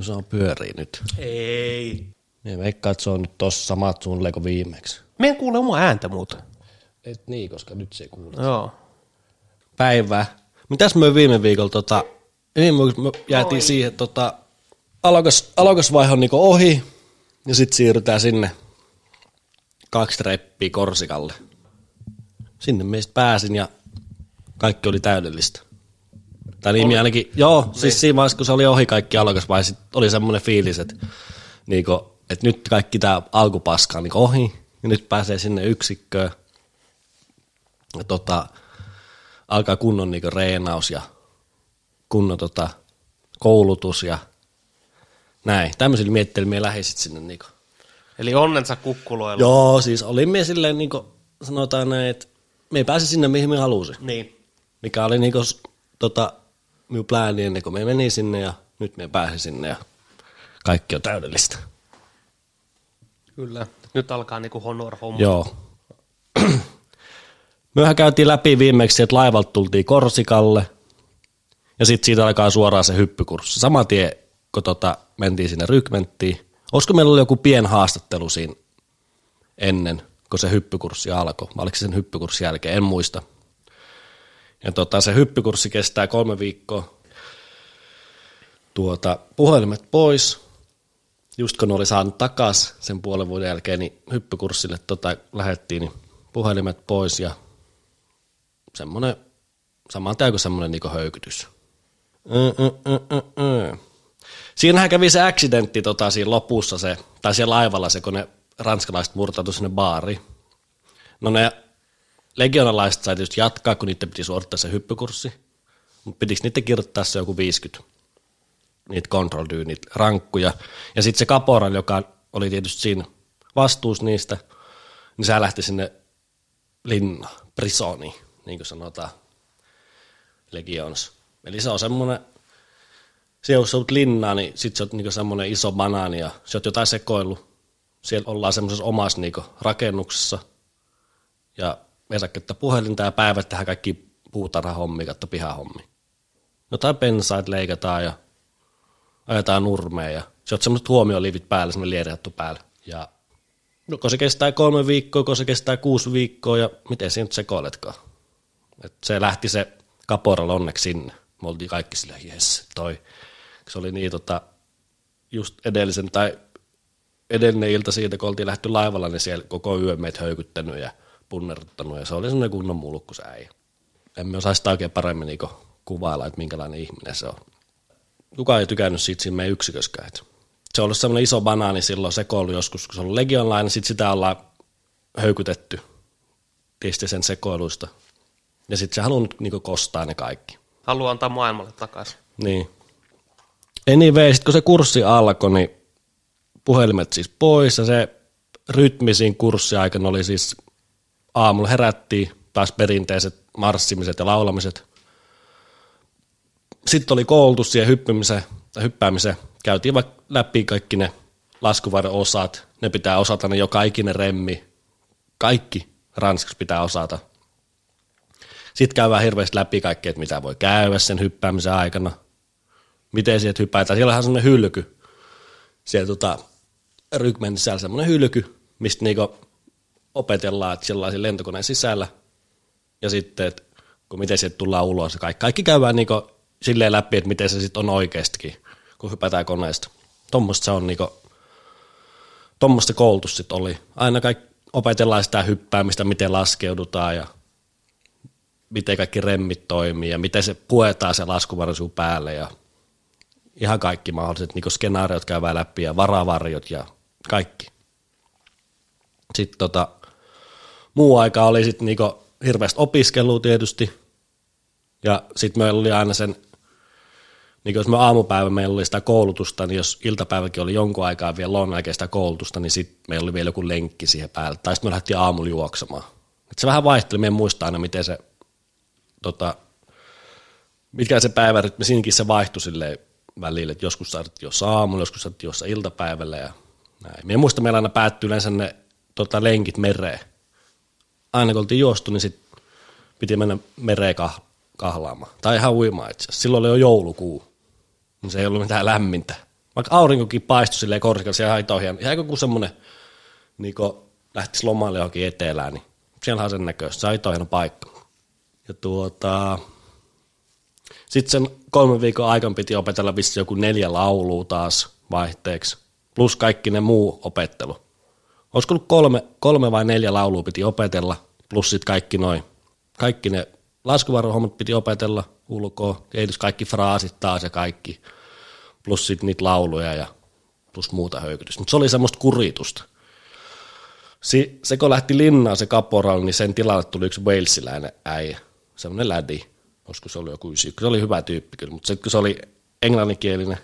Tuossa on pyörii nyt. Ei. Niin veikkaan, että se on nyt tossa samat suunnilleen kuin viimeksi. Me en kuule omaa ääntä muuta. Et niin, koska nyt se ei kuule. Joo. Päivää. Mitäs me viime viikolla tota, viikolla me jäätiin siihen, tota, alokas, alokasvaihe on niinku ohi, ja sitten siirrytään sinne kaksi reppiä Korsikalle. Sinne meistä pääsin ja kaikki oli täydellistä. Tai nimi ainakin, joo, niin. siis siinä vaiheessa, kun se oli ohi kaikki alokasvaihe, sit oli semmoinen fiilis, että, niinku, että nyt kaikki tämä alkupaska on niinku ohi, ja nyt pääsee sinne yksikköön. Ja tota, alkaa kunnon niinku reenaus ja kunnon tota, koulutus ja näin. Tämmöisillä miettelillä lähdin sit sinne niinku. Eli onnensa kukkuloilla. Joo, siis olimme silleen niinku, sanotaan näin, että me ei pääse sinne mihin me halusin. Niin. Mikä oli niinku, s- tota, minun plääni ennen kuin me meni sinne ja nyt me pääsin sinne ja kaikki on täydellistä. Kyllä. Nyt alkaa niinku honor homma. Joo. Myöhän käytiin läpi viimeksi, että laivalta tultiin Korsikalle ja sitten siitä alkaa suoraan se hyppykurssi. Sama tie, kun tota, mentiin sinne rykmenttiin. Olisiko meillä ollut joku pien haastattelu siinä ennen, kun se hyppykurssi alkoi? Vai oliko se sen hyppykurssin jälkeen? En muista. Ja tota, se hyppykurssi kestää kolme viikkoa. Tuota, puhelimet pois, just kun oli saanut takas sen puolen vuoden jälkeen, niin hyppykurssille tota, lähettiin, niin puhelimet pois ja semmoinen, saman kuin semmoinen niin höykytys. Ö, ö, ö, ö. Siinähän kävi se accidentti tota, siinä lopussa se, tai siellä laivalla se, kun ne ranskalaiset murtautui sinne baariin. No ne legionalaiset sai tietysti jatkaa, kun niiden piti suorittaa se hyppykurssi, mutta pitikö niiden kirjoittaa se joku 50? niitä control niitä rankkuja. Ja sitten se Caporal, joka oli tietysti siinä vastuus niistä, niin se lähti sinne linna, prisoni, niin kuin sanotaan Legions. Eli se on semmoinen, se jos olet linnaa, niin sit se on niinku semmoinen iso banaani ja se on jotain sekoillut. Siellä ollaan semmoisessa omassa niinku rakennuksessa ja että puhelinta ja päivät tehdään kaikki puutarhahommia, katto pihahommi. Jotain pensaita leikataan ja ajetaan nurmeen ja se on semmoiset huomioliivit päällä, semmoinen lierihattu päällä. Ja no, kun se kestää kolme viikkoa, kun se kestää kuusi viikkoa ja miten siinä nyt sekoiletkaan. Et se lähti se kaporal onneksi sinne. Me oltiin kaikki sillä jes, toi. Se oli niin tota, just edellisen tai edellinen ilta siitä, kun oltiin lähty laivalla, niin siellä koko yö meitä höykyttänyt ja punneruttanut ja se oli semmoinen kunnon mulkku se äijä. Emme osaa sitä oikein paremmin niinku kuvailla, että minkälainen ihminen se on kukaan ei tykännyt siitä siinä meidän yksiköskään. Et Se on ollut semmoinen iso banaani silloin sekoilu joskus, kun se on ollut legionlainen, sitten sitä ollaan höykytetty tietysti sen sekoiluista. Ja sitten se haluaa niinku kostaa ne kaikki. Haluaa antaa maailmalle takaisin. Niin. Anyway, sit kun se kurssi alkoi, niin puhelimet siis pois ja se rytmi siinä kurssiaikana oli siis aamulla herättiin taas perinteiset marssimiset ja laulamiset. Sitten oli koulutus siihen hyppimisen, tai hyppäämiseen. Käytiin vaikka läpi kaikki ne laskuvarjon osat. Ne pitää osata ne joka ikinen remmi. Kaikki ranskaksi pitää osata. Sitten käydään hirveästi läpi kaikki, että mitä voi käydä sen hyppäämisen aikana. Miten sieltä hypätään. Siellä on semmoinen hylky. Siellä tota, rykmen sisällä semmoinen hylky, mistä niinku opetellaan, että on lentokoneen sisällä. Ja sitten, että kun miten sieltä tullaan ulos. ja Kaikki, kaikki käydään niinku silleen läpi, että miten se sitten on oikeastikin, kun hypätään koneesta. Tuommoista se on niinku, tuommoista koulutus sitten oli. Aina kaikki opetellaan sitä hyppäämistä, miten laskeudutaan ja miten kaikki remmit toimii ja miten se puetaan se laskuvarjo päälle ja ihan kaikki mahdolliset niin skenaariot käydään läpi ja varavarjot ja kaikki. Sitten tota, muu aika oli sitten niinku hirveästi opiskelua tietysti ja sitten meillä oli aina sen, niin jos me aamupäivä meillä oli sitä koulutusta, niin jos iltapäiväkin oli jonkun aikaa vielä lounaan jälkeen sitä koulutusta, niin sitten meillä oli vielä joku lenkki siihen päälle. Tai sitten me lähdettiin aamulla juoksemaan. Et se vähän vaihteli, me en muista aina, miten se, tota, mitkä se päivärytmi, siinäkin se vaihtui silleen välillä, että joskus saatiin jossain aamulla, joskus saatiin jossain iltapäivällä ja näin. Me en muista, meillä aina päättyi yleensä ne tota, lenkit mereen. Aina kun oltiin juostu, niin sitten piti mennä mereen kah- kahlaamaan. Tai ihan uimaan itse asiassa. Silloin oli jo joulukuu. Niin se ei ollut mitään lämmintä. vaikka aurinkokin paistui silleen korkealla, siellä haitoo hieno, ihan joku semmoinen, niin lähtisi lomalle johonkin etelään, niin siellä on sen näköistä, se haitoo hieno paikka. Ja tuota, sitten sen kolmen viikon aikana piti opetella vissi joku neljä laulua taas vaihteeksi, plus kaikki ne muu opettelu. Olisiko ollut kolme, kolme vai neljä laulua piti opetella, plus sitten kaikki noin. Kaikki ne laskuvarohommat piti opetella ulkoa, kehitys kaikki fraasit taas ja kaikki, plus sitten niitä lauluja ja plus muuta höykytystä. Mutta se oli semmoista kuritusta. Si, se kun lähti linnaan se kaporal, niin sen tilalle tuli yksi walesiläinen äijä, semmoinen lädi, olisiko se oli joku ysi. Se oli hyvä tyyppi kyllä, mutta se, kun se oli englanninkielinen,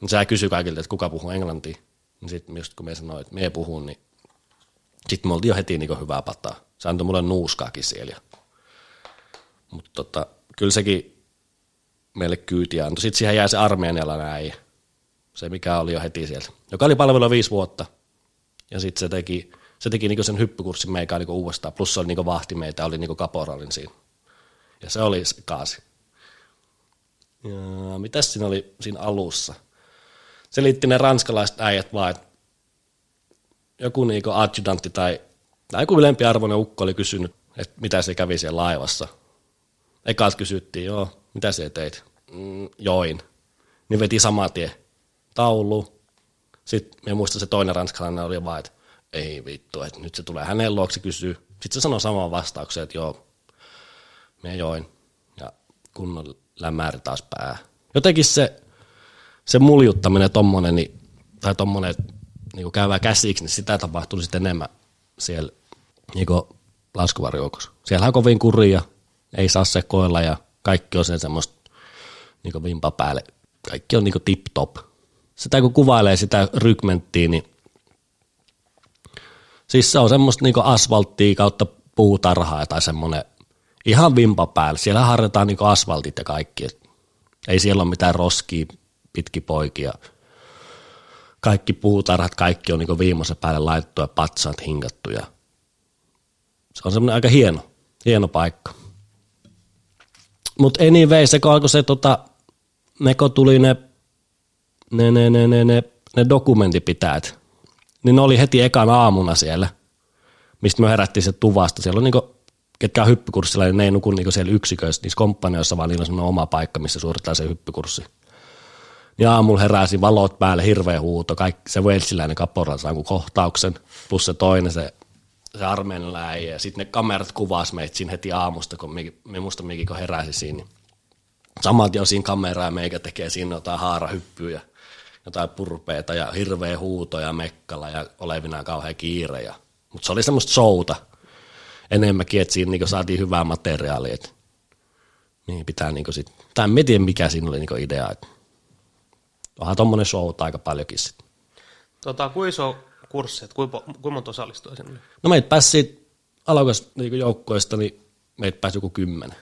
niin se kysyi kaikilta, että kuka puhuu englantia. Niin sitten kun me sanoin, että me puhun, niin sitten me oltiin jo heti niin hyvää pataa. Se antoi mulle nuuskaakin siellä. Mutta tota, kyllä sekin meille kyytiä antoi. Sitten siihen jäi se armeenialainen äijä. Se mikä oli jo heti sieltä. Joka oli palvelu viisi vuotta. Ja sitten se teki, se teki niinku sen hyppykurssin meikä niinku uudestaan. Plus se oli niinku vahti meitä, oli niinku kaporalin siinä. Ja se oli se kaasi. Ja mitäs siinä oli siinä alussa? Se liitti ne ranskalaiset äijät vaan, että joku niinku adjutantti tai, tai joku ylempiarvoinen ukko oli kysynyt, että mitä se kävi siellä laivassa. Ekat kysyttiin, joo, mitä se teit? Mm, join. Niin veti saman tien taulu. Sitten me muista se toinen ranskalainen oli vaan, että ei vittu, että nyt se tulee hänen luokse kysyy. Sitten se sanoi saman vastauksen, että joo, me join. Ja kunnon lämmäri taas pää. Jotenkin se, se muljuttaminen tommonen, niin, tai tommonen, niin käydään käsiksi, niin sitä tapahtuu sitten enemmän siellä niin laskuvarjoukossa. Siellä on kovin kuria, ei saa sekoilla ja kaikki on se semmoista niin vimpa päälle. Kaikki on niin tip-top. Sitä kun kuvailee sitä rykmenttiä, niin siis se on semmoista niin asfalttia kautta puutarhaa tai semmoinen ihan vimpa päälle. Siellä harjoitetaan niin asfaltit ja kaikki. Ei siellä ole mitään roskia, pitkipoikia. Kaikki puutarhat, kaikki on niin viimeisen päälle laitettu ja patsaat hinkattu. Ja se on semmoinen aika hieno, hieno paikka. Mutta anyway, se kun alkoi se, tota, ne kun tuli ne, ne, ne, ne, ne, ne, ne dokumenttipitäjät, niin ne oli heti ekan aamuna siellä, mistä me herättiin se tuvasta. Siellä on niinku, ketkä on hyppykurssilla, niin ne ei nuku niinku siellä yksiköissä, niissä komppanioissa, vaan niillä on oma paikka, missä suorittaa se hyppykurssi. Ja aamulla heräsi valot päälle, hirveä huuto, kaikki, se Walesiläinen kaporal saa kohtauksen, plus se toinen, se se armeenilainen äijä, ja sitten ne kamerat kuvasi meitä siinä heti aamusta, kun me, muista mikin kun heräsi siinä. Niin samalti on siinä kameraa ja meikä tekee siinä jotain haarahyppyjä, jotain purpeita ja hirveä huuto ja mekkala ja olevina kauhean kiire. Ja, mutta se oli semmoista showta enemmänkin, että siinä niinku saatiin hyvää materiaalia. Et, niin pitää niinku sit, tai en tiedä mikä siinä oli niinku idea. Et, onhan tommonen showta aika paljonkin sitten. Tota, kuinka iso kurssi, että kuinka, kuinka monta osallistui sinne? No meitä pääsi siitä alokas niin joukkoista, niin meitä pääsi joku kymmenen.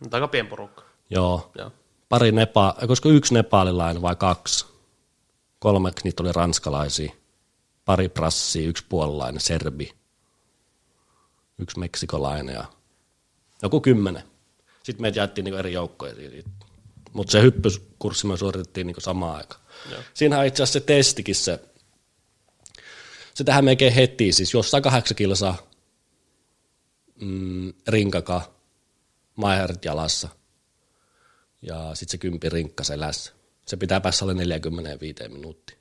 Mutta aika pieni porukka. Joo. Joo. Pari nepa, koska yksi nepalilainen vai kaksi. Kolme niitä oli ranskalaisia. Pari prassia, yksi puolalainen, serbi. Yksi meksikolainen ja joku kymmenen. Sitten meitä jaettiin niin eri joukkoja. Mutta se hyppyskurssi me suoritettiin niin samaan aikaan. Siinähän itse asiassa se testikin se se tähän melkein heti, siis jossain kahdeksan kilsaa mm, rinkaka, maiherit jalassa ja sitten se kympi rinkka selässä. Se pitää päässä alle 45 minuuttia.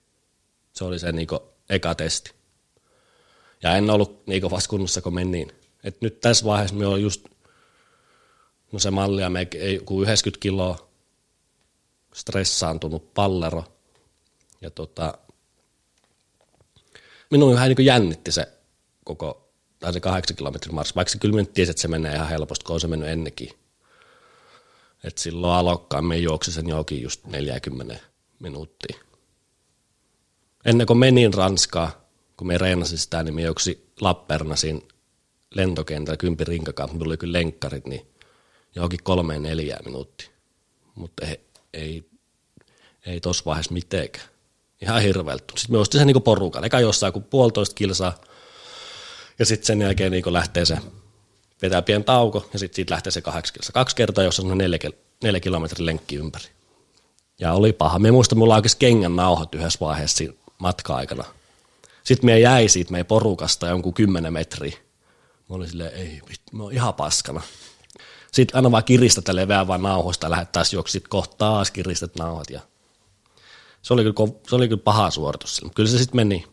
Se oli se niinku eka testi. Ja en ollut niinku vasta kunnossa, kun menin. Et nyt tässä vaiheessa me on just, no se malli ja me ei, 90 kiloa stressaantunut pallero. Ja tota, minun vähän niin jännitti se koko, tai se kahdeksan kilometrin marssi, vaikka se kyllä tiesi, että se menee ihan helposti, kun on se mennyt ennenkin. Et silloin alokkaan me juoksi sen johonkin just 40 minuuttia. Ennen kuin menin Ranskaan, kun me reenasin sitä, niin me juoksi Lappernasin lentokentällä kympi rinkakaan, mutta tuli kyllä lenkkarit, niin johonkin kolmeen neljään minuuttia. Mutta ei, ei, ei tuossa vaiheessa mitenkään. Ihan hirveältä. Sitten me ostin sen niin porukan. Eka jossain kuin puolitoista kilsaa. Ja sitten sen jälkeen niin lähtee se, vetää pieni tauko ja sitten siitä lähtee se kahdeksan kilsaa. Kaksi kertaa, jossa on neljä, neljä kilometrin lenkki ympäri. Ja oli paha. Me muistan, mulla oikeasti kengän nauhat yhdessä vaiheessa matka-aikana. Sitten me jäi siitä meidän porukasta jonkun kymmenen metriä. Mä olin silleen, ei mä oon ihan paskana. Sitten aina vaan kiristetään vähän vaan nauhoista taas juoksi. Sitten kohta taas kiristät nauhat. Ja se, oli kyllä, se oli kyllä paha suoritus sillä. Kyllä se sitten meni.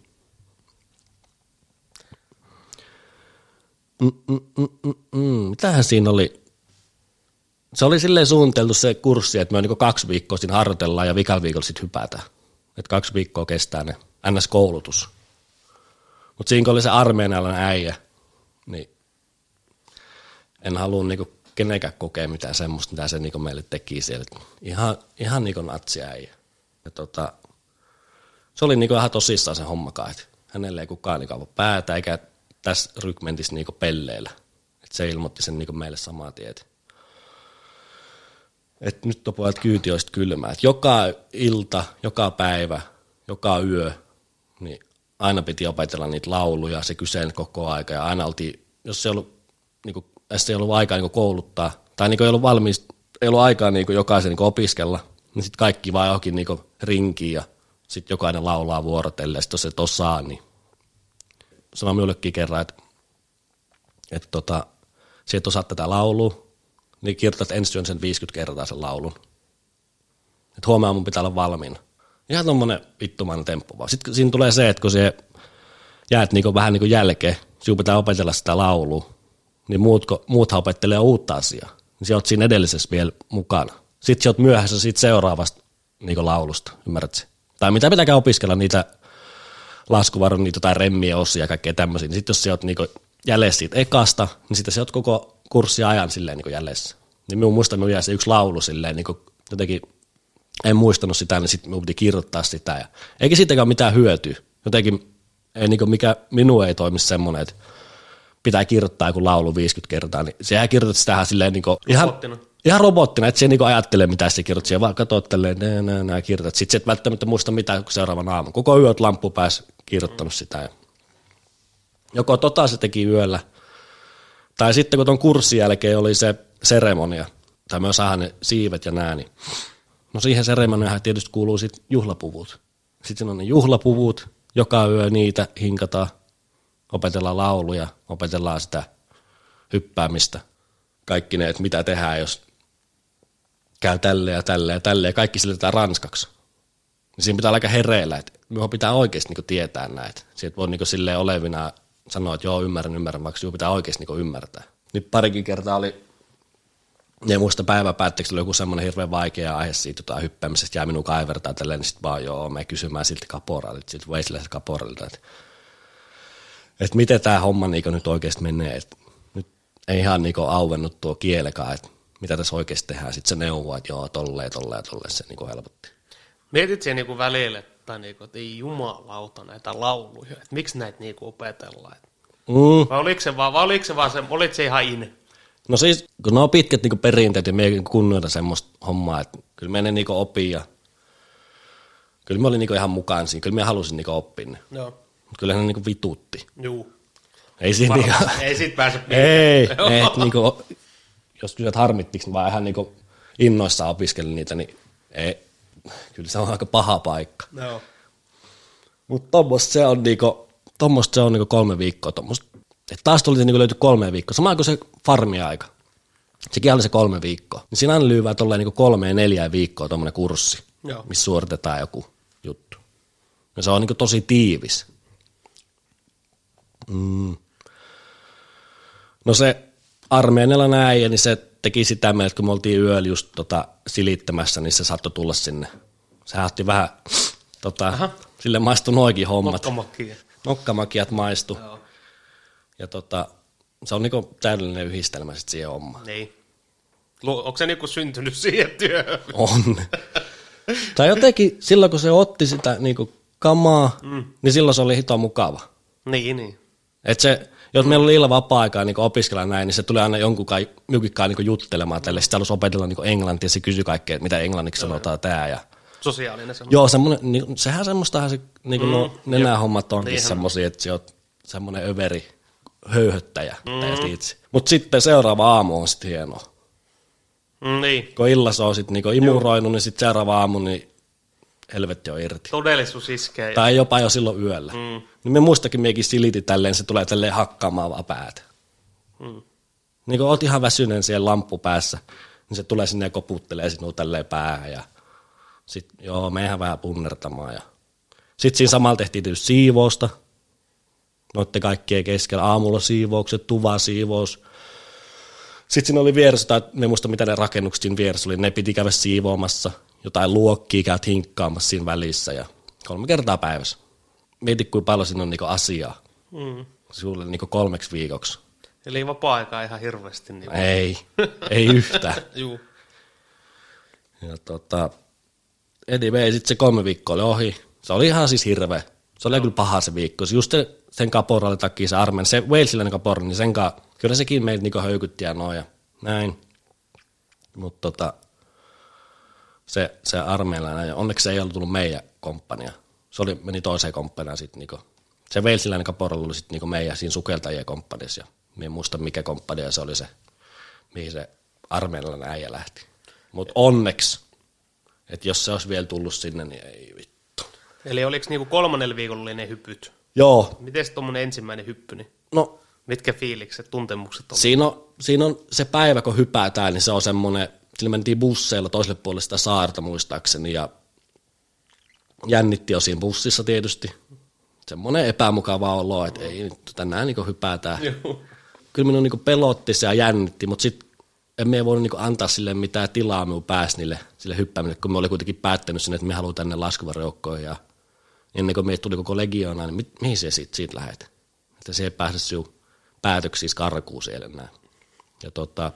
Mm, mm, mm, mm, mm. Mitähän siinä oli? Se oli silleen suunniteltu se kurssi, että me on niin kaksi viikkoa siinä harjoitellaan ja vikalla viikolla sitten hypätään. Että kaksi viikkoa kestää ne NS-koulutus. Mutta siinä kun oli se armeenalainen äijä, niin en halua niinku kenenkään kokea mitään semmoista, mitä se niinku meille teki siellä. Ihan, ihan niinku natsia ja tota, se oli niinku ihan tosissaan se homma kai. Hänelle ei kukaan niinku avaa päätä eikä tässä rykmentissä niinku pelleillä. Et se ilmoitti sen niinku meille samaa tietä. Et nyt on pojat kyyti olisi kylmää. Et joka ilta, joka päivä, joka yö, niin aina piti opetella niitä lauluja, se kyseen koko aika ja aina oltiin, jos ei ollut, niin kuin, ei ollut aikaa niin kouluttaa, tai niin ei ollut valmis, ei ollut aikaa niin jokaisen niin opiskella, niin sitten kaikki vaan johonkin niin rinkiin ja sitten jokainen laulaa vuorotellen, ja sitten jos et osaa, niin sanoi minullekin kerran, että, että tota, se et osaa tätä laulua, niin kirjoitat ensi yön sen 50 kertaa sen laulun. Että huomenna mun pitää olla valmiina. Ihan tommonen vittumainen temppu vaan. Sitten siinä tulee se, että kun se jäät niinku vähän niinku jälkeen, sinun pitää opetella sitä laulua, niin muut, muuthan opettelee uutta asiaa. Niin sä oot siinä edellisessä vielä mukana. Sitten sä oot myöhässä siitä seuraavasta niinku laulusta, ymmärrätkö? Tai mitä pitääkään opiskella niitä laskuvaron, niitä tai remmien osia ja kaikkea tämmöisiä. Niin sitten jos sä oot niinku jäljessä siitä ekasta, niin sitten sä oot koko kurssi ajan silleen niinku jäljessä. Niin minun muistan, minun se yksi laulu silleen niinku jotenkin en muistanut sitä, niin sitten minun piti kirjoittaa sitä. Ja, eikä siitäkään mitään hyötyä. Jotenkin ei, niin mikä, minun ei toimi semmoinen, että pitää kirjoittaa joku laulu 50 kertaa, niin sehän kirjoitat sitä silleen niin kuin, ihan, robottina. ihan robottina, että se niin ajattelee, mitä se kirjoittaa, siellä vaan katsoo tälleen, nää, nää, nää, kirjoitat. Sitten et välttämättä muista mitään seuraavan aamun. Koko yöt lamppu pääsi kirjoittanut mm. sitä. Ja joko tota se teki yöllä, tai sitten kun tuon kurssin jälkeen oli se seremonia, tai myös saada ne siivet ja nää, niin No siihen seremoniahan tietysti kuuluu sitten juhlapuvut. Sitten on ne juhlapuvut, joka yö niitä hinkataan, opetellaan lauluja, opetellaan sitä hyppäämistä. Kaikki ne, että mitä tehdään, jos käy tälle ja tälle ja tälle, ja kaikki selitetään ranskaksi. Niin siinä pitää olla aika hereillä, että minun pitää oikeasti niinku tietää näitä. Siitä voi niinku silleen olevina sanoa, että joo, ymmärrän, ymmärrän, vaikka sinun pitää oikeasti niinku ymmärtää. Niin parikin kertaa oli ja muista päivä päätteeksi oli joku semmoinen hirveän vaikea aihe siitä jotain hyppäämisestä, jää minun kaivertaa tälleen, niin sitten vaan joo, me kysymään siltä kaporalilta, siltä Weisläiseltä kaporalilta, että, että miten tämä homma niin nyt oikeasti menee, että nyt ei ihan niin auvennut tuo kielekaan, että mitä tässä oikeasti tehdään, sitten se neuvoo, että joo, tolleen, tolleen, tolleen, se niin helpotti. Mietit siihen niin välillä, että, niin kuin, että ei jumalauta näitä lauluja, että miksi näitä niin opetellaan, mm. vai oliko se vaan, vai oliko se vaan se, oliko se ihan in? No siis, kun ne on pitkät niin perinteet ja me kunnioita semmoista hommaa, että kyllä me ne niin opii ja kyllä me olin niin ihan mukaan siinä, kyllä me halusin niin oppia ne. Joo. Mutta kyllä ne niin vitutti. Juu. Ei siitä niin Ei siitä pääse Ei, et, niin kuin, jos kysyt harmittiksi, niin vaan ihan niin innoissaan opiskelin niitä, niin ei, kyllä se on aika paha paikka. Joo. Mutta tuommoista se on, niinku, se on niinku kolme viikkoa tuommoista et taas tuli se niin löytyi kolme viikkoa, sama kuin se farmiaika. Sekin oli se kolme viikkoa. Niin siinä aina lyyvää tolleen niin kolme ja neljä viikkoa tuommoinen kurssi, Joo. missä suoritetaan joku juttu. Ja se on niin tosi tiivis. Mm. No se armeenilla näin, niin se teki sitä meille, että kun me oltiin yöllä just tota, silittämässä, niin se saattoi tulla sinne. Se otti vähän, tota, sille maistui noikin hommat. Nokkamakia. Nokkamakiat maistu. Joo. Ja tota, se on niinku täydellinen yhdistelmä sit siihen hommaan. Niin. Onko se niinku syntynyt siihen työhön? On. tai jotenkin silloin, kun se otti sitä niinku kamaa, mm. niin silloin se oli hito mukava. Niin, niin. Et se, jos meillä oli illa vapaa-aikaa niin opiskella näin, niin se tuli aina jonkun kai, niin juttelemaan tälle. Sitten halusi opetella niin englantia, se kysyi kaikkea, mitä englanniksi Joo, sanotaan tää. Ja... Sosiaalinen semmoinen. Joo, semmoinen, niin, sehän semmoistahan se, niin kuin mm, no, ne nämä hommat onkin niin semmoisia, että se on semmoinen överi höyhöttäjä mm. itse. Mutta sitten seuraava aamu on sitten hieno. Mm, niin. Kun illassa on sitten niinku imuroinut, niin sitten seuraava aamu, niin helvetti on irti. Todellisuus iskee. Tai jopa jo silloin yöllä. Mm. Niin me muistakin miekin siliti tälleen, se tulee tälleen hakkaamaan vaan päätä. Mm. Niin kun oot ihan väsyneen siellä lamppu päässä, niin se tulee sinne ja koputtelee sinua tälleen päähän ja sit joo, mehän vähän punnertamaan ja sitten siinä samalla tehtiin tietysti siivousta, noitte kaikkien keskellä, aamulla siivoukset, tuva siivous. Sitten siinä oli vieressä, tai me muista mitä ne rakennukset siinä vieressä oli, ne piti käydä siivoamassa, jotain luokkia käyt hinkkaamassa siinä välissä ja kolme kertaa päivässä. Mieti, kuinka paljon siinä on niinku asiaa Mm. sulle niinku kolmeksi viikoksi. Eli vapaa-aikaa ihan hirveästi. Niin Ei, ei yhtään. Juu. Ja tota, anyway, sitten se kolme viikkoa oli ohi. Se oli ihan siis hirveä. Se oli kyllä paha se viikko. Just sen, sen kaporalin takia se armen, se Walesilainen kapora, niin sen kanssa, kyllä sekin meitä niinku höykytti ja noin ja näin. Mutta tota, se, se armeilainen, ja onneksi se ei ollut tullut meidän komppania. Se oli, meni toiseen komppaniaan sitten niinku. Se Walesilainen kapora oli sitten niinku meidän siinä sukeltajien komppaniassa. Ja minä en muista mikä komppania se oli se, mihin se armeilainen äijä lähti. Mutta onneksi, että jos se olisi vielä tullut sinne, niin ei vittu. Eli oliko niinku kolmannella viikolla oli ne hypyt? Joo, Miten tuommoinen ensimmäinen hyppy, niin no mitkä fiilikset, tuntemukset on? siinä on, siinä on se päivä, kun hypätään, niin se on semmoinen, sillä mentiin busseilla toiselle puolelle sitä saarta muistaakseni ja jännitti jo siinä bussissa tietysti. Semmoinen epämukava olo, että ei nyt tänään niin hypätään. Joo. Kyllä minun niin pelotti se ja jännitti, mutta sitten en me voinut niin antaa sille mitään tilaa minun päässä niille, sille hyppäämiselle, kun me oli kuitenkin päättänyt sinne, että me haluamme tänne laskuvarjoukkoon ja ennen kuin meitä tuli koko legioona, niin mi- mihin se siitä, siitä lähet? Että se ei pääse sinun päätöksissä karkuun siellä näin. Ja tota,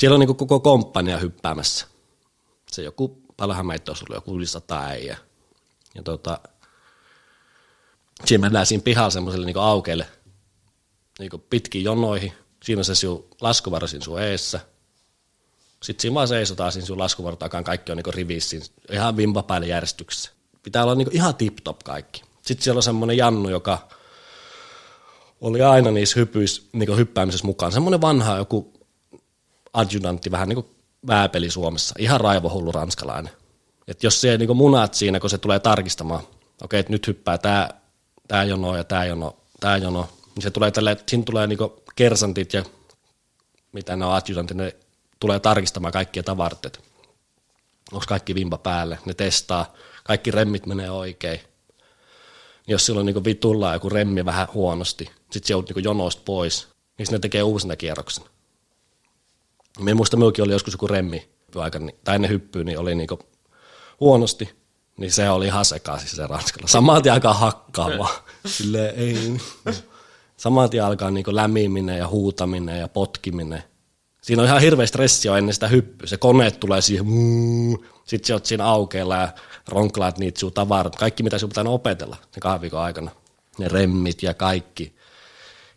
siellä on niin koko komppania hyppäämässä. Se joku, paljonhan meitä olisi ollut joku yli sata äijä. Ja tota, siinä mennään siinä pihalla semmoiselle niin aukeille niin pitkiin jonoihin. Siinä on se sinun laskuvaro siinä sun eessä. Sitten siinä vaan seisotaan siinä sun laskuvaro takaan, kaikki on niin rivissä ihan vimpapäille järjestyksessä. Pitää olla niin ihan tip-top kaikki. Sitten siellä on semmoinen Jannu, joka oli aina niissä hypyissä, niin hyppäämisessä mukaan. Semmoinen vanha joku adjutantti, vähän niin kuin vääpeli Suomessa. Ihan raivohullu ranskalainen. Et jos se niin munat siinä, kun se tulee tarkistamaan, okei, että nyt hyppää tämä tää jono ja tämä jono, tämä jono, niin se tulee tälle, siinä tulee niin kersantit ja mitä ne on adjutantit, ne tulee tarkistamaan kaikkia tavarat, että onko kaikki vimpa päälle, ne testaa, kaikki remmit menee oikein. Jos silloin niin vitulla joku remmi vähän huonosti, sitten se joudut niin jonoista pois, niin ne tekee uusina kierroksen. Minä muista, minullakin oli joskus joku remmi aikana, tai ennen hyppyä, niin oli niinku huonosti, niin se oli ihan sekaisin se ranskalla. Saman tien alkaa hakkaa vaan. Silleen, ei. Saman tien alkaa niinku lämiminen ja huutaminen ja potkiminen. Siinä on ihan hirveä stressi jo ennen sitä hyppyä. Se koneet tulee siihen, sitten sä oot siinä aukeella ja ronklaat niitä sun tavarat. Kaikki mitä sun pitää opetella sen kahden viikon aikana. Ne remmit ja kaikki.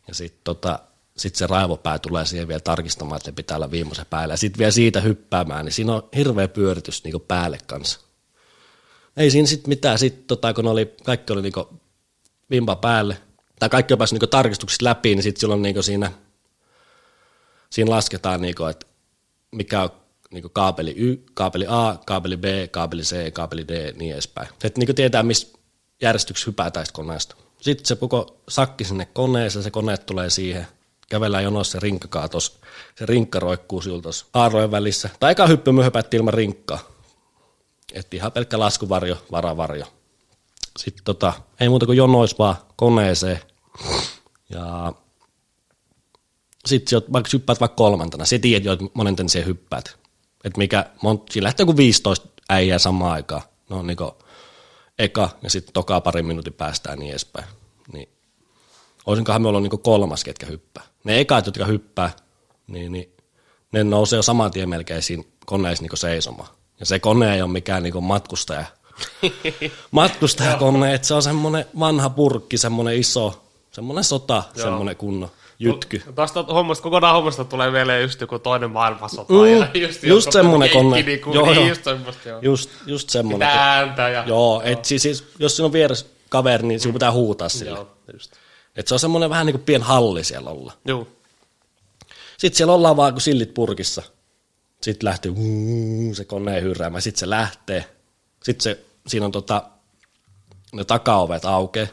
Ja sitten tota, sit se raivopää tulee siihen vielä tarkistamaan, että pitää olla viimeisen päällä. Ja sitten vielä siitä hyppäämään, niin siinä on hirveä pyöritys niinku päälle kanssa. Ei siinä sitten mitään, sit, tota, kun oli, kaikki oli niinku vimpa päälle, tai kaikki on päässyt niinku tarkistuksista läpi, niin sitten silloin niinku siinä, siinä lasketaan, niinku, että mikä on niinku kaapeli, y, kaapeli A, kaapeli B, kaapeli C, kaapeli D, niin edespäin. Että niinku tietää, missä järjestyksessä hypätään koneesta. Sitten se koko sakki sinne koneeseen, se kone tulee siihen, kävellään jonossa se rinkka kaatos, se rinkka roikkuu sinulla tuossa haarojen välissä. Tai eka hyppy me ilman rinkkaa. Että ihan pelkkä laskuvarjo, varavarjo. Sitten tota, ei muuta kuin jonois vaan koneeseen. Ja sitten vaikka hyppäät vaikka kolmantena, se tiedät jo, että monenten se hyppäät. Että mikä, siinä lähtee joku 15 äijää samaan aikaan. No niin kuin eka ja sitten toka pari minuutin päästään niin edespäin. Niin olisinkohan me ollut niin kolmas, ketkä hyppää. Ne ekat, jotka hyppää, niin, niin ne nousee jo saman tien melkein siinä koneessa niin seisomaan. Ja se kone ei ole mikään niin matkustaja, matkustajakone, että se on semmoinen vanha purkki, semmoinen iso, semmoinen sota, Joo. semmoinen kunnon jytky. No, Tästä hommasta, kokonaan hommasta tulee vielä just joku toinen maailmansota. Mm, ja just joku semmonen jenkki kone. Niinku, Joo, niin, joo. just semmoista, joo. Just, just semmoinen. Pitää ääntä ja... Joo, et siis, siis, jos siinä on vieressä kaveri, niin sinun pitää huutaa sille. Joo, just. Et se on semmoinen vähän niin kuin pien halli siellä olla. Joo. Sitten siellä ollaan vaan kuin sillit purkissa. Sitten lähtee se koneen hyrräämään, sitten se lähtee. Sitten se, siinä on tota, ne takaovet aukeaa.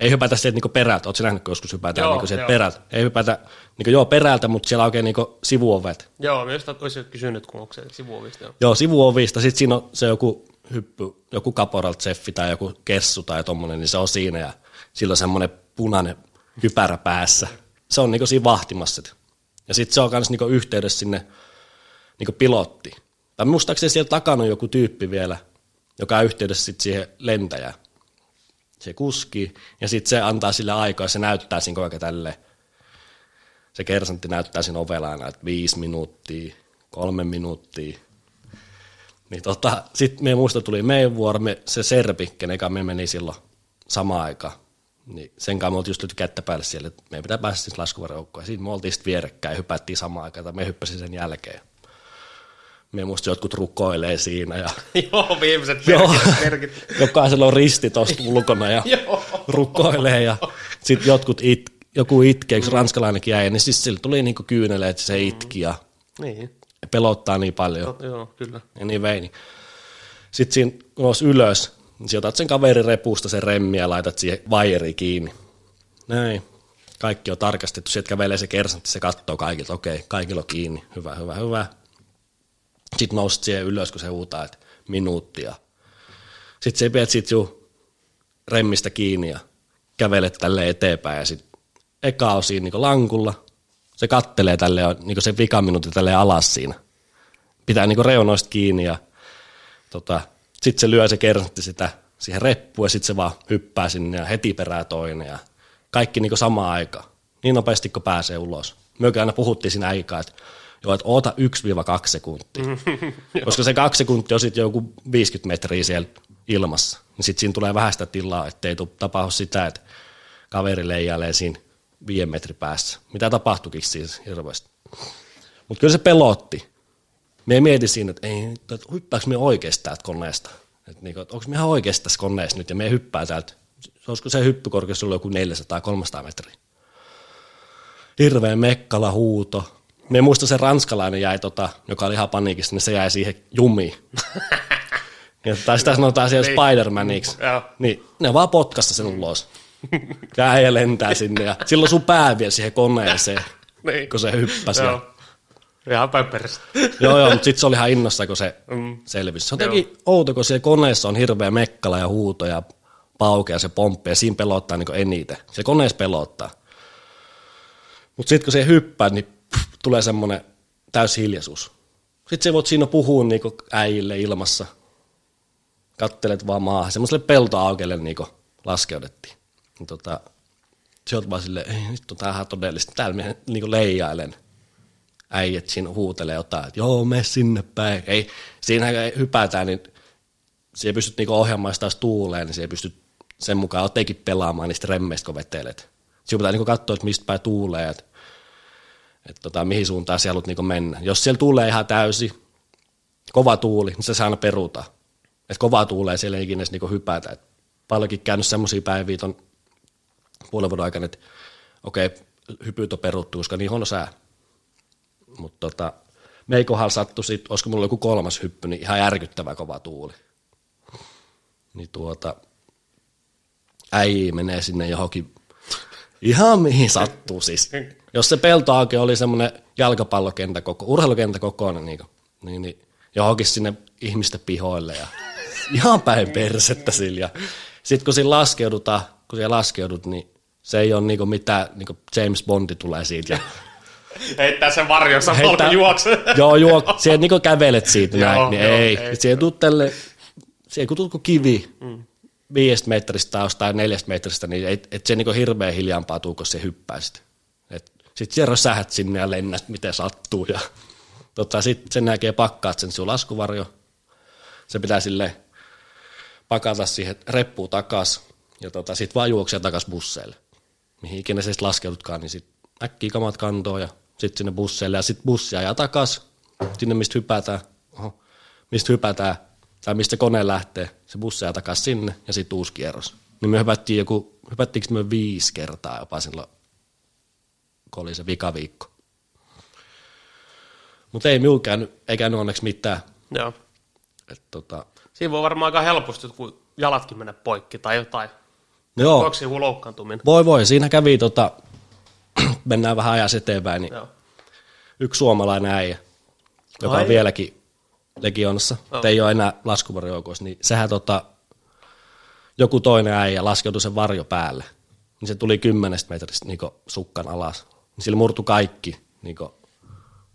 Ei hypätä sieltä niinku perältä, ootko nähnyt, kun joskus hypätään Joo, niinku sieltä joo. perältä. Ei hypätä, niinku joo perältä, mutta siellä aukeaa niinku sivuovet. Joo, myös olisin kysynyt, kun onko se sivuovista. Joo. Joo, sivuovista, sitten siinä on se joku hyppy, joku kaporalt seffi tai joku kessu tai tommonen, niin se on siinä ja sillä on semmoinen punainen kypärä päässä. Se on niinku siinä vahtimassa. Ja sitten se on myös niinku yhteydessä sinne niinku pilotti. Tai muistaakseni siellä takana on joku tyyppi vielä, joka on yhteydessä sit siihen lentäjään. Se kuski ja sitten se antaa sille aikaa, se näyttää siinä koko tälleen. Se kersantti näyttää siinä ovella aina, että viisi minuuttia, kolme minuuttia, niin tota, sitten me muista tuli meidän vuoro, me, se Serbi, kenen me meni silloin samaan aikaan. Niin sen kanssa me oltiin just kättä päälle siellä, että meidän pitää päästä siis laskuvarjoukkoon. Ja siinä me oltiin sitten vierekkäin ja hypättiin samaan aikaan, tai me hyppäsin sen jälkeen. Me muista jotkut rukoilee siinä ja Joo, viimeiset merkit. merkit. jokaisella on risti tuosta ulkona ja rukoilee ja sitten jotkut it, joku itkee, eikö ranskalainenkin jäi, niin siis sillä tuli niinku kyyneleet, että se itki ja Niin, pelottaa niin paljon. Tot- joo, kyllä. Ja niin vei. Niin. Sitten siinä nousi ylös, sä otat sen kaverin repusta sen remmi ja laitat siihen vaijeri kiinni. Näin. Kaikki on tarkastettu. Sieltä kävelee se kersantti, se katsoo kaikilta. Okei, kaikilla on kiinni. Hyvä, hyvä, hyvä. Sitten nousit siihen ylös, kun se huutaa, että minuuttia. Sitten se pidät sit juu remmistä kiinni ja kävelet tälle eteenpäin. Ja sitten eka on siinä niin lankulla. Se kattelee tälle niin se vikaminuutti tälle alas siinä pitää niinku reunoista kiinni ja tota, sitten se lyö se kersantti sitä siihen reppuun ja sitten se vaan hyppää sinne ja heti perää toinen ja kaikki niinku samaan aikaan. Niin nopeasti kun pääsee ulos. Myökin aina puhuttiin siinä aikaa, että joo, että oota 1-2 sekuntia. Koska se kaksi sekuntia on sitten joku 50 metriä siellä ilmassa. Niin sitten siinä tulee vähän sitä tilaa, ettei tapahdu sitä, että kaveri leijailee siinä viiden metrin päässä. Mitä tapahtuikin siis hirveästi. Mutta kyllä se pelotti. Me mietin siinä, että, ei, että hyppääkö me oikeasti täältä koneesta. Että niinku, että onko me ihan oikeasti tässä koneessa nyt ja me hyppää täältä. Olisiko se hyppykorkeus ollut joku 400-300 metriä. Hirveä mekkala huuto. Me muista se ranskalainen jäi, tota, joka oli ihan paniikissa, niin se jäi siihen jumiin. ja, tai sitä sanotaan siellä Niin. Spider-Maniksi. Niin ne vaan potkasta sen ulos. Ja äijä lentää sinne ja silloin sun pää vielä siihen koneeseen, Niin. kun se hyppäsi. Joo. Ihan päin perästä. joo, joo, mutta sitten se oli ihan innossa, kun se Mm. selvisi. Se on jotenkin outo, kun siellä koneessa on hirveä mekkala ja huuto ja pauke ja se pomppi, ja siinä pelottaa niin eniten. Se koneessa pelottaa. Mutta sitten kun se hyppää, niin pff, tulee semmoinen täys hiljaisuus. Sitten se voit siinä puhua niin äijille ilmassa. Kattelet vaan maahan. Semmoiselle peltoaukelle niin laskeudettiin. Niin tota, se oot vaan silleen, ei nyt on tämähän todellista. Täällä minä niin leijailen äijät siinä huutelee jotain, että joo, me sinne päin. Ei, siinä hypätään, niin siellä pystyt niinku ohjaamaan sitä tuuleen, niin siellä pystyt sen mukaan otekin pelaamaan niistä remmeistä, kun vetelet. Siinä pitää niinku katsoa, että mistä päin tuulee, että, että tota, mihin suuntaan siellä haluat niinku mennä. Jos siellä tuulee ihan täysi, kova tuuli, niin se saa aina peruta. Että kova tuulee, siellä ei ikinä edes niinku hypätä. Et paljonkin käynyt semmoisia päiviä ton puolen vuoden aikana, että okei, hypyt on peruttu, koska niin huono sää. Mutta tota, mei kohdalla sattui sit, olisiko mulla joku kolmas hyppy, niin ihan järkyttävä kova tuuli. Niin tuota, äijä menee sinne johonkin, ihan mihin sattuu siis. Jos se peltoauke oli semmoinen jalkapallokenttä koko, urheilukenttä kokoinen, niin, niin, niin johonkin sinne ihmisten pihoille ja ihan päin persettä sillä. Sitten kun siinä laskeudutaan, kun siellä laskeudut, niin se ei ole niinku mitään, niinku James Bondi tulee siitä ja Heittää sen varjossa Heittää- juokse. Joo, juo, siellä niinku kävelet siitä Joo, näin, niin joo, ei. ei. Siellä tuut tälle, siellä kun tuut kivi mm. viidestä metristä tai jostain neljästä metristä, niin et, et se niinku hirveän hiljampaa tuu, kun se hyppää sit. Et sit siellä rösähät sinne ja lennät, miten sattuu. Ja tota, sit sen jälkeen pakkaat sen sun laskuvarjo. Se pitää sille pakata siihen reppuun takas ja tota, sit vaan juoksia takas busseille. Mihin ikinä se sit laskeudutkaan, niin sit äkkiä kamat kantoon ja sitten sinne busseille ja sitten bussi ajaa takas sinne, mistä hypätään, oho, mistä hypätään tai mistä kone lähtee, se bussi ajaa takas sinne ja sitten uusi kierros. Niin me hypättiin joku, hypättiinkö me viisi kertaa jopa silloin, kun oli se vikaviikko. Mutta ei minun käynyt, ei käynyt onneksi mitään. Joo. Et, tota, Siinä voi varmaan aika helposti, kun jalatkin mennä poikki tai jotain. joo, Onko joku loukkaantuminen? voi voi, siinä kävi, tota, mennään vähän ajas eteenpäin, niin Joo. yksi suomalainen äijä, joka Ai. on vieläkin legionassa, oh. ei ole enää laskuvarjoukoissa, niin sehän tota, joku toinen äijä laskeutui sen varjo päälle. Niin se tuli kymmenestä metristä niin sukkan alas. Niin sillä murtu kaikki niin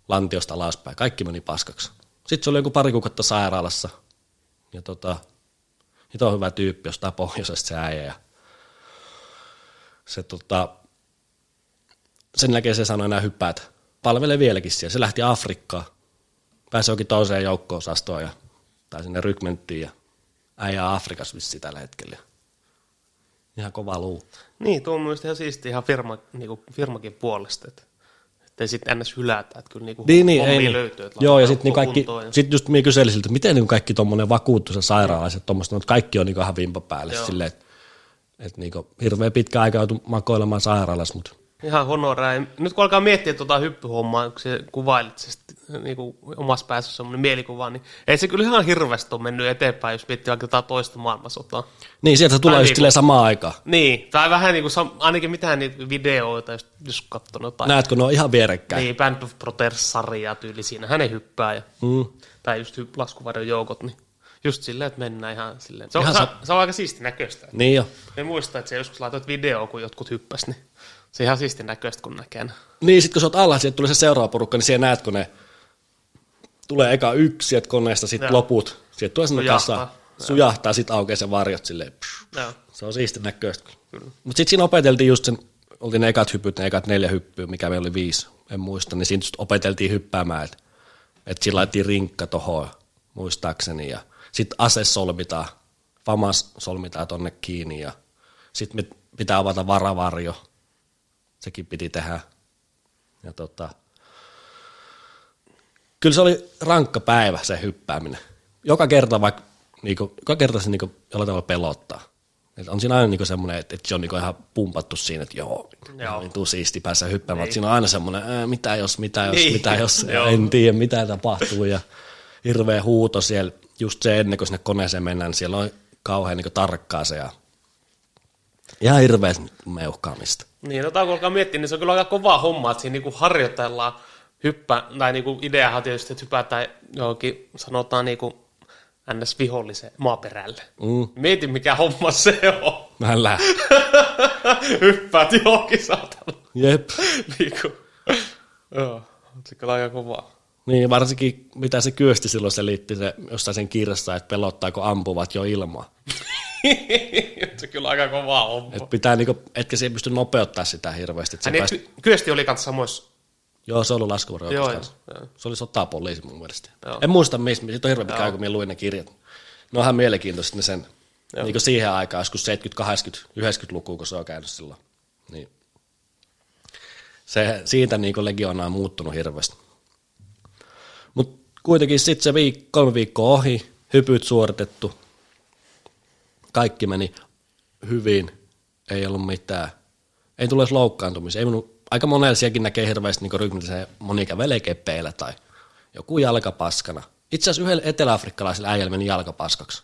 lantiosta alaspäin. Kaikki meni paskaksi. Sitten se oli joku pari kuukautta sairaalassa. Ja tota, hito on hyvä tyyppi jostain pohjoisesta se äijä. Ja se tota, sen jälkeen se sanoi enää hyppää, että palvelee vieläkin siellä. Se lähti Afrikkaan, pääsi jokin toiseen joukko-osastoon ja, tai sinne rykmenttiin ja äijää Afrikassa vissi tällä hetkellä. Ihan kova luu. Niin, tuo on mielestäni ihan siisti ihan firma, niinku, firmakin puolesta, että ei sitten ns. hylätä, että kyllä niinku Niin, niin, ei, niin. löytyy. Että Joo, ja sitten niin kaikki, ja- sit just minä kyselin siltä, että miten niin kaikki tuommoinen vakuutus ja sairaalaiset tuommoista, mutta kaikki on niin ihan vimpa päälle Joo. silleen, että et niin hirveän pitkä aika joutu makoilemaan sairaalassa, mutta Ihan honoraa. Nyt kun alkaa miettiä tuota hyppyhommaa, kun se kuvailit se sit, niinku, omassa päässä semmoinen mielikuva, niin ei se kyllä ihan hirveästi ole mennyt eteenpäin, jos miettii vaikka jotain toista maailmansotaa. niin sieltä se tulee Tai just niinku- silleen samaan aikaan. Niin, tai vähän niin kuin, ainakin mitään niitä videoita, jos, jos katsonut jotain. Näetkö, ne on ihan vierekkäin. Niin, Band of Brothers-sarjaa tyyli siinä, hänen hyppää, ja, Mm. tai just laskuvarjon joukot, niin just silleen, että mennään ihan silleen. Se on, Ihan se, sa- se on aika siisti näköistä. Niin jo. Me muistan, että se joskus laitoit videoa, kun jotkut hyppäs, niin se on ihan siisti näköistä, kun näkee. Niin, sitten kun sä oot alla, sieltä tulee se seuraava porukka, niin siellä näet, kun ne tulee eka yksi sieltä koneesta, sitten loput. Sieltä tulee sinne kassa, sujahtaa, sitten aukeaa se varjot silleen. psh. Joo. Se on siisti näköistä. Mutta sitten siinä opeteltiin just sen, oltiin ne ekat hyppyt, ne ekat neljä hyppyä, mikä meillä oli viisi, en muista, niin siinä opeteltiin hyppäämään, että et siinä laitettiin rinkka tohon, muistaakseni, ja sitten ase solmitaan, famas solmitaan tonne kiinni, ja sitten pitää avata varavarjo, sekin piti tehdä. Ja tota, kyllä se oli rankka päivä se hyppääminen. Joka kerta vaikka, niinku, joka kerta se niinku, jollain tavalla pelottaa. Et on siinä aina niinku semmoinen, että, että se on niinku ihan pumpattu siinä, että joo, joo. Niin tuu siisti päässä hyppäämään. Niin. Siinä on aina semmoinen, ää, mitä jos, mitä jos, Niin. mitä jos, en tiedä mitä tapahtuu. Ja hirveä huuto siellä, just se ennen kuin sinne koneeseen mennään, niin siellä on kauhean niinku tarkkaa se ja ihan hirveä meuhkaamista. Niin, no kun alkaa miettiä, niin se on kyllä aika kova homma, että siinä niinku harjoitellaan hyppä, tai niinku ideahan on tietysti, että hypätään johonkin, sanotaan niinku ns. viholliseen maaperälle. Mm. Mieti, mikä homma se on. Mä lähden. Hyppäät johonkin saatana. Jep. niinku. Joo, se kyllä aika kovaa. Niin, varsinkin mitä se kyösti silloin selitti se, jossain sen kirjassa, että pelottaako ampuvat jo ilmaa. se kyllä aika kovaa homma. Et pitää niinku, etkä se ei pysty nopeuttaa sitä hirveästi. Et se Ai niin, pääst... ky- kyösti oli kanssa samoissa. Joo, se oli laskuvarjo. Joo, joo. Se oli sotapoliisi mun mielestä. Joo. En muista mistä, siitä on hirveän pitkä aika, kun minä luin ne kirjat. Ne on ihan mielenkiintoiset ne sen, Joo. niin siihen aikaan, joskus 70, 80, 90-lukua, kun se on käynyt silloin. Niin. Se, siitä niin legiona on muuttunut hirveästi. Mutta kuitenkin sitten se viik- kolme viikkoa ohi, hypyt suoritettu, kaikki meni hyvin, ei ollut mitään. Ei tule edes loukkaantumisia. Ei minun, aika monella sielläkin näkee hirveästi niin ryhmillä moni kävelee keppeillä tai joku jalkapaskana. Itse asiassa yhdellä eteläafrikkalaisella äijällä meni jalkapaskaksi.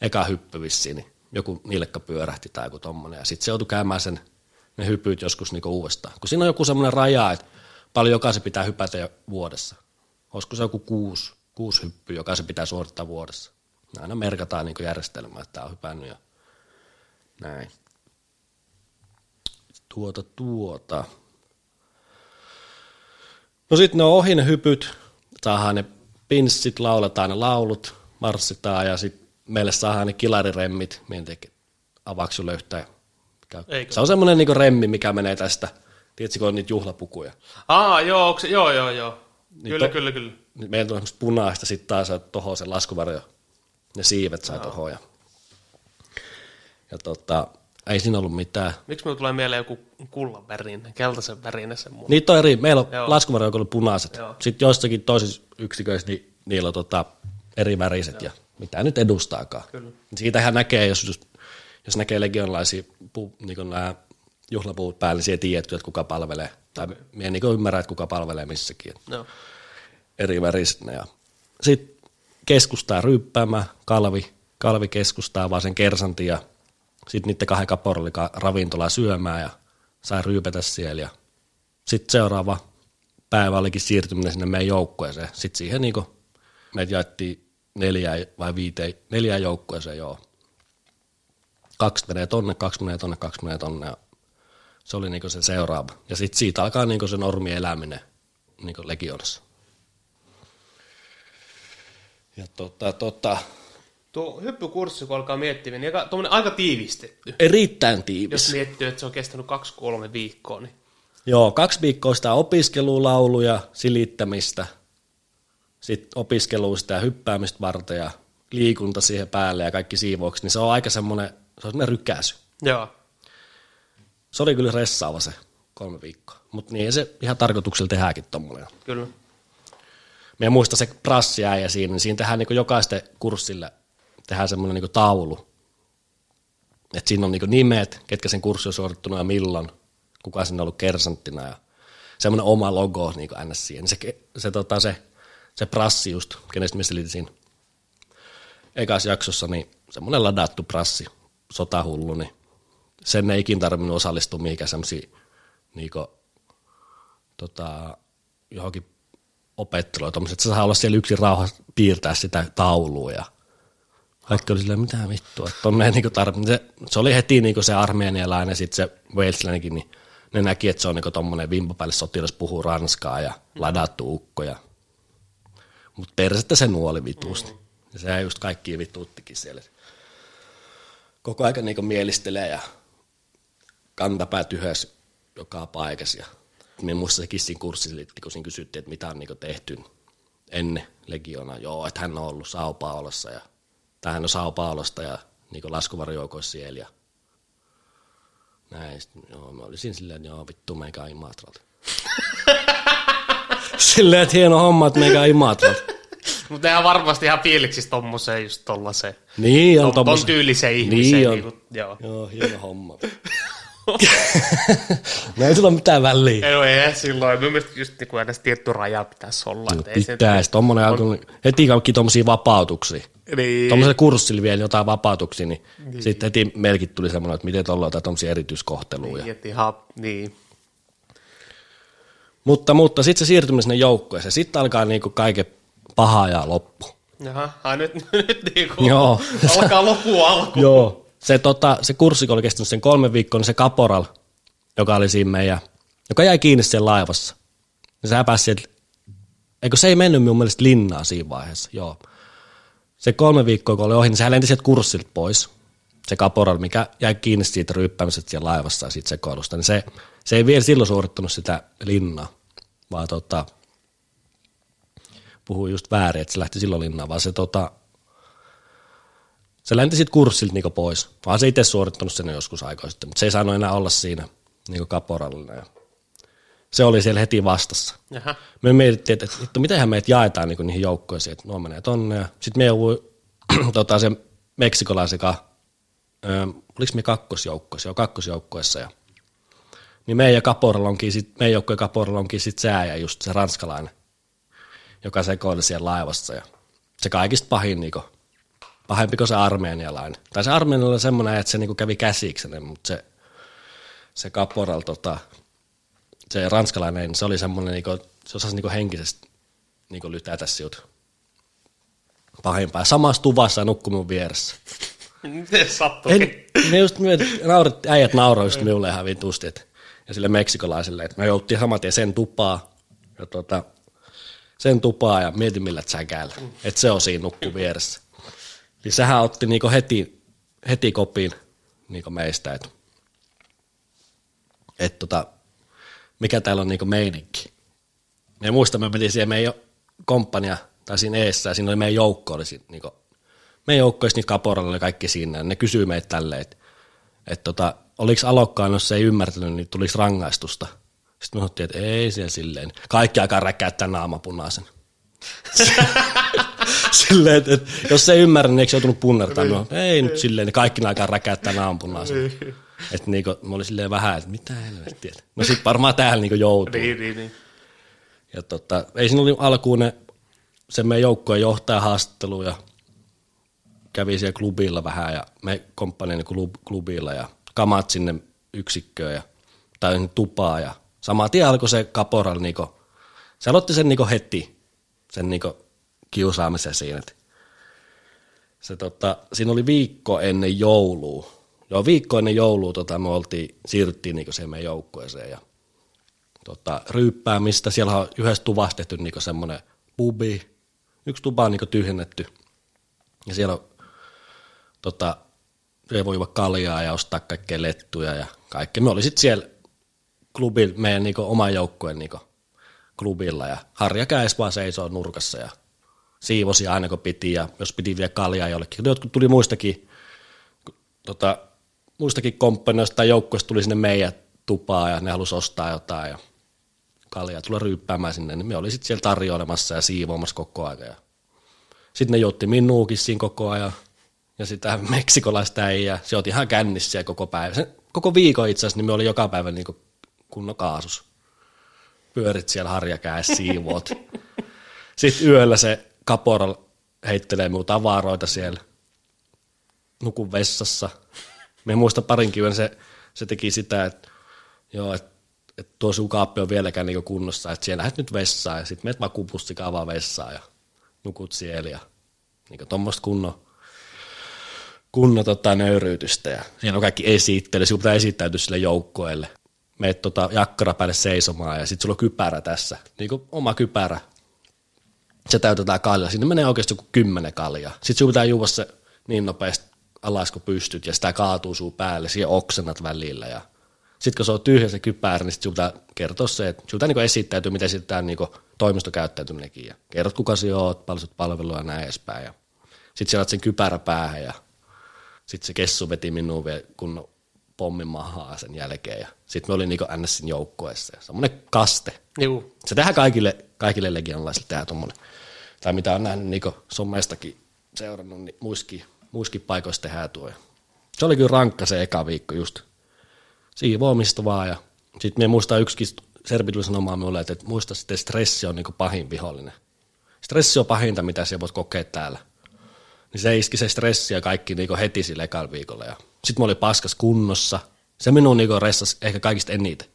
Eka hyppy vissiin, niin joku nilkka pyörähti tai joku tommonen. Ja sitten se joutui käymään sen, ne hypyt joskus niin uudestaan. Kun siinä on joku semmoinen raja, että paljon jokaisen pitää hypätä jo vuodessa. Olisiko se joku kuusi, kuusi hyppyä, joka se pitää suorittaa vuodessa. Aina merkataan niin järjestelmää, että tämä on hypännyt ja näin. Tuota, tuota. No sitten ne on ohi ne hypyt, saadaan ne pinssit, lauletaan ne laulut, marssitaan ja sitten meille saadaan ne kilariremmit, mien teki avaksi Eikö? Se on semmoinen niinku remmi, mikä menee tästä, tiedätkö, kun on niitä juhlapukuja. Aa, joo, onko se, joo, joo, joo. Niin kyllä, to- kyllä, kyllä. Nyt meillä on semmoista punaista, sitten taas tohon se laskuvarjo, ne siivet sai tohon ja, ja tota, ei siinä ollut mitään. Miksi minulle tulee mieleen joku kullan värinen, keltaisen värinen semmoinen? Niitä on eri, meillä on Joo. laskuvarjo, joka oli punaiset. Joo. Sitten joissakin toisissa yksiköissä niin niillä on tota, eri väriset ja mitä nyt edustaakaan. Kyllä. Siitähän näkee, jos, jos, jos näkee legionlaisia pu, niin nämä juhlapuut päällä, niin siellä tiedät, että kuka palvelee. Tai okay. minä niin ymmärrän, että kuka palvelee missäkin. Joo. eri värisinä. Ja sitten keskustaa ryyppäämään, kalvi, kalvi keskustaa vaan sen kersantin ja sitten niiden kahden kaporilla ravintola syömään ja sai ryypätä siellä. Sitten seuraava päivä olikin siirtyminen sinne meidän joukkueeseen. Sitten siihen niin meitä jaettiin neljä vai viite, neljä joukkueeseen, joo. Kaksi menee tonne, kaksi menee tonne, kaksi menee tonne. Ja se oli niin se seuraava. Ja sitten siitä alkaa niin se normi eläminen niin legionassa. Ja tota, tota, Tuo hyppykurssi, kun alkaa miettiä, niin aika, aika tiivistetty. Erittäin tiivis. Jos miettii, että se on kestänyt kaksi-kolme viikkoa, niin... Joo, kaksi viikkoa sitä opiskelulauluja, silittämistä, sitten opiskelua sitä hyppäämistä varten ja liikunta siihen päälle ja kaikki siivoukset, niin se on aika semmoinen, se on semmoinen rykäsy. Joo. Se oli kyllä ressaava se kolme viikkoa, mutta niin se ihan tarkoituksella tehdäänkin tommoinen. Kyllä. Mä muista se prassi ja siinä, niin siinä tehdään niin jokaisten kurssille tehdään semmoinen niin taulu. Että siinä on niin nimet, ketkä sen kurssi on suorittunut ja milloin, kuka sinne on ollut kersanttina ja semmoinen oma logo niin kuin ns. siihen. Se, se, tota, se, se prassi just, kenestä me siinä ekas jaksossa, niin semmoinen ladattu prassi, sotahullu, niin sen ei ikin tarvinnut osallistua mihinkään semmoisiin niin tota, johonkin opetteluun, että sä saa olla siellä yksin rauhassa piirtää sitä taulua ja kaikki oli silleen, mitä vittua, että on niinku tar- se, se, oli heti niinku se armeenialainen, sitten se Walesläinenkin, niin ne näki, että se on niinku tommonen vimpapäälle sotilas puhuu ranskaa ja ladattu ukko. Ja... Mutta persettä se nuoli vituusti. Mm. Ja se just kaikki vituuttikin siellä. Koko ajan niinku mielistelee ja kantapää tyhäs joka paikassa. Ja minä muista se kissin kurssi, kun siinä kysyttiin, että mitä on niinku tehty ennen legiona. Joo, että hän on ollut Sao Paulossa ja tai hän on Sao Paulosta ja niin laskuvarjoukoissa siellä. Ja näin, sitten, joo, mä olisin silleen, että joo, vittu, meikä Imatralta. silleen, että hieno homma, että meikä Imatralta. Mutta ihan varmasti ihan fiiliksissä tommoseen just tollasen. Niin, on tommoseen. Ton tyylisen ihmiseen. Niin on. Niin kuin, joo. joo, hieno homma. no ei sillä ole mitään väliä. Ei, no ei silloin. Minun mielestä just niin kuin tietty raja pitäisi olla. No, pitäisi. Tuommoinen on... heti kaikki tuommoisia vapautuksia. Niin. Tuommoiselle kurssille vielä jotain vapautuksia, niin, niin. sitten heti melkit tuli semmoinen, että miten tuolla on tuommoisia erityiskohteluja. Niin, ihan, niin. Mutta, mutta sitten se siirtyminen sinne joukkueeseen, sitten alkaa niinku kaiken paha ja loppu. Jaha, ai nyt, nyt niinku Joo. alkaa loppu alku. Joo, se, tota, se kurssi, kun oli kestänyt sen kolme viikkoa, niin se kaporal, joka oli siinä meidän, joka jäi kiinni siellä laivassa. Ja se pääsi sieltä, eikö se ei mennyt minun mielestä linnaa siinä vaiheessa, joo. Se kolme viikkoa, kun oli ohi, niin se lenti sieltä kurssilta pois. Se kaporal, mikä jäi kiinni siitä ryyppäämisestä siellä laivassa ja siitä sekoilusta, niin se, se ei vielä silloin suorittanut sitä linnaa, vaan tota, puhui just väärin, että se lähti silloin linnaan, vaan se tota, se lenti sitten kurssilta niinku pois. Vaan se itse suorittanut sen joskus aikaa sitten, mutta se ei saanut enää olla siinä niinku kaporallina. Ja se oli siellä heti vastassa. Jaha. Me mietittiin, että, että, mitenhän meitä jaetaan niinku niihin joukkoisiin, että nuo menee tonne. Sitten me joudui tota, se meksikolaisen oliko me kakkosjoukkoissa, jo kakkosjoukkoissa. Ja, niin meidän kaporalla onkin sit, meidän joukkojen kaporalla onkin sit sää ja just se ranskalainen, joka sekoili siellä laivassa. Ja se kaikista pahin niinku, pahempi kuin se armeenialainen. Tai se armeenialainen oli semmoinen, että se niinku kävi käsikseni, mutta se, se kaporal, tota, se ranskalainen, se oli semmoinen, niinku, se osasi niinku henkisesti niinku lytätä siut pahimpaa. Samassa tuvassa nukkui mun vieressä. Miten sattui? Ne just myöt, naurit, äijät nauroi just minulle ihan vitusti, ja sille meksikolaiselle, että me jouttiin saman tien sen tupaa, ja tota, sen tupaa ja mietin millä säkäällä, että se on siinä nukku vieressä. Niin sehän otti niinku heti, heti kopiin niinku meistä, että et tota, mikä täällä on niinku meininki. Ja muista, me menin siihen meidän komppania, tai siinä eessä, ja siinä oli meidän joukko, oli siinä, niinku, meidän joukko, ja niitä kaporalla oli kaikki siinä, ja ne kysyy meitä tälleen, että et tota, oliko alokkaan, jos se ei ymmärtänyt, niin tuliko rangaistusta. Sitten me sanottiin, että ei siellä silleen. Kaikki aikaa räkäättää naamapunaisen. silleen, että, että jos se ei ymmärrä, niin eikö se joutunut punnertaa? No, ei nyt silleen, niin kaikki aikaa räkäyttää naampunaisen. Että niinku, mä olin silleen vähän, että mitä helvettiä. No sit varmaan täällä niinku joutuu. Niin, niin, niin. Ja tota, ei siinä oli alkuun ne sen meidän joukkojen johtaja haastattelu ja kävi siellä klubilla vähän ja me komppaniin klub, klubilla ja kamat sinne yksikköön ja, tai tupaa ja saman tien alkoi se kaporal niinku, se aloitti sen niinku heti, sen niinku kiusaamisen siinä. Se tota, siinä oli viikko ennen joulua. Joo, viikko ennen joulua tota, me oltiin, siirryttiin niinku siihen meidän joukkueeseen ja tota, ryyppäämistä. Siellä on yhdessä tuvassa tehty niinku semmoinen pubi. Yksi tuba on niinku tyhjennetty. Ja siellä on tota, se voi juoda kaljaa ja ostaa kaikkea lettuja ja kaikkea. Me oli sitten siellä klubilla, meidän niinku oman joukkueen niinku klubilla ja Harja Käes vaan seisoo nurkassa ja siivosi aina kun piti ja jos piti vielä kaljaa jollekin. Jotkut tuli muistakin, tota, muistakin komppanoista tai joukkueista tuli sinne meidän tupaa ja ne halusi ostaa jotain ja kaljaa tulla ryyppäämään sinne, niin me oli sitten siellä tarjoilemassa ja siivoamassa koko ajan. Ja sitten ne joutti minuukin siinä koko ajan ja sitä meksikolaista ei, ja se otti ihan kännissä koko päivä. Sen, koko viikon itse asiassa, niin me oli joka päivä niin kunnon kaasus. Pyörit siellä harjakäessä, siivoot. Sitten yöllä se kaporal heittelee minun tavaroita siellä. Nukun vessassa. Me muista parinkin yön se, se teki sitä, että joo, että että tuo sun kaappi on vieläkään niin kunnossa, että siellä lähdet nyt vessaan ja sitten menet makupussikaan vaan vessaan ja nukut siellä ja niin tuommoista kunnon kunnon tota, nöyryytystä ja siinä on kaikki esittely, sinun pitää esittäytyä sille joukkoelle. Meet tota, jakkara päälle seisomaan ja sitten sulla on kypärä tässä, niin oma kypärä. Se täytetään kaljaa, sinne menee oikeasti joku kymmenen kaljaa. Sitten sinun pitää juoda se niin nopeasti alas kun pystyt ja sitä kaatuu sun päälle, siihen oksennat välillä ja sitten kun se on tyhjä se kypärä, niin sitten pitää kertoa se, että sinun pitää niin esittäytyä, miten esitetään niin toimistokäyttäytyminenkin ja kerrot kuka sinä oot, paljon palvelua ja näin edespäin ja sitten siellä sen kypärä päähän ja sitten se kessu veti minua vielä kun pommin mahaa sen jälkeen. Ja sitten me olin niinku NSin joukkueessa. Ja semmoinen kaste. Juu. Se tehdään kaikille, kaikille legianlaisille tehdään tuommoinen. Tai mitä on nähnyt niinku somestakin seurannut, niin muiskin, muiskin paikoissa tehdään tuo. Se oli kyllä rankka se eka viikko just. Siivoamista vaan. Ja sitten me muistaa yksikin serbi tuli sanomaan minulle, että muista sitten stressi on niinku pahin vihollinen. Stressi on pahinta, mitä siellä voit kokea täällä niin se iski se stressi ja kaikki niinku heti sille ekalla viikolla. Ja sitten mä olin paskas kunnossa. Se minun niinku ressasi ehkä kaikista eniten.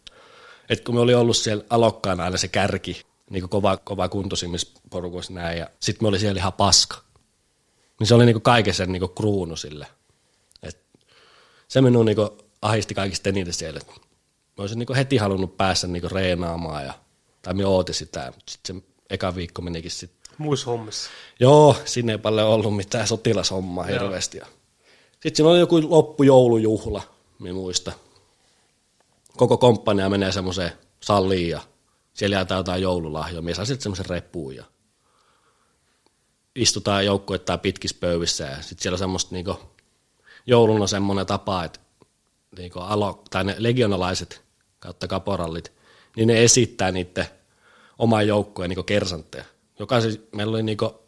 Et kun me oli ollut siellä alokkaana aina se kärki, niinku kova, kova kuntoisimmissa porukoissa näin, ja sitten me oli siellä ihan paska. Niin se oli niinku kaiken sen niinku kruunu sille. Et se minun niinku ahisti kaikista eniten siellä. Et mä olisin niinku heti halunnut päästä niinku reenaamaan, ja, tai me ootin sitä, mutta sitten se eka viikko menikin sitten Muissa hommissa. Joo, sinne ei paljon ollut mitään sotilashommaa hirveästi. Sitten siinä oli joku loppujoulujuhla, minä muista. Koko komppania menee semmoiseen salliin ja siellä jaetaan jotain joululahjoja. Minä saan sitten semmoisen repuun ja istutaan joukkuettaan pitkissä pöyvissä ja sitten siellä on semmoista niinku, jouluna semmoinen tapa, että niinku alo, tai ne legionalaiset kautta kaporallit, niin ne esittää niiden oman joukkueen niinku kersantteja jokaisen, meillä oli niinku,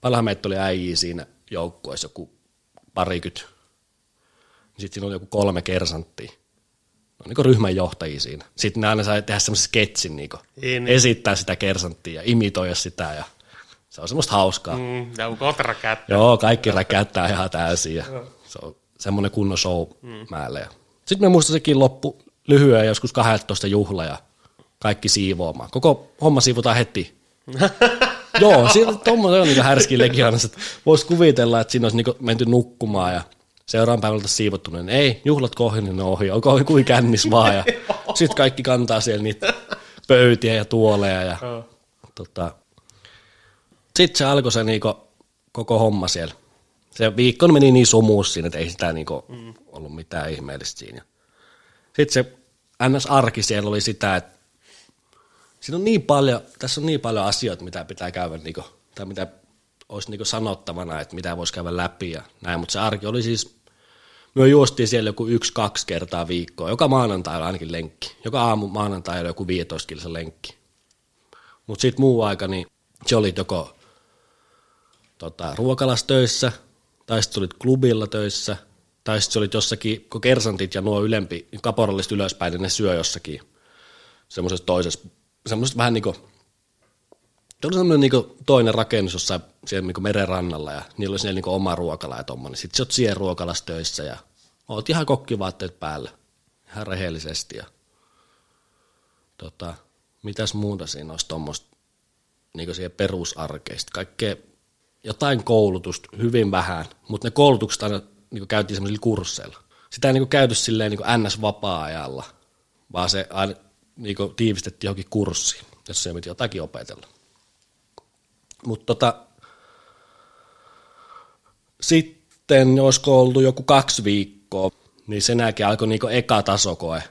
paljonhan meitä oli äijiä siinä joukkueessa, joku parikyt. Sitten siinä oli joku kolme kersanttia. No niin ryhmän johtajia siinä. Sitten ne aina sai tehdä semmoisen sketsin, niin niin. esittää sitä kersanttia ja imitoida sitä ja se on semmoista hauskaa. Mm, ja räkättää. Joo, kaikki räkättää ihan täysin ja se on semmoinen kunnon show mm. määlle. Sitten me muistan sekin loppu lyhyen joskus 12 juhla ja kaikki siivoamaan. Koko homma siivotaan heti Joo, siinä tuommoinen on niin härski legianassa, että voisi kuvitella, että siinä olisi niin menty nukkumaan ja seuraavan päivältä siivottu, niin ei, juhlat kohi, niin ne ohi, onko kuin kännis vaan. Ja sitten kaikki kantaa siellä niitä pöytiä ja tuoleja. Ja, tota. Sitten se alkoi se niinku, koko homma siellä. Se viikko meni niin sumuus siinä, että ei sitä niinku mm. ollut mitään ihmeellistä siinä. Sitten se NS-arki siellä oli sitä, että siinä on niin paljon, tässä on niin paljon asioita, mitä pitää käydä, niin kuin, tai mitä olisi niin sanottavana, että mitä voisi käydä läpi ja näin, mutta se arki oli siis, me juostiin siellä joku yksi-kaksi kertaa viikkoa, joka maanantai oli ainakin lenkki, joka aamu maanantai oli joku 15 kilsa lenkki. Mutta sitten muu aika, niin se oli joko tota, ruokalastöissä, tai sitten olit klubilla töissä, tai sitten olit jossakin, kun kersantit ja nuo ylempi, kaporalliset ylöspäin, niin ne syö jossakin semmoisessa toisessa semmoiset vähän niin Se oli semmoinen niin toinen rakennus jossain siellä niin meren rannalla ja niillä oli siellä niin oma ruokala ja tommonen. Sitten sä oot siellä ruokalassa töissä ja oot ihan kokkivaatteet päällä, ihan rehellisesti. Ja, tota, mitäs muuta siinä olisi tuommoista niin siihen perusarkeista. Kaikkea jotain koulutusta, hyvin vähän, mutta ne koulutukset aina niin käytiin semmoisilla kursseilla. Sitä ei niin käyty silleen niin NS-vapaa-ajalla, vaan se aina niin tiivistettiin johonkin kurssiin, jos se piti jotakin opetella. Mutta tota, sitten olisiko ollut joku kaksi viikkoa, niin sen jälkeen alkoi niin eka tasokoe.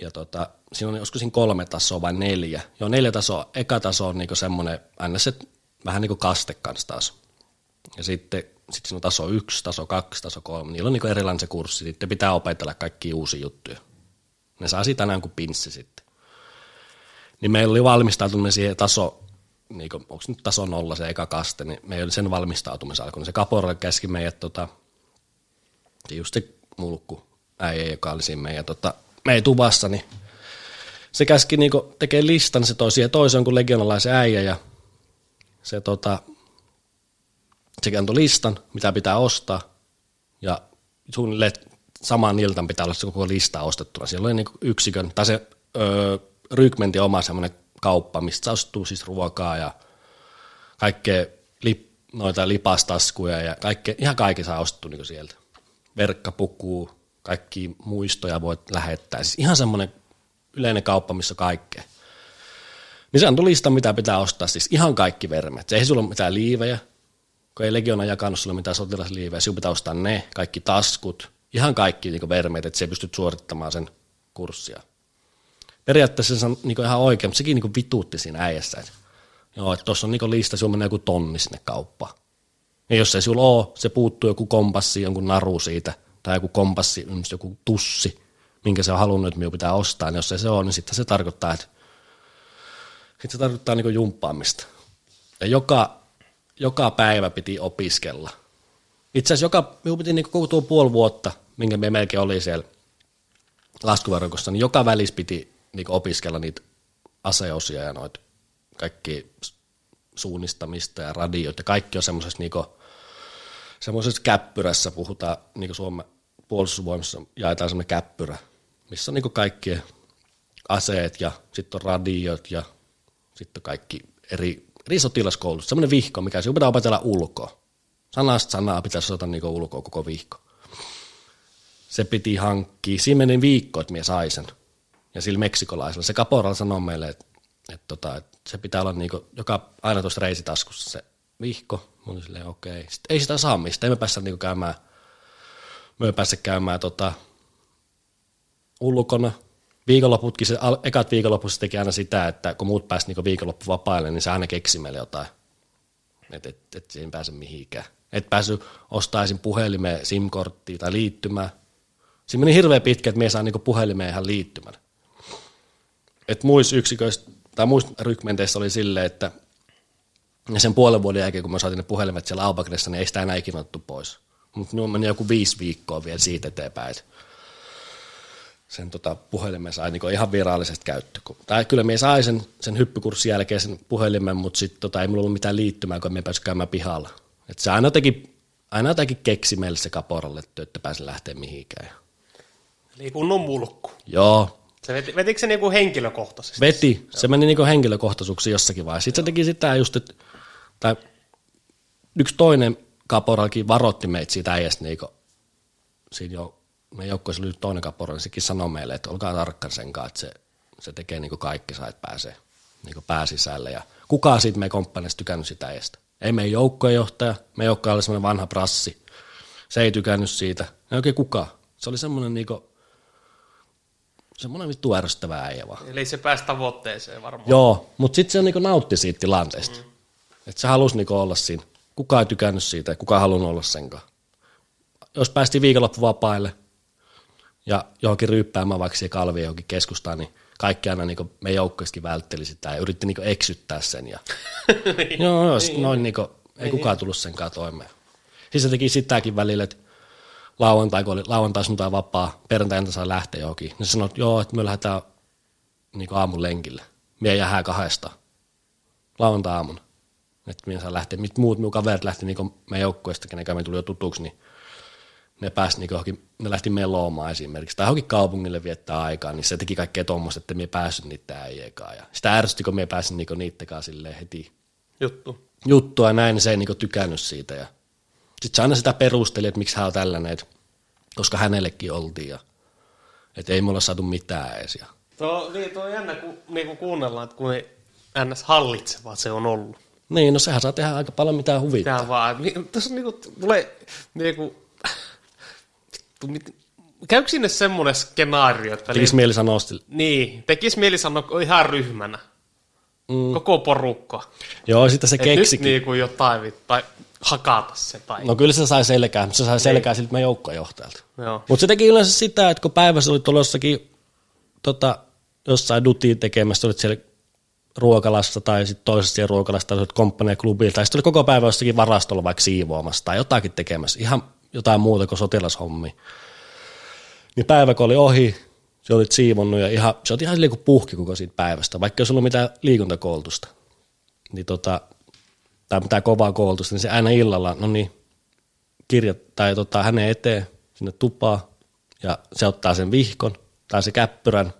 Ja tota, siinä on, olisiko siinä kolme tasoa vai neljä. Joo, neljä tasoa. Eka taso on niin semmoinen, aina se vähän niin kuin kaste kanssa taas. Ja sitten sit siinä on taso yksi, taso kaksi, taso kolme. Niillä on niin erilainen se kurssi. Sitten pitää opetella kaikki uusia juttuja. Ne saa siitä tänään kuin pinssi sitten. Niin meillä oli valmistautuminen siihen taso, niin kuin, onko nyt taso nolla se eka kaste, niin meillä oli sen valmistautumisen alkoi. Se kaporra käski meidät, tota, just se mulkku äijä, joka oli siinä meidän, tota, meidän tuvassa, niin se käski niinku tekee listan, se toi siihen toisen kuin legionalaisen äijä ja se tota, se antoi listan, mitä pitää ostaa ja suunnilleen samaan iltaan pitää olla se koko lista ostettuna. Siellä oli niinku yksikön, tai se öö, rykmentin oma semmoinen kauppa, mistä ostuu siis ruokaa ja kaikkea lip, noita lipastaskuja ja kaikke, ihan kaikki saa ostettua niin sieltä. Verkkapukuu, kaikki muistoja voit lähettää. Siis ihan semmoinen yleinen kauppa, missä kaikkea. Niin se antoi lista, mitä pitää ostaa, siis ihan kaikki vermet. Se ei sulla ole mitään liivejä, kun ei Legiona jakanut sulle mitään sotilasliivejä, sinun pitää ostaa ne, kaikki taskut, ihan kaikki niin vermeet, että se pystyt suorittamaan sen kurssia. Periaatteessa se on niin ihan oikein, mutta sekin niin vituutti siinä äijässä. Että joo, että tuossa on niin lista, sinulla menee joku tonni sinne kauppaan. Ja jos ei sulla ole, se puuttuu joku kompassi, jonkun naru siitä, tai joku kompassi, joku tussi, minkä se on halunnut, että minun pitää ostaa, niin jos ei se ole, niin sitten se tarkoittaa, että sitten se tarkoittaa niin jumppaamista. Ja joka, joka päivä piti opiskella. Itse asiassa joka, minun piti niin koko tuo puoli vuotta, minkä me melkein oli siellä laskuvarikossa, niin joka välis piti niin opiskella niitä aseosia ja noita kaikki suunnistamista ja radioita. Kaikki on semmoisessa niin semmoisessa käppyrässä, puhutaan niin Suomen puolustusvoimassa jaetaan semmoinen käppyrä, missä on niin kaikki aseet ja sitten on radiot ja sitten kaikki eri, eri sotilaskoulut. Semmoinen vihko, mikä sinun pitää opetella ulkoa. Sanasta sanaa pitäisi osata niin ulkoa koko vihko. Se piti hankkia. Siinä meni viikko, että minä sai sen. Ja sillä meksikolaisella. Se kaporal sanoi meille, että, että, tota, että se pitää olla niin kuin, joka aina tuossa reisitaskussa se vihko. Mä olin silleen, okei. Sitten ei sitä saa mistä. Ei me päästä niin käymään, me päästä käymään tota, ulkona. Viikonloputkin, se, ekat viikonloput se teki aina sitä, että kun muut pääsivät niin viikonloppu vapaille, niin se aina keksi meille jotain. Että et, et, et pääse mihinkään. Et pääsy ostaisin puhelimeen SIM-korttia tai liittymään. Siinä meni hirveän pitkä, että me saa niin puhelimeen ihan liittymän. Et muissa yksiköissä tai muissa rykmenteissä oli silleen, että sen puolen vuoden jälkeen, kun mä saatiin ne puhelimet siellä Aubagressa, niin ei sitä enää ikinä otettu pois. Mutta minun meni joku viisi viikkoa vielä siitä eteenpäin, että sen tota, puhelimen sai niin ihan virallisesti käyttö. Tai kyllä me sai sen, sen hyppykurssin jälkeen sen puhelimen, mutta sitten tota, ei mulla ollut mitään liittymää, kun me pääsi käymään pihalla. Et se aina teki, aina teki keksi meille se kaporalle, että pääsin lähteä mihinkään. Eli kunnon mulkku. Joo. Se veti, vetikö se niinku henkilökohtaisesti? Veti. Se meni niinku henkilökohtaisuuksi jossakin vaiheessa. Sitten se teki sitä just, että tai yksi toinen kaporalkin varoitti meitä siitä äijästä, niin siinä jo, meidän joukkueessa oli toinen kapora, niin sekin sanoi meille, että olkaa tarkkana sen kanssa, että se, se tekee niin kaikki, että pääsee niin pääsisälle. Ja kukaan siitä meidän komppaneista tykännyt sitä äijästä. Ei meidän joukkuejohtaja, meidän joukkue oli semmoinen vanha prassi. Se ei tykännyt siitä. Ei oikein kukaan. Se oli semmoinen niin kuin, semmoinen vittu ärsyttävä äijä vaan. Eli se pääsi tavoitteeseen varmaan. Joo, mutta sitten se niin nautti siitä tilanteesta. Mm. Että se halusi niinku olla siinä. Kukaan ei tykännyt siitä, kukaan halunnut olla sen kanssa. Jos päästiin viikonloppuvapaille ja johonkin ryyppäämään vaikka siihen kalviin johonkin keskustaan, niin kaikki aina niin meidän joukkoistakin vältteli sitä ja yritti niin eksyttää sen. Ja... niin, joo, joo niin, noin niin kuin, ei niin, kukaan tullut sen kanssa toimeen. Siis se teki sitäkin välillä, että lauantai, kun oli lauantai, sunnuntai vapaa, perjantaina saa lähteä johonkin. Se sanoi, että joo, että me lähdetään niin aamun lenkille. Mie jäähän kahdesta. Lauantai aamun. Että minä saan lähteä, mit muut minun kaverit lähti niin meidän joukkueesta, kenen me tuli jo tutuksi, niin ne pääsi niin johonkin, ne lähti meloomaan esimerkiksi, tai johonkin kaupungille viettää aikaa, niin se teki kaikkea tuommoista, että me päässyt niitä äijäkaan. Ja sitä ärsytti, kun me pääsin niin niittekaan silleen heti Juttu. juttua ja näin, niin se ei niin tykännyt siitä. Ja sitten se aina sitä perusteli, että miksi hän on tällainen, että koska hänellekin oltiin ja että ei mulla saatu mitään edes. Ja Tuo, niin, tuo on jännä, kun niinku kuunnellaan, että kun ei ns. hallitseva se on ollut. niin, no sehän saa tehdä aika paljon mitään huvittaa. Tää vaan, niin, tässä niinku tulee niinku, käykö sinne semmoinen skenaario, että Tekisi mieli sanoa sille. niin, tekis mieli sanoa ihan ryhmänä, Mm. koko porukka, Joo, sitten se nyt keksikin. niinku jotain tai hakata se tai, No kyllä se sai selkää, mutta se sai selkää siltä meidän joukkojohtajalta. Mutta se teki yleensä sitä, että kun päivässä oli tuolla jossakin tota, jossain dutiin tekemässä, olit siellä ruokalassa tai sitten toisessa siellä ruokalassa tai olit komppaniaklubilla, tai sitten oli koko päivä jossakin varastolla vaikka siivoamassa tai jotakin tekemässä, ihan jotain muuta kuin sotilashommi. Niin päivä kun oli ohi, se olit siivonnut ja ihan, se oli ihan silleen kuin puhki koko siitä päivästä, vaikka ei ollut mitään liikuntakoulutusta. Niin tota, tai mitään kovaa koulutusta, niin se aina illalla, no niin, kirjat, tai tota, hänen eteen sinne tupaan, ja se ottaa sen vihkon tai se käppyrän,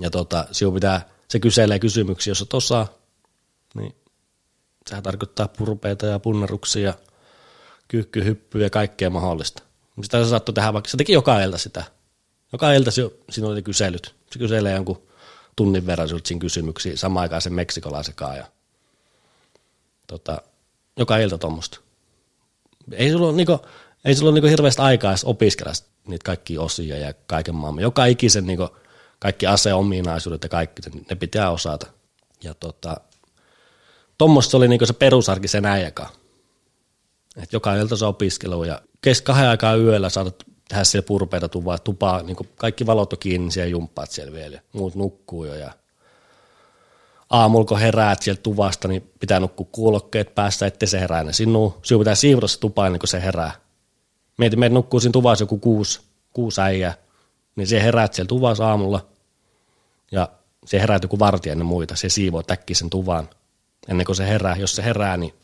ja tota, pitää, se kyselee kysymyksiä, jos et osaa, niin sehän tarkoittaa purpeita ja punnaruksia ja kyykkyhyppyä ja kaikkea mahdollista. Sitä se saattoi tehdä vaikka, se teki joka ilta sitä. Joka ilta si- siinä oli kyselyt. Se kyselee jonkun tunnin verran siinä kysymyksiä, samaan aikaan sen meksikolaisekaan ja tota, joka ilta tuommoista. Ei sulla ole, niinku, ei sulla ole niinku hirveästi aikaa edes opiskella niitä kaikkia osia ja kaiken maailman. Joka ikisen niinku, kaikki aseominaisuudet ja kaikki, ne pitää osata. Ja tota, tuommoista oli niinku se perusarki sen äijäkaan. Et joka ilta se opiskelu ja kes kahden aikaa yöllä saatat tehdä siellä purpeita tupaa, tupaa niin kaikki valot on kiinni, siellä jumppaat siellä vielä. Muut nukkuu jo ja aamulla kun heräät sieltä tuvasta, niin pitää nukkua kuulokkeet päässä, ettei se herää ennen sinua. Sinun pitää siivota se tupa ennen kuin se herää. Mietin, meitä nukkuu siinä tuvassa joku kuusi, kuusi äijää, niin se heräät siellä tuvassa aamulla ja se heräät joku vartija ennen muita. Se siivoo täkkiä sen tuvan ennen kuin se herää. Jos se herää, niin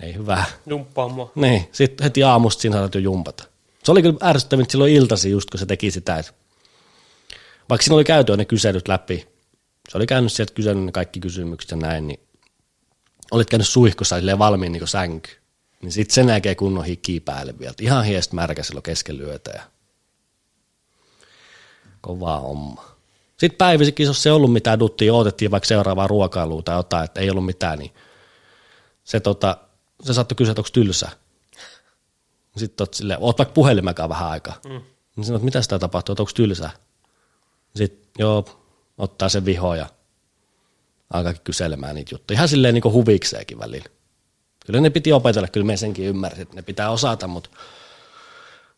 ei hyvä. Jumppaa mua. Niin, sitten heti aamusta siinä saatat jo jumpata. Se oli kyllä ärsyttävintä silloin iltasi just, kun se teki sitä, että vaikka siinä oli käyty ne kyselyt läpi, se oli käynyt sieltä kysynyt kaikki kysymykset ja näin, niin olit käynyt suihkussa silleen valmiin niin sänky. Niin sitten sen näkee kunnon hiki päälle vielä. Ihan hiest märkä silloin kesken lyötä ja kovaa homma. Sitten päivisikin, jos se ei ollut mitään duttia, odotettiin vaikka seuraavaa ruokailua tai jotain, että ei ollut mitään, niin se, tota, se saattoi kysyä, että onko tylsä. Sitten oot silleen, oot vaikka puhelimekaan vähän aikaa. Mm. Niin sanot, mitä sitä tapahtuu, että onko tylsä. Sitten joo, ottaa sen viho ja alkaakin kyselemään niitä juttuja. Ihan silleen niin huvikseenkin välillä. Kyllä ne piti opetella, kyllä me senkin ymmärsin, että ne pitää osata, mutta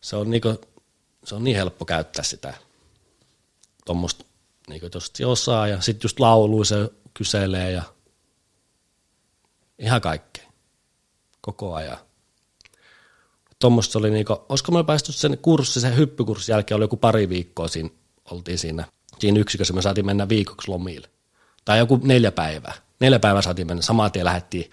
se on, niinku, se on niin helppo käyttää sitä tuommoista, niinku, jos se osaa ja sitten just laulu se kyselee ja ihan kaikkea koko ajan. Tuommoista oli niinku, olisiko me päästy sen kurssi, sen hyppykurssin jälkeen oli joku pari viikkoa siinä, oltiin siinä, siinä yksikössä, me saatiin mennä viikoksi lomille. Tai joku neljä päivää. Neljä päivää saatiin mennä, samaan tien lähdettiin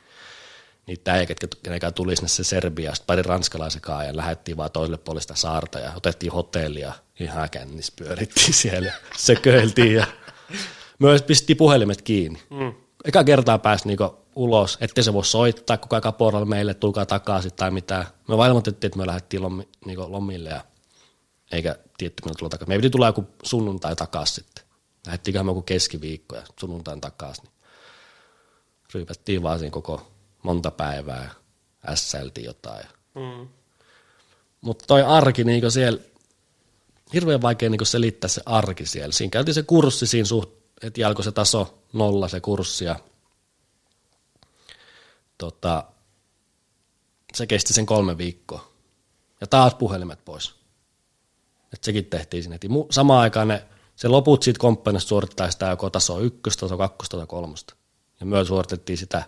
niitä äijä, ketkä kenenkään tuli sinne se Serbia, sitten pari ranskalaisen ja lähdettiin vaan toiselle puolelle sitä saarta ja otettiin hotellia, ihan kännissä pyörittiin siellä ja sököiltiin ja myös pistettiin puhelimet kiinni. Mm. Eka kertaa pääsi niinku ulos, ettei se voi soittaa kukaan kaporalla meille, tulkaa takaisin tai mitään. Me vaan ilmoitettiin, että me lähdettiin lomi, niinku lomille ja eikä tietty milloin tulla takaisin. Me piti tulla joku sunnuntai takaisin sitten. Lähdettiinköhän me joku keskiviikko ja sunnuntain takaisin. Niin ryypättiin vaan siinä koko monta päivää ja ässäiltiin jotain. Mm. Mutta toi arki niin siellä, hirveän vaikea niin selittää se arki siellä. Siinä käytiin se kurssi siinä suht, heti alkoi se taso nolla se kurssi ja tota, se kesti sen kolme viikkoa. Ja taas puhelimet pois. Et sekin tehtiin. Mu- Samaan aikaan ne, se loput siitä komppanista suorittaa sitä joko taso ykköstä, taso kakkosta tai kolmosta. Ja myös suoritettiin sitä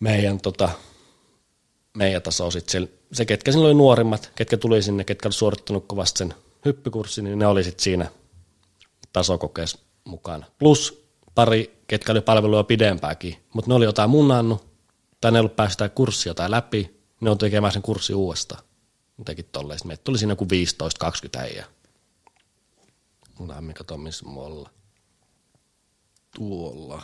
meidän, tota, meidän tasoa sitten. Se, ketkä siinä oli nuorimmat, ketkä tuli sinne, ketkä oli suorittanut kovasti sen hyppykurssin, niin ne oli sitten siinä tasokokeessa mukana. Plus pari ketkä oli palvelua pidempääkin, mutta ne oli jotain munnannut, tai ne ei ollut päästä kurssia jotain läpi, ne on tekemään sen kurssi uudestaan. Jotenkin tolleen. Sitten meitä tuli siinä joku 15-20 äijää. Mulla on kato, missä me ollaan. Tuolla.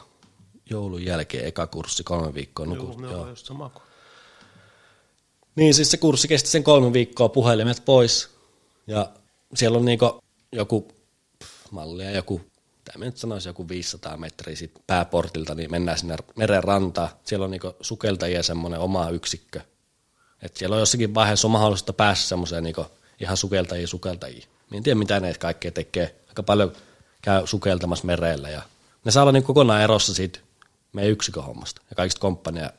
Joulun jälkeen eka kurssi, kolme viikkoa Joo, nukut. me Joo. ollaan just sama kuin. Niin siis se kurssi kesti sen kolme viikkoa puhelimet pois. Ja siellä on niinku joku mallia, joku, mitä mä nyt sanoisin, joku 500 metriä sit pääportilta, niin mennään sinne meren rantaan. Siellä on niinku sukeltajia semmoinen oma yksikkö. Et siellä on jossakin vaiheessa on mahdollista päästä semmoiseen niinku ihan sukeltajia. Mä en tiedä, mitä ne kaikkea tekee. Aika paljon käy sukeltamassa merellä ja ne saa olla niinku kokonaan erossa siitä meidän yksikön hommasta ja kaikista komppania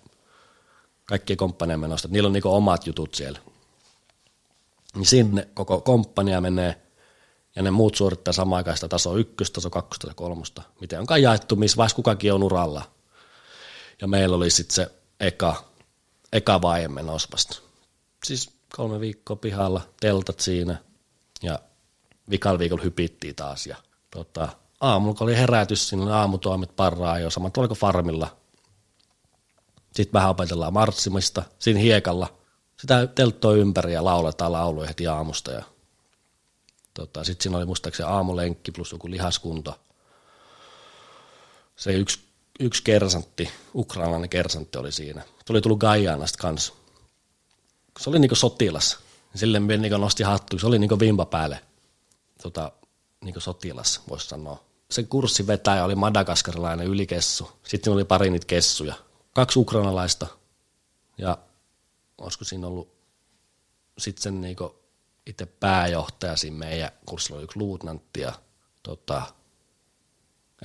kaikkien komppanien menosta, niillä on niinku omat jutut siellä. Niin sinne koko komppania menee, ja ne muut suorittaa samaan aikaan sitä taso ykköstä, taso kakkosta ja kolmosta. Miten onkaan jaettu, missä vaiheessa kukakin on uralla. Ja meillä oli sitten se eka, eka vaihe menossa. Siis kolme viikkoa pihalla, teltat siinä, ja vikal viikolla hypittiin taas. Ja tota, aamulla kun oli herätys, siinä oli aamutoimet parraa jo, samat oliko farmilla, sitten vähän opetellaan marssimista siinä hiekalla. Sitä telttoa ympäri ja lauletaan lauluja heti aamusta. Ja tota, sitten siinä oli muistaakseni aamulenkki plus joku lihaskunto. Se yksi, yksi kersantti, ukrainalainen kersantti oli siinä. Tuli tullut Gajanasta kanssa. Se oli niinku sotilas. Sille me niinku nosti hattu, se oli niinku vimpa päälle. Tota, niinku sotilas, voisi sanoa. Se kurssi vetäjä oli madagaskarilainen ylikessu. Sitten oli pari niitä kessuja kaksi ukrainalaista ja olisiko siinä ollut sitten sen niinku itse pääjohtaja siinä meidän kurssilla oli yksi luutnantti ja tota,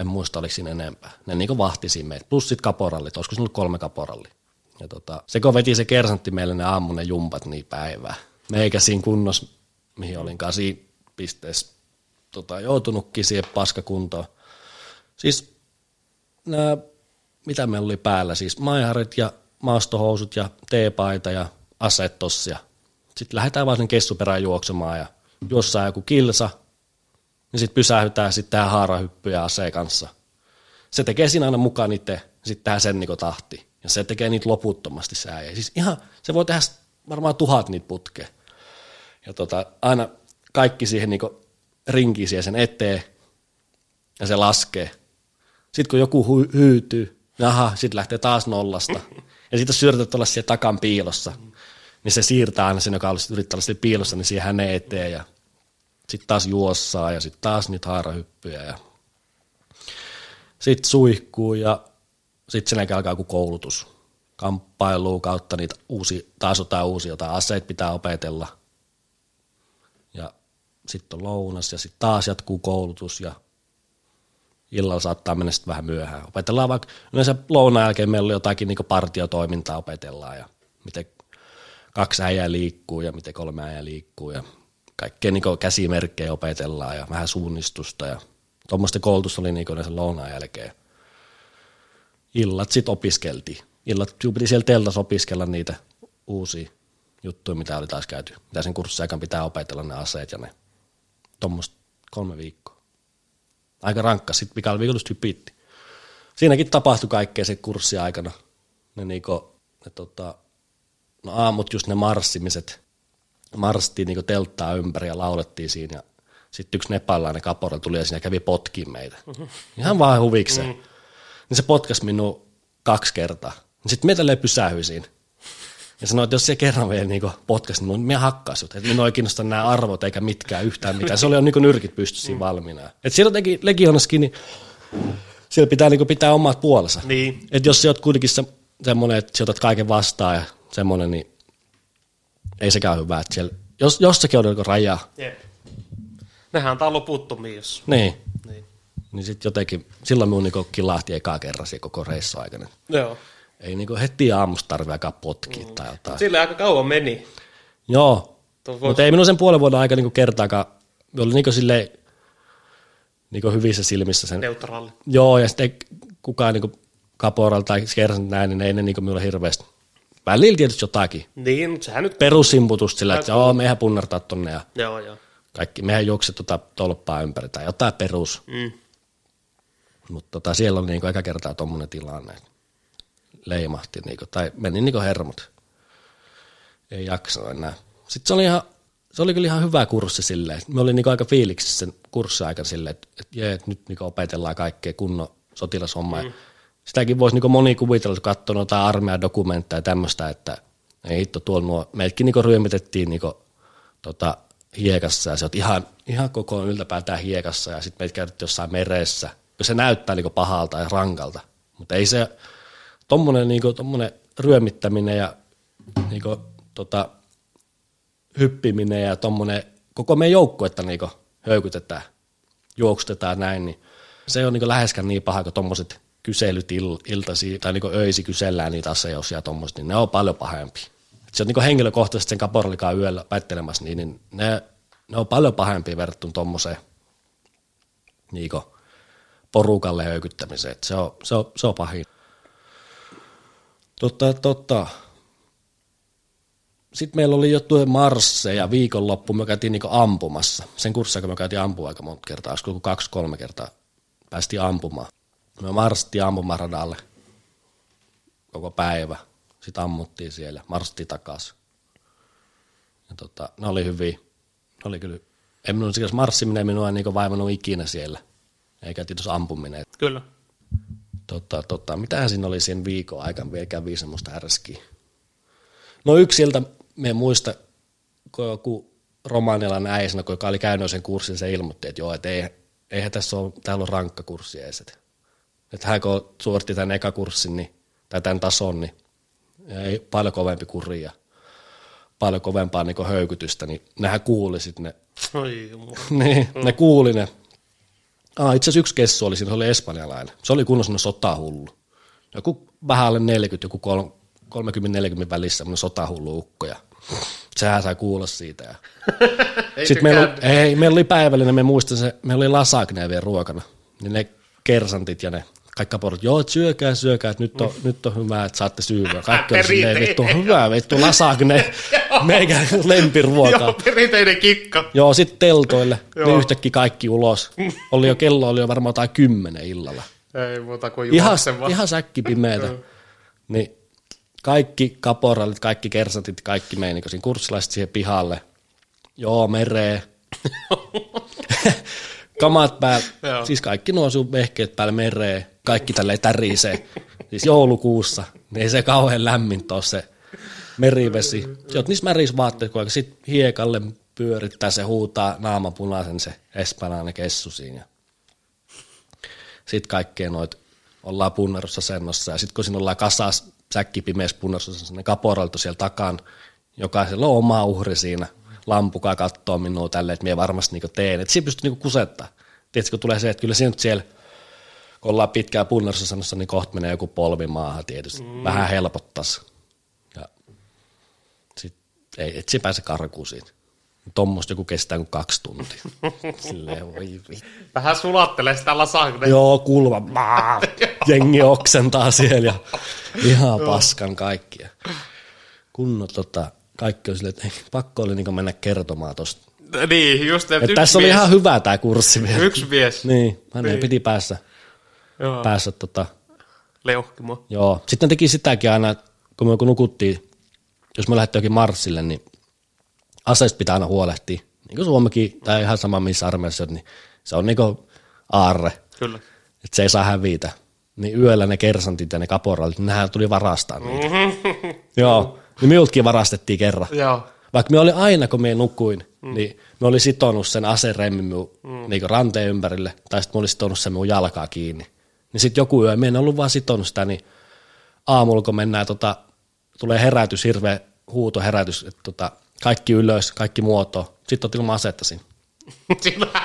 en muista oliko siinä enempää. Ne niinku vahti siinä meitä, plus sitten kaporallit, olisiko siinä ollut kolme kaporalli. Ja tota, se kun veti se kersantti meille ne aamunen jumpat niin päivää. Meikä siinä kunnossa, mihin olin siinä pisteessä tota, joutunutkin siihen paskakuntoon. Siis nämä mitä meillä oli päällä, siis maiharit ja maastohousut ja teepaita ja ja Sitten lähdetään vaan sen kessuperään juoksemaan ja jossain joku kilsa, niin sitten pysähytään sitten tähän haarahyppy ja aseen kanssa. Se tekee siinä aina mukaan itse, sitten tähän sen niinku tahti. Ja se tekee niitä loputtomasti se äijä. Siis ihan, se voi tehdä varmaan tuhat niitä putkea. Ja tota, aina kaikki siihen niinku rinkiin siihen sen eteen, ja se laskee. Sitten kun joku hu- hyytyy, Jaha, sitten lähtee taas nollasta. Ja sitten jos yrität olla siellä takan piilossa, niin se siirtää aina sen, joka olisi yrittää olla piilossa, niin siihen hänen eteen. Ja sitten taas juossaa ja sitten taas niitä haarahyppyjä. Ja sitten suihkuu ja sitten sen jälkeen alkaa joku koulutus. Kamppailu kautta niitä uusi, taas jotain uusia, jotain aseet pitää opetella. Ja sitten on lounas ja sitten taas jatkuu koulutus ja illalla saattaa mennä sitten vähän myöhään. Opetellaan vaikka, yleensä lounaan jälkeen meillä oli jotakin niin partiotoimintaa opetellaan ja miten kaksi äijää liikkuu ja miten kolme äijää liikkuu ja kaikkea niin käsimerkkejä opetellaan ja vähän suunnistusta ja tuommoista koulutusta oli niin sen lounaan jälkeen. Illat sitten opiskeltiin. Illat piti siellä teltassa opiskella niitä uusia juttuja, mitä oli taas käyty. Mitä sen kurssin pitää opetella ne aseet ja ne tuommoista kolme viikkoa aika rankka. Sitten vikalla viikolla hypitti. Siinäkin tapahtui kaikkea se kurssi aikana. Ne, niinku, ne tota, no aamut just ne marssimiset. Marssittiin niinku telttaa ympäri ja laulettiin siinä. Ja sitten yksi nepalainen kaporel tuli ja siinä kävi potkiin meitä. Ihan vaan huvikseen. Mm. Niin se potkas minua kaksi kertaa. Sitten meitä pysähyi siinä. Ja sanoi, että jos se kerran vielä niin potkas, niin minä hakkaan sut. Että minua ei kiinnosta nämä arvot eikä mitkään yhtään mitään. Se oli jo niin nyrkit pystyssä siinä valmiina. Et siellä jotenkin Legionaskin, niin siellä pitää niin pitää omat puolensa. Niin. Et jos sä oot kuitenkin se, semmoinen, että sä otat kaiken vastaan ja semmoinen, niin ei sekään ole hyvä. Että siellä, jos, jossakin on joku raja, Jep. Nehän antaa loputtomia, jos... niin, Niin. sitten jotenkin, silloin minun niin kilahti ekaa kerran koko reissu aikana. Joo. Ei niin heti aamusta tarvitse aikaa potkia mm. tai jotain. Sille aika kauan meni. Joo, mutta ei minun sen puolen vuoden aika niinku kertaakaan, oli niinku silleen niinku hyvissä silmissä sen. Neutraali. Joo, ja sitten kukaan niinku kaporalla tai kersan näin, niin ei ne niinku minulle hirveästi. Välillä tietysti jotakin. Niin, mutta sehän nyt... Perussimputusta sillä, että joo, mehän punnartaa tonne ja Joo, joo. kaikki, mehän juokset tota tolppaa ympäri tai jotain perus. Mm. Mutta tota, siellä oli niinku eka kertaa tuommoinen tilanne, että leimahti niinku, tai meni niinku hermot. Ei jaksa enää. Sitten se oli ihan, se oli kyllä ihan hyvä kurssi silleen. Me oli niinku aika fiiliksissä sen kurssin aikana silleen, että, jee, että nyt niinku opetellaan kaikkea kunnon sotilashommaa. Mm. Sitäkin voisi niinku moni kuvitella, että katsoo noita armeijan dokumentteja ja tämmöistä, että ei hitto tuolla nuo, meidätkin niinku ryömitettiin niinku, tota, hiekassa ja se on ihan, ihan koko yltäpäätään hiekassa ja sitten meitä käytettiin jossain meressä, kun se näyttää niinku pahalta ja rankalta. Mutta ei se, niinku, tommonen ryömittäminen ja niinku, tota, hyppiminen ja tommonen, koko meidän joukkuetta niinku höykytetään, juoksutetaan näin, niin se on niinku läheskään niin paha kuin tommoset kyselyt il, iltasi tai niinku öisi kysellään niitä ja tommoset, niin ne on paljon pahempi. Et se on niinku henkilökohtaisesti sen kaporalikaan yöllä väittelemässä, niin, niin ne, ne on paljon pahempia verrattuna tommoseen niinku porukalle höykyttämiseen. Se, on, se, on, se on pahin. Totta, totta. Sitten meillä oli jo tuo Marsse ja viikonloppu me käytiin niinku ampumassa. Sen kurssia, kun me käytiin ampua aika monta kertaa, olisiko kaksi-kolme kertaa päästiin ampumaan. Me marssittiin ampumaradalle koko päivä. Sitten ammuttiin siellä, marssittiin takaisin. Tota, ne oli hyviä. Ne oli kyllä, ei minun marssiminen minua niinku vaivannut ikinä siellä. Eikä tietysti ampuminen. Kyllä. Tota, tota, mitähän siinä oli siinä viikon aikana vielä kävi semmoista härskiä. No yksi sieltä, me muista, kun joku romanialainen äisenä, joka oli käynyt sen kurssin, se ilmoitti, että joo, että ei, eihän tässä ole, täällä on rankka kurssi edes. Että, että hän kun suoritti tämän eka kurssin, niin, tai tämän tason, niin ei paljon kovempi kuri ja paljon kovempaa niin höykytystä, niin nehän kuuli sitten ne, jumala. niin, ne kuuli ne. Ah, itse asiassa yksi kessu oli siinä, se oli espanjalainen. Se oli kunnon semmoinen sotahullu. Joku vähän alle 40, joku kol- 30-40 välissä semmoinen sotahullu ukko. Ja sehän sai kuulla siitä. Ja sitten meillä, oli, ei, meillä oli päivällinen, me muistan se, meillä oli lasagne vielä ruokana. Niin ne kersantit ja ne kaikki kaporot, joo, syökää, syökää, että nyt on, nyt on hyvä, että saatte syyvää. Kaikki on silleen, vittu, hyvä, vittu, lasagne, meikä lempiruokaa. Joo, perinteinen kikka. Joo, sitten teltoille, niin yhtäkkiä kaikki ulos. Oli jo, kello oli jo varmaan jotain kymmenen illalla. Ei muuta kuin Ihan, juoksemaan. ihan säkkipimeätä. niin kaikki kaporalit, kaikki kersantit, kaikki meni niin kurssilaiset siihen pihalle. Joo, mereen. Kamat päällä, siis kaikki nuo sun vehkeet päällä mereen, kaikki tälleen tärisee. Siis joulukuussa, niin ei se kauhean lämmin ole se merivesi. Sä oot niissä märissä vaatteet, kun sitten hiekalle pyörittää, se huutaa naama punaisen se espanjalainen kessu siinä. Sitten kaikkea noit ollaan punnerussa sennossa ja sitten kun siinä ollaan kasas säkki pimeässä punnerussa, ne kaporalto siellä takan, jokaisella on oma uhri siinä, lampukaa kattoo minua tälleen, että minä varmasti niinku teen. Että siinä pystyy niinku kusettaa. Tiedätkö, kun tulee se, että kyllä siinä nyt siellä, kun ollaan pitkään punnerussa sanossa, niin kohta menee joku polvi maahan tietysti. Mm. Vähän helpottaisi. Ja sit, ei, et se pääse karkuun siitä. Tuommoista joku kestää kuin kaksi tuntia. Silleen, voi vittu. Vähän sulattelee sitä lasagne. Joo, kulma. Maa. Jengi oksentaa siellä ja ihan paskan kaikkia. Kunnon tota, kaikki on silleen, että pakko oli niin mennä kertomaan tosta. Niin, just että tässä oli mies, ihan hyvä tämä kurssi vielä. Yksi mies. Niin, hänen niin. piti päässä, Joo, päässä tota, leuhkimo. joo. Sitten teki sitäkin aina, kun me kun nukuttiin, jos me lähdettiin jokin marssille, niin aseista pitää aina huolehtia. Niin kuin Suomekin, tai ihan sama missä armeijassa, niin se on niin kuin aarre. Kyllä. että se ei saa hävitä. Niin yöllä ne kersantit ja ne kaporalit, niin nehän tuli varastaa niitä. Joo, niin minultakin varastettiin kerran. Joo. Vaikka me oli aina, kun me nukuin, mm. niin me oli sitonut sen aseremmin mm. niin ranteen ympärille, tai sitten me oli sitonut sen minun jalkaa kiinni. Niin sitten joku yö, me en ollut vaan sitonut sitä, niin aamulla kun mennään, tota, tulee herätys, hirveä huuto herätys, että tota, kaikki ylös, kaikki muoto. Sitten otin ilman asetta siinä.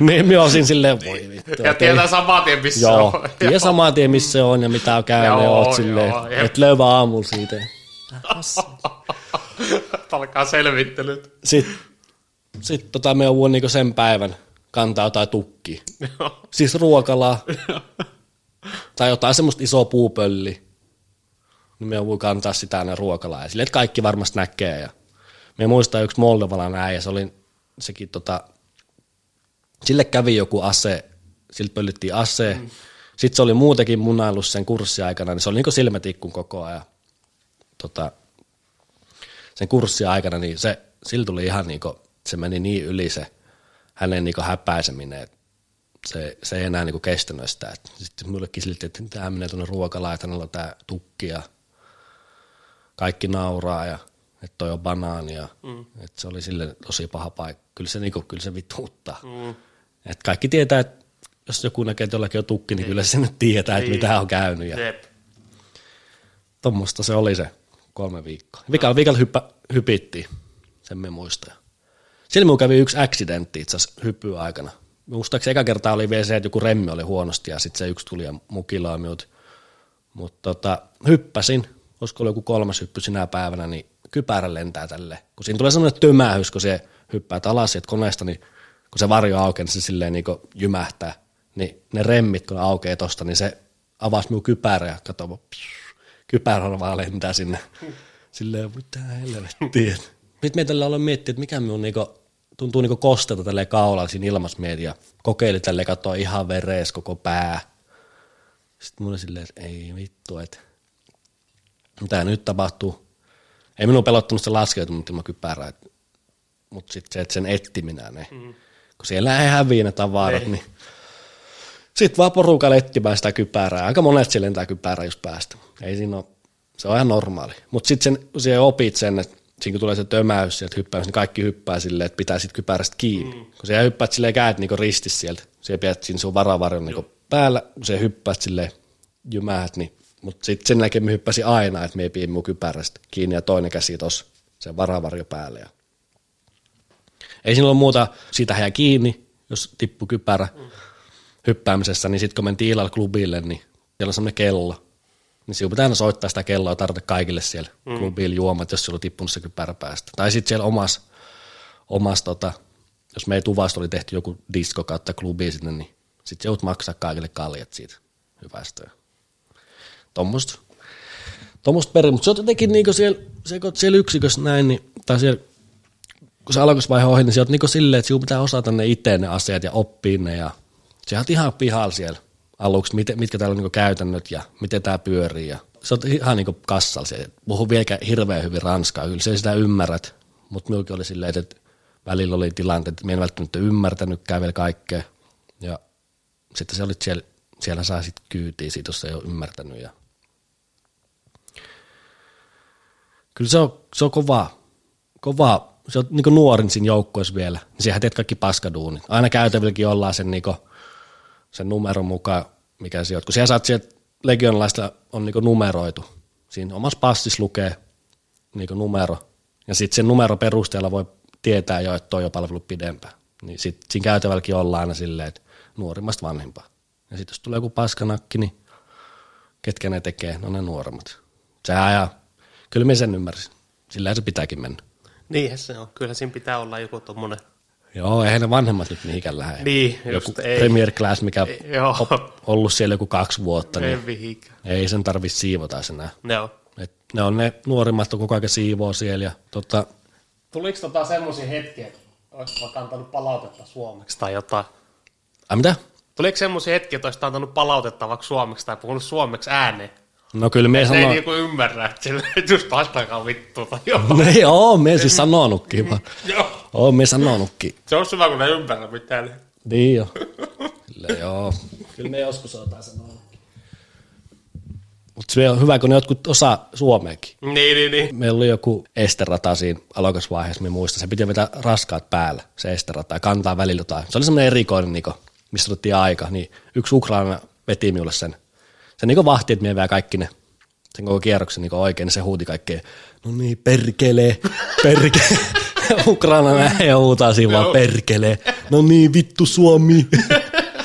Niin me olisin silleen, voi vittu. ja et tietää saman tien, missä Joo, on. tiedä saman tien missä se on ja mitä on käynyt ja Joo, joo, silleen, jep. et löyvä aamulla siitä. Alkaa selvittelyt. Sitten sit tota me on niinku sen päivän kantaa jotain tukkia. Joo. Siis ruokalaa tai jotain semmoista isoa puupölliä. Niin me voi kantaa sitä aina ruokalaa. Ja silleen, että kaikki varmasti näkee. Ja me muistaa yksi moldovalainen äijä, se oli sekin tota, sille kävi joku ase siltä pöllittiin ase. Mm. Sitten se oli muutenkin munaillut sen kurssiaikana, niin se oli niin silmätikkun koko ajan. Tota, sen kurssin aikana, niin se, sillä tuli ihan niin kuin, se meni niin yli se hänen niin häpäiseminen, että se, se ei enää niin kestänyt sitä. Sitten mullekin silti, että tämä menee tuonne että on tämä tukki ja kaikki nauraa ja että toi on banaania. Mm. Että se oli sille tosi paha paikka. Kyllä se, niin kuin, kyllä se vituuttaa. Mm. Et kaikki tietää, että jos joku näkee, että jollakin on tukki, niin, niin. kyllä se nyt tietää, että niin. mitä on käynyt. Ja Tuommoista se oli se kolme viikkoa. Viikalla, viikalla hyppä, hypittiin, sen me muistaa. Siellä minulla kävi yksi accidentti itse asiassa hyppyä aikana. Muistaakseni eka kertaa oli vielä se, että joku remmi oli huonosti ja sitten se yksi tuli ja mukilaa minut. Mutta tota, hyppäsin, olisiko ollut joku kolmas hyppy sinä päivänä, niin kypärä lentää tälle. Kun siinä tulee semmoinen tömähys, kun se hyppää alas sieltä koneesta, niin kun se varjo aukeaa, niin se silleen niin jymähtää. Niin ne remmit, kun ne aukeaa tosta, niin se avasi minun kypärä ja katsoi, kypärä vaan lentää sinne. Silleen, mitä helvettiä. Nyt meitä tällä ollaan miettinyt, että mikä minun niinku, tuntuu niinku kosteta tälle kaulalla siinä ilmasmiedia. Kokeili tälle katsoa ihan verees koko pää. Sitten mulla silleen, että ei vittu, että mitä nyt tapahtuu. Ei minun pelottanut se laskeutunut ilman kypärää, mutta sitten se, että sen ettiminen, ne, mm. kun siellä ei häviä ne tavarat, ei. niin sitten vaan porukalla etsimään sitä kypärää. Aika monet siellä lentää kypärää just päästä. Ei siinä ole, se on ihan normaali. Mutta sitten sen, opit sen, että siinä kun tulee se tömäys sieltä hyppäys, niin kaikki hyppää silleen, että pitää sitten kypärästä kiinni. Mm. Kun sä hyppäät silleen käät niinku ristissä sieltä, se pidät siinä sun varavarjon niinku päällä, kun sä hyppäät silleen jymäät, niin mutta sitten sen jälkeen me hyppäsin aina, että me ei mun kypärästä kiinni ja toinen käsi tuossa sen varavarjo päälle. Ja ei siinä ole muuta, siitä jää kiinni, jos tippu kypärä mm. Hyppäämisessä, niin sitten kun mentiin illalla klubille, niin siellä on semmoinen kello, niin sinun pitää aina soittaa sitä kelloa ja tarvita kaikille siellä mm. klubilla juomat, jos sulla on tippunut se kypärä päästä. Tai sitten siellä omassa, omas, tota, jos meidän tuvasta oli tehty joku disko kautta klubi sinne, niin sitten joudut maksaa kaikille kaljat siitä hyvästä. Tuommoista tuommoista perin, mutta se on jotenkin niinku siellä, se, kun siellä yksikössä näin, niin, tai siellä, kun se alkuisvaihe ohi, niin se on niinku silleen, että sinun pitää osata ne itse ne asiat ja oppia ne, ja se on ihan pihalla siellä aluksi, mit, mitkä täällä on niinku käytännöt ja miten tämä pyörii, ja se on ihan niinku kassalla, se puhuu vielä hirveän hyvin ranskaa, kyllä se sitä ymmärrät, mutta minullakin oli silleen, että välillä oli tilanteet, että minä en välttämättä ymmärtänytkään vielä kaikkea, ja sitten se oli siellä, siellä saa sitten kyytiä siitä, jos ei ole ymmärtänyt, ja kyllä se on, se on kova, kova, se on niin nuorin siinä joukkueessa vielä, niin sehän teet kaikki paskaduunit. Aina käytävilläkin ollaan sen, niin kuin, sen numeron mukaan, mikä on. Kun siellä saat sieltä legionalaista on niin numeroitu. Siinä omassa passissa lukee niin numero, ja sitten sen numero perusteella voi tietää jo, että toi on palvelu pidempään. Niin sitten siinä käytävälläkin ollaan aina silleen, että nuorimmasta vanhempaa. Ja sitten jos tulee joku paskanakki, niin ketkä ne tekee, no ne nuoremmat. Sehän ajaa Kyllä me sen ymmärsin. Sillä se pitääkin mennä. Niinhän se on. Kyllä siinä pitää olla joku tuommoinen. Joo, eihän ne vanhemmat nyt mihinkään lähde. Niin, joku ei. Premier Class, mikä on ollut siellä joku kaksi vuotta. Ei niin Ei sen tarvitse siivota enää. Joo. Et ne on ne nuorimmat, on koko ajan siivoo siellä. Ja, tota... Tuliko tota semmoisia hetkiä, että olisi vaikka antanut palautetta suomeksi tai jotain? Ai mitä? Tuliko semmoisia hetkiä, että olisit antanut palautetta vaikka suomeksi tai puhunut suomeksi ääneen? No kyllä me sanoo... ei niinku ymmärrä, että sillä just vastakaan vittu tai jotain. No joo, me siis sanonutkin vaan. joo. Oo, me sanonutkin. Se on hyvä, kun ne ymmärrä mitään. Niin jo. Kyllä joo. Kyllä me joskus jotain sanonutkin. Mutta se on hyvä, kun ne jotkut osaa suomeakin. Niin, niin, niin. Meillä oli joku esterata siinä alokasvaiheessa, me muista. Se piti vetää raskaat päällä, se esterata, ja kantaa välillä jotain. Se oli semmoinen erikoinen, niin missä otettiin aika. Niin yksi Ukraina veti minulle sen se niin vahti, että vie kaikki ne sen koko kierroksen niin oikein, niin se huuti kaikkea, no niin, perkele, perkele. Ukraina näin ja huutaa siinä vaan perkele. No niin, vittu Suomi.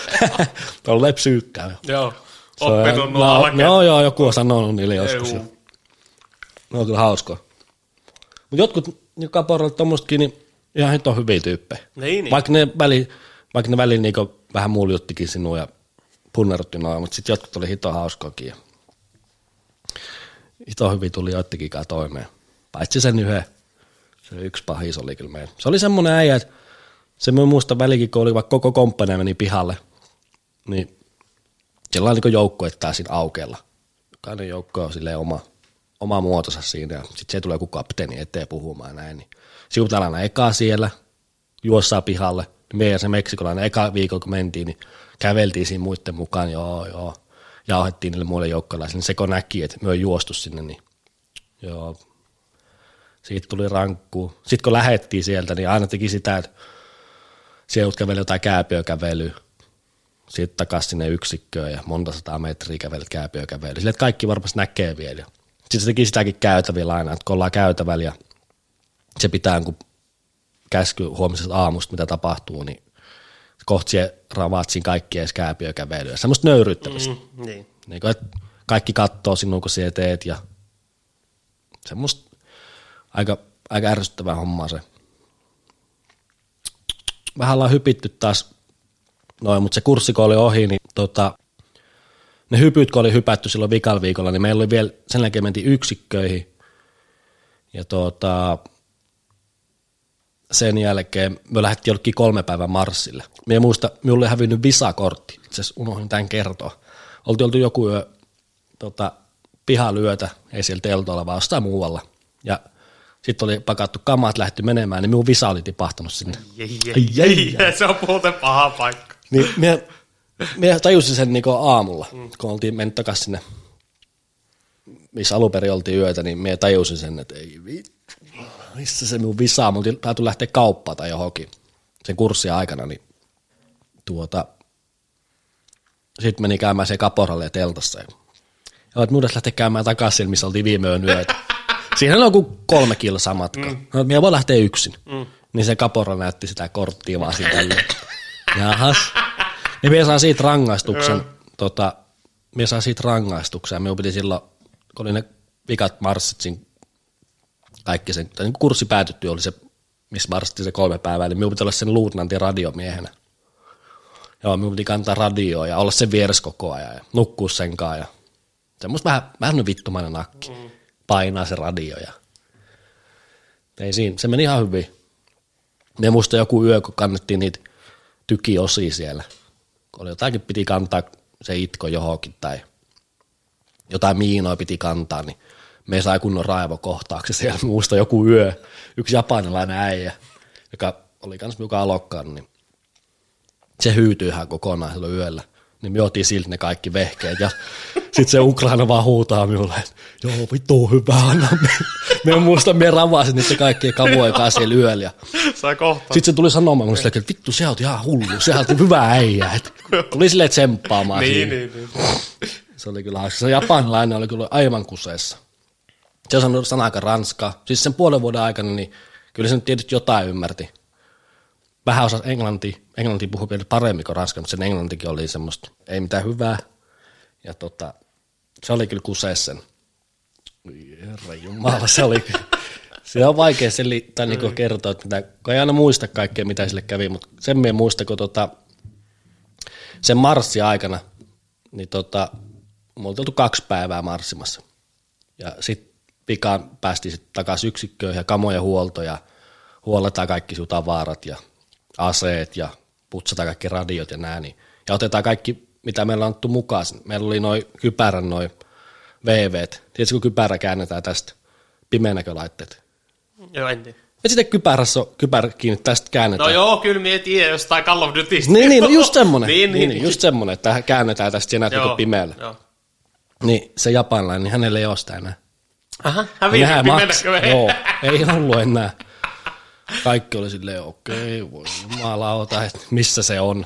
Tuolla psyykkää. Joo, oppinut no, no, joo, joku on sanonut niille joskus. Ei, no on kyllä hauskoa. Mutta jotkut niin kaporalla tuommoistakin, niin ihan hito hyviä tyyppejä. Niin, niin. Vaikka ne väli, vaikka ne väliin niin vähän muljuttikin sinua ja punnerutti noin, mutta sitten jotkut tuli hito hauskoakin. Hito hyvin tuli joittikin toimeen. Paitsi sen yhden. Se yksi pahis oli kyllä meidän. Se oli semmoinen äijä, että se minun muista välikin, kun oli vaikka koko komppania meni pihalle. niin siellä on niin joukkuetta siinä aukeella. Jokainen joukko on silleen oma, oma muotonsa siinä ja sitten se tulee joku kapteeni eteen puhumaan näin. Niin siutalainen eka siellä, juossaa pihalle. Me ja se meksikolainen eka viikolla kun mentiin, niin käveltiin siinä muiden mukaan, joo joo. Jauhettiin niille muille joukkolaisille, niin se kun näki, että me on juostu sinne, niin joo, siitä tuli rankku. Sitten kun lähettiin sieltä, niin aina teki sitä, että siellä käveli jotain kääpiökävelyä, sitten takaisin sinne yksikköön ja monta sataa metriä kävelet kääpiökävelyä. Sille, kaikki varmasti näkee vielä. Sitten se teki sitäkin käytävillä aina, että kun ollaan käytävällä ja se pitää kun käsky huomisesta aamusta, mitä tapahtuu, niin kohti ravatsin kaikki edes kääpiökävelyä. Semmoista nöyryyttämistä. Mm, niin. niin kuin, että kaikki katsoo sinun, kun sinä teet ja semmoista aika, aika ärsyttävää hommaa se. Vähän ollaan hypitty taas noin, mutta se kurssi kun oli ohi, niin tota, ne hypyt kun oli hypätty silloin vikal viikolla, niin meillä oli vielä, sen jälkeen mentiin yksikköihin ja tota, sen jälkeen me lähdettiin jollekin kolme päivän marssille. Me muista, minulle oli hävinnyt visakortti, itse asiassa unohdin tämän kertoa. Oltiin oltu joku yö tota, pihalyötä, ei siellä teltoilla, vaan jostain muualla. Ja sitten oli pakattu kamat, lähty menemään, niin minun visa oli tipahtanut sinne. Jei, Ai, jei, jei, se on muuten paha paikka. Niin minä, minä tajusin sen niinku aamulla, mm. kun oltiin mennyt takaisin sinne, missä alun perin oltiin yötä, niin minä tajusin sen, että ei vittu, missä se minun visa, mutta täytyy lähteä kauppaan tai johonkin sen kurssin aikana, niin tuota, sitten meni käymään se kaporalle ja teltassa. Ja, ja että minun lähteä käymään takaisin, missä oltiin viime yön yötä. Siinä on joku kolme kilsaa matka. Mm. No, minä voin lähteä yksin. Mm. Niin se kapora näytti sitä korttia vaan siitä tälleen. Jahas. Niin minä saan siitä rangaistuksen. tota, minä saan siitä rangaistuksen. Minun piti silloin, kun oli ne vikat marssit siinä, kaikki sen, tai niin kurssi päätytty oli se, missä marssi se kolme päivää, niin minun piti olla sen luutnantin radiomiehenä. Joo, minun piti kantaa radioa ja olla sen vieressä koko ajan ja nukkua sen kanssa. Ja semmoista vähän, vähän vittumainen nakki. Mm. Painaa se radio ja ei siinä, se meni ihan hyvin. Ne muista joku yö, kun kannettiin niitä tykiosia siellä. Kun oli jotakin piti kantaa se itko johonkin tai jotain miinoja piti kantaa, niin me sai kunnon raivokohtaaksi siellä. Muista joku yö, yksi japanilainen äijä, joka oli kans mukaan alokkaan, niin se hyytyi ihan kokonaan silloin yöllä. Niin me otin silti ne kaikki vehkeet ja sitten se Ukraina vaan huutaa minulle, että joo vittu hyvä, anna me. Me muista, me ravasin niitä kaikkia kavuja kanssa siellä yöllä. Ja sitten se tuli sanomaan minulle, että vittu sä oot ihan hullu, sä oot hyvä äijä. Et tuli silleen tsemppaamaan Niin, siinä. niin, niin. Se oli kyllä hauska. Se japanilainen oli kyllä aivan kuseessa. Se on sanonut aika ranskaa. Siis sen puolen vuoden aikana, niin kyllä se nyt tietysti jotain ymmärti. Vähän osasi englantia. Englanti puhui vielä paremmin kuin ranska, mutta sen englantikin oli semmoista, ei mitään hyvää. Ja tota, se oli kyllä kuseessa sen. Herra Jumala, se oli. Se on vaikea selittää, niin kertoa, että mitä, kun ei aina muista kaikkea, mitä sille kävi, mutta sen minä muista, kun tota, sen marssi aikana, niin tota, me oltiin kaksi päivää marssimassa. Ja sitten pikaan päästiin sitten takaisin yksikköön ja kamoja huolto ja huolletaan kaikki sinun tavarat ja aseet ja putsataan kaikki radiot ja nää. Niin. Ja otetaan kaikki, mitä meillä on annettu mukaan. Meillä oli noin kypärän noin VV. Tiedätkö, kun kypärä käännetään tästä pimeänäkölaitteet. Joo, en tiedä. Ja sitten kypärässä on, kypärä kiinni, tästä käännetään. No joo, kyllä minä tiedän jostain Call of Dutystä. Niin, niin, no just semmoinen. niin, niin, niin, just semmoinen, että käännetään tästä ja näet niin pimeällä. Joo. Niin se japanilainen, niin hänelle ei ole sitä enää. Aha, hävisi Nehän maks- Joo, ei ollut enää. Kaikki oli silleen, okei, okay, voi jumalauta, että missä se on.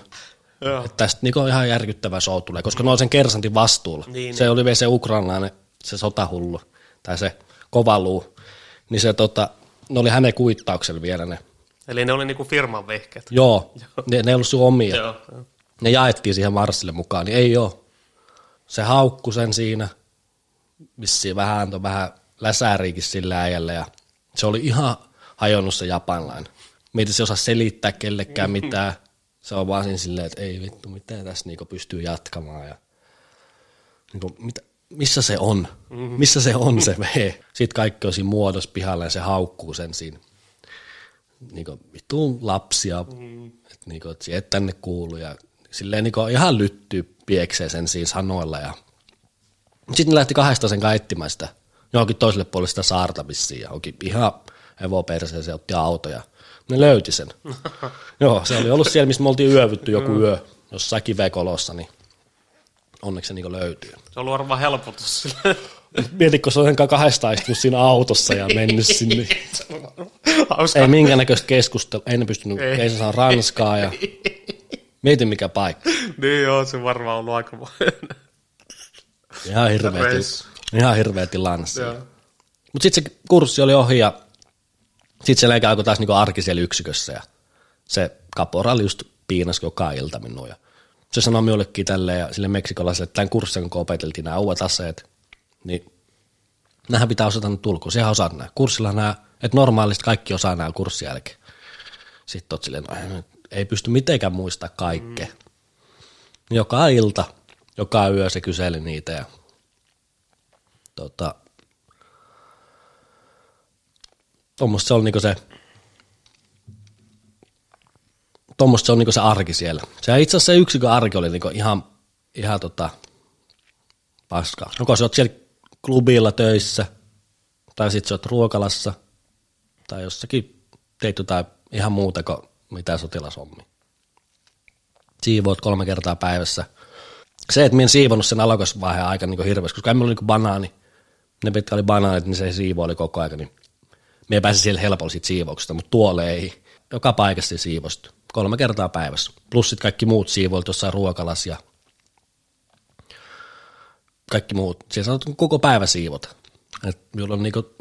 Joo. Että tästä niin ihan järkyttävä show tulee, koska ne on sen kersantin vastuulla. Niin, se oli vielä se ukrainalainen, se sotahullu, tai se kovaluu. Niin se tota, ne oli hänen kuittauksella vielä ne. Eli ne oli niinku firman vehkeet. Joo, ne, ne ei ollut sun omia. Joo. joo. Ne jaettiin siihen Marsille mukaan, niin ei ole. Se haukku sen siinä, vissiin vähän antoi vähän läsääriikin sillä äijällä ja se oli ihan hajonnut se japanlainen. Mietin se osaa selittää kellekään mitään. Se on vaan siinä silleen, että ei vittu, miten tässä niinku pystyy jatkamaan. Ja, niinku, mitä, missä se on? Missä se on se V? Sitten kaikki on siinä muodossa pihalla ja se haukkuu sen siinä. Niinku, vittu lapsia, että niinku, et, tänne kuulu ja silleen niin ihan lyttyy piekseen sen siinä sanoilla ja sitten ne lähti kahdesta sen etsimästä sitä johonkin toiselle puolelle sitä saarta vissiin ja onkin ihan hevoperseeseen otti autoja. Ne löyti sen. Joo, se oli ollut siellä, missä me oltiin yövytty joku yö, jossain kivekolossa, niin onneksi se niin löytyy. Se on ollut varmaan helpotus sille. Mieti, kun se on kahdesta istunut siinä autossa ja mennyt sinne. Ei minkäännäköistä keskustelua, ei ne pystynyt, ei, ei se saa ranskaa ja mieti mikä paikka. niin joo, se varmaan ollut aika Ihan hirveä, til- ihan hirveä tilanne. Mutta sitten se kurssi oli ohi ja sitten se leikä alkoi taas niinku arki siellä yksikössä ja se kaporali just piinasi joka ilta minua ja se sanoi minullekin tälleen ja sille meksikolaiselle, että tämän kurssin kun opeteltiin nämä uudet aseet, niin nämähän pitää osata nyt ulkoa, sehän osaat nämä. Kurssilla nämä, että normaalisti kaikki osaa nämä kurssin jälkeen. Sitten oot silleen, no, ei pysty mitenkään muistaa kaikkea. Mm. Joka ilta, joka yö se kyseli niitä ja tota, tuommoista se on niinku se, tuommoista se on niinku se arki siellä. Se itse asiassa se yksikön arki oli niinku ihan, ihan tota, paskaa. Joko sä oot siellä klubilla töissä, tai sitten sä oot ruokalassa, tai jossakin teit jotain ihan muuta kuin mitä sotilashommia. Siivoat kolme kertaa päivässä. Se, että minä en siivonnut sen alokasvaiheen aika niin hirveästi, koska meillä oli niin banaani, ne pitkä oli banaanit, niin se siivo oli koko aika, niin me ei pääse siellä helpolla siitä siivouksesta, mutta tuolle ei. Joka paikassa siivosti. Kolme kertaa päivässä. Plus sitten kaikki muut siivoilut jossain ruokalas ja kaikki muut. Siellä sanot koko päivä siivota. Et minulla on niinku,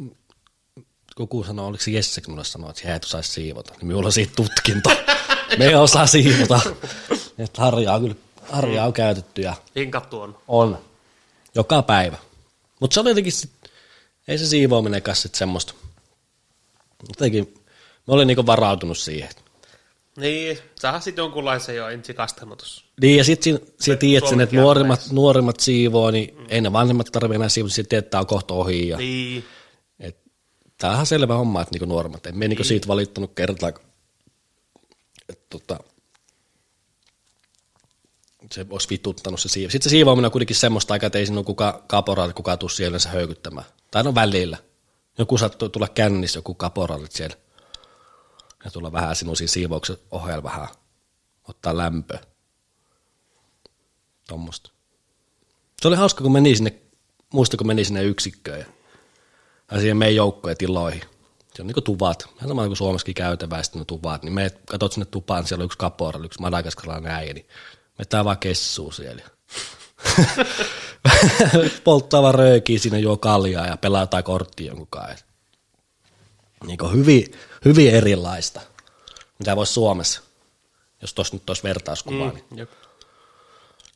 joku sanoo, oliko se Jesse, kun mulle sanoi, että hei, et osaisi siivota. Niin minulla on siitä tutkinto. Me ei osaa siivota. Että harjaa kyllä, harjaa on käytetty ja Hinkattu on. on. Joka päivä. Mutta se oli jotenkin, sit, ei se siivoaminenkaan sit semmoista. Jotenkin, mä olin niinku varautunut siihen. Niin, sähän sitten jonkunlaisen jo ensikastama tuossa. Niin, ja sitten siinä tiedät sen, että nuorimmat, nuorimmat siivoo, niin mm. ei ne vanhemmat tarvitse enää siivoa, sitten tiedät, että tämä on kohta ohi. Ja, Niin. et, tämä on selvä homma, että niinku nuorimmat. En me niinku siitä valittanut kertaa, että tota, se olisi vituttanut se siivo. Sitten se siivoaminen on kuitenkin semmoista aikaa, että ei ole kuka kaporaali, kuka tuu siellä höykyttämään. Tai no välillä. Joku sattuu tulla kännissä, joku kaporaalit siellä. Ja tulla vähän sinun siinä siivouksen ohella vähän ottaa lämpöä. Tuommoista. Se oli hauska, kun meni sinne, muista kun meni sinne yksikköön ja, ja siihen meidän joukkojen tiloihin. Se on niin kuin tuvat, ihan sama kuin Suomessakin käytävää sitten ne tuvat, niin me katsot sinne tupaan, siellä on yksi kaporali, yksi madagaskarilainen äijä, niin me tää vaan kessuu siellä. Polttaa vaan röökiä siinä, juo kaljaa ja pelaa jotain korttia jonkun kanssa. Niin hyvin, hyvin erilaista, mitä voisi Suomessa, jos tuossa nyt olisi vertauskuvaa, mm. niin Jep.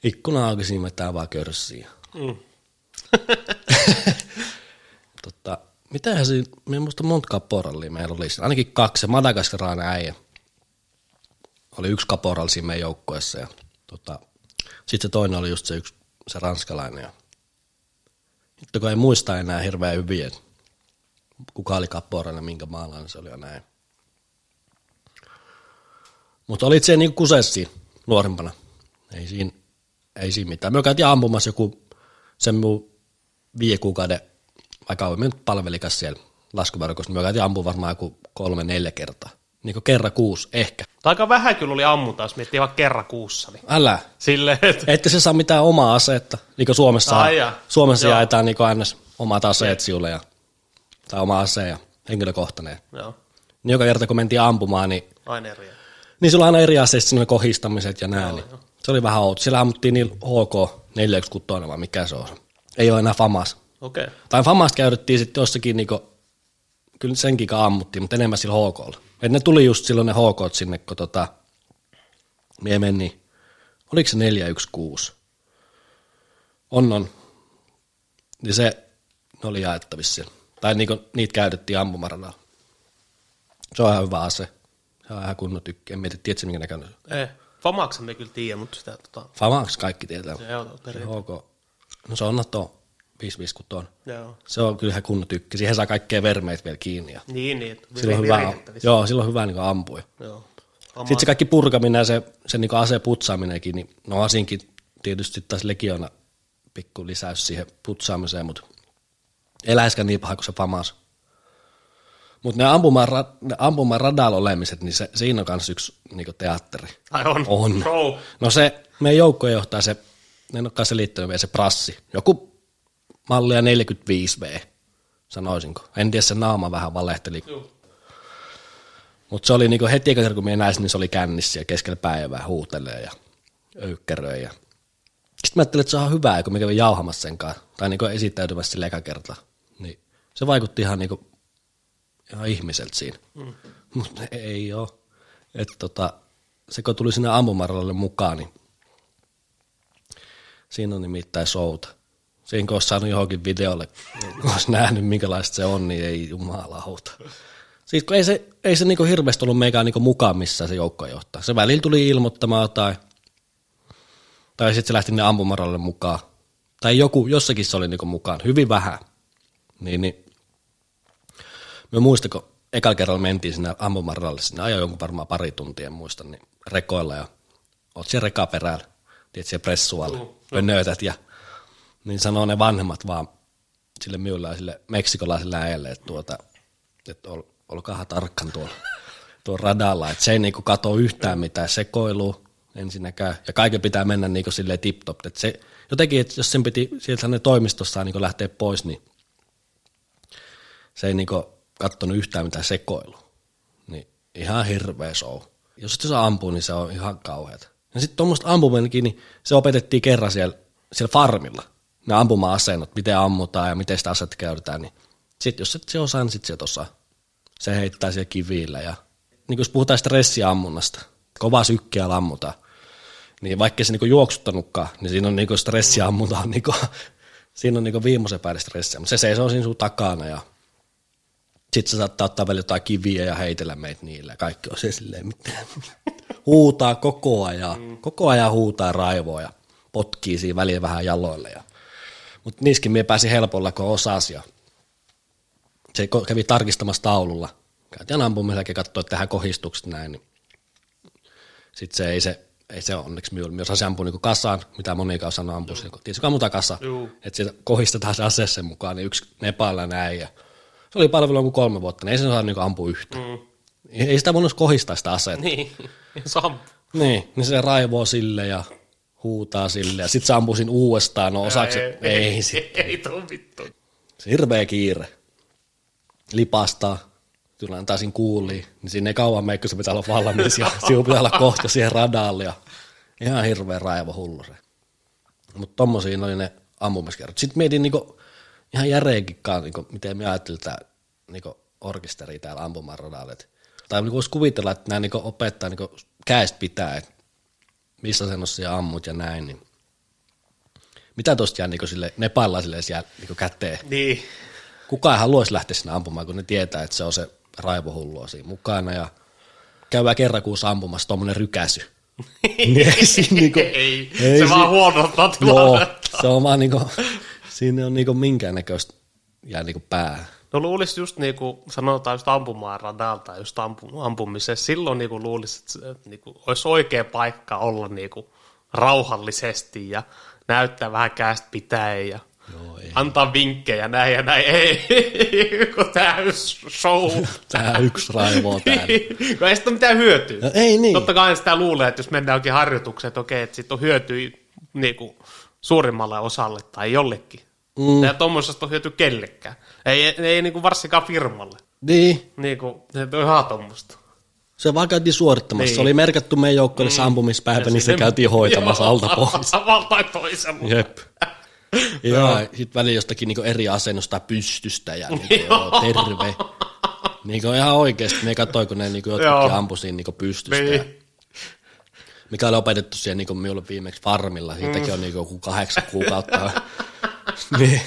ikkuna auki siinä tää vaan körssiä. Mm. Tota, mitähän siinä, minä en muista monta kaporallia meillä oli siinä. Ainakin kaksi, se madagaskarainen äijä. Oli yksi kaporalli siinä meidän joukkueessa ja tota, sitten se toinen oli just se yksi, se ranskalainen. Ja, nyt kun ei muista enää hirveän hyvin, että kuka oli kaporalli ja minkä maalainen se oli ja näin. Mutta olit se niinku kusessi nuorempana. Ei siinä, ei siinä mitään. Me käytiin ampumassa joku sen mun viiden kuukauden, vaikka nyt palvelikas siellä laskuvarkossa, niin me käytiin ampua varmaan joku kolme, neljä kertaa. Niin kuin kerran kuusi, ehkä. Aika vähän kyllä oli ammuntaa, jos miettii vaikka kerran kuussa. Niin. Älä. Silleen, että Ette se saa mitään omaa asetta. Niin kuin Suomessa, Ai jaa. Suomessa Joo. jaetaan niin aina omat aseet sinulle ja, tai oma ase ja henkilökohtainen. joo, Niin joka kerta kun mentiin ampumaan, niin, aina eri. niin sulla on aina eri aseista sinne kohistamiset ja nää. Niin. Se oli vähän outo. Siellä ammuttiin niillä HK 416 vai mikä se on. Ei ole enää FAMAS. Okei. Okay. Tai Famasta käytettiin sitten jossakin, niinku, kyllä senkin ammuttiin, mutta enemmän sillä HKlla. Et ne tuli just silloin ne HK sinne, kun tota, mie meni, oliko se 416? On, on. Niin se ne oli jaettavissa siellä. Tai niinku, niitä käytettiin ampumaradalla. Se on ihan hyvä ase. Se on ihan kunnon tykki. En mieti, tiedätkö minkä näköinen se on? Ei. Famaksen me kyllä tiedä, mutta sitä tota, Famax kaikki tietää. se on. HK. No se on Nato 556. Joo. Se on kyllä ihan kunnon tykki. Siihen saa kaikkea vermeitä vielä kiinni. Ja Niin, niin. sillä on hyvä, joo, sillä on hyvä niin ampuja. Joo. Sitten se kaikki purkaminen ja se, se niin ase putsaaminenkin, niin no asinkin tietysti taas legiona pikku lisäys siihen putsaamiseen, mutta eläiskä niin paha kuin se famas. Mutta ne ampumaan, ne ampumaan radalla olemiset, niin se, siinä on myös yksi niin teatteri. Ai on. On. No se, meidän joukkojen johtaa se, en olekaan se liittynyt vielä se prassi. Joku mallia 45V, sanoisinko. En tiedä, se naama vähän valehteli. Mutta se oli niinku heti, kun minä näin, niin se oli kännissä ja keskellä päivää huutelee ja öykkäröi. Ja... Sitten mä ajattelin, että se on hyvää, kun mä kävin jauhamassa sen kanssa, tai niinku esittäytymässä sille eka kerta. Niin se vaikutti ihan, niinku, ihan ihmiseltä siinä. Mm. Mutta ei ole. Että tota, se kun tuli sinne ampumaralle mukaan, niin siinä on nimittäin souta. Siinä kun olisi saanut johonkin videolle, kun olisi nähnyt minkälaista se on, niin ei jumalauta. Siis ei se, ei se niinku hirveästi ollut meikään niinku mukaan missään se joukko johtaa. Se välillä tuli ilmoittamaan tai, tai sitten se lähti ne ampumaralle mukaan. Tai joku, jossakin se oli niinku mukaan, hyvin vähän. Niin, niin. Mä muistan, kun ekalla kerralla mentiin sinne ampumaralle, sinne ajoi jonkun varmaan pari tuntia, en muista, niin rekoilla ja oot siellä rekaperällä, tiedät siellä pressualla, mm, nöytät ja niin sanoo ne vanhemmat vaan sille miulaisille meksikolaiselle äijälle, että, tuota, että ol, olkaahan tarkkan tuolla, tuolla radalla, että se ei niinku kato yhtään mitään sekoilua ensinnäkään, ja kaiken pitää mennä niinku silleen tip-top, että se jotenkin, että jos sen piti sieltä ne toimistossaan niinku lähteä pois, niin se ei niinku kattonut yhtään mitään sekoilua. Niin ihan hirveä show. Jos se saa ampua, niin se on ihan kauheata. Ja sitten tuommoista ampuminenkin, niin se opetettiin kerran siellä, siellä farmilla. Ne ampuma-asennot, miten ammutaan ja miten sitä asetta käytetään. Niin sitten jos et se osaa, niin sitten se osaa. Se heittää siellä kivillä. Ja, niin jos puhutaan stressiammunnasta, kova sykkeä ammutaan, niin vaikka se niinku juoksuttanutkaan, niin siinä on niinku stressiammunta, niinku, siinä on niinku viimeisen päälle stressiä, mutta se seisoo siinä sun takana ja sitten se saattaa ottaa vielä jotain kiviä ja heitellä meitä niillä. Kaikki on se silleen, mitään. huutaa koko ajan, koko ajan huutaa raivoa ja potkii siinä väliin vähän jaloille. Ja... Mutta niissäkin minä pääsin helpolla, kun osas ja se kävi tarkistamassa taululla. Käytiin ampumisella ja katsoi, että tehdään kohistukset näin. Niin sitten se ei se, ei se onneksi minulla. Myös se ampui niin kasaan, mitä moni on sanonut ampua. Tietysti ammutaan kasa, että se kohistetaan se ase sen mukaan, niin yksi nepalla näin ja se oli palvelu kuin kolme vuotta, niin ei se saa niin ampua yhtä. Mm. Ei sitä voinut kohistaa sitä asetta. Niin, Sam. Niin, niin se raivoo sille ja huutaa sille ja sit se ampuu uudestaan, no osaksi, ei, ei, ei, ei, ei, ei tuu vittu. Hirveä kiire. Lipastaa, kyllä antaa siinä kuuliin, niin siinä ei kauan mene, kun se pitää olla valmis ja sinun pitää olla kohta siihen radalle ja ihan hirveä raivo hullu se. Mutta tommosia oli ne ampumiskerrot. Sitten mietin niinku, ihan järeenkin niin miten me ajattelin tämä niin orkesteri täällä ampumaradalla. Tai niin voisi kuvitella, että nämä niin opettaa niin käestä pitää, että missä asennossa ja ammut ja näin. Niin mitä tuosta jää niin sille nepalaisille jää niin käteen? Niin. Kukaan ei haluaisi lähteä sinne ampumaan, kun ne tietää, että se on se raivohullu siinä mukana ja käydään kerran kuussa ampumassa tuommoinen rykäsy. niin ei, niinku, ei, ei, se, vaan huonottaa tilannetta. Joo, se on vaan niinku, Siinä on niinku minkäännäköistä jää niinku päähän. No luulisi just niin kuin sanotaan just ampumaan radalta, just ampu, ampumisessa, silloin niin kuin luulisi, että niin kuin olisi oikea paikka olla niin kuin rauhallisesti ja näyttää vähän kästä pitäen ja Joo, ei. antaa vinkkejä näin ja näin. Ei, kun tämä show. Tämä yksi raivoa täällä. kun ei sitä ole mitään hyötyä. No, ei niin. Totta kai sitä luulee, että jos mennään oikein harjoitukseen, että okei, että sitten on hyötyä niin kuin, suurimmalle osalle tai jollekin. Mm. Ja tuommoisesta on hyöty kellekään. Ei, ei, ei niin kuin varsinkaan firmalle. Niin. Niin kuin, se on ihan tuommoista. Se vaan käytiin suorittamassa. Niin. Se oli merkattu meidän joukkoille mm. ampumispäivä, niin se käytiin hoitamassa joo, alta pois. Tavalla tai toisella. Jep. ja sitten väliin jostakin niinku eri asennosta pystystä ja niinku, joo, terve. Niinku ihan oikeasti, ne katsoi, kun ne niinku jotkutkin ampui siinä niinku pystystä. Niin. Ja mikä oli opetettu siellä niin minulle viimeksi farmilla, siitäkin mm. on niin joku kahdeksan kuukautta. niin.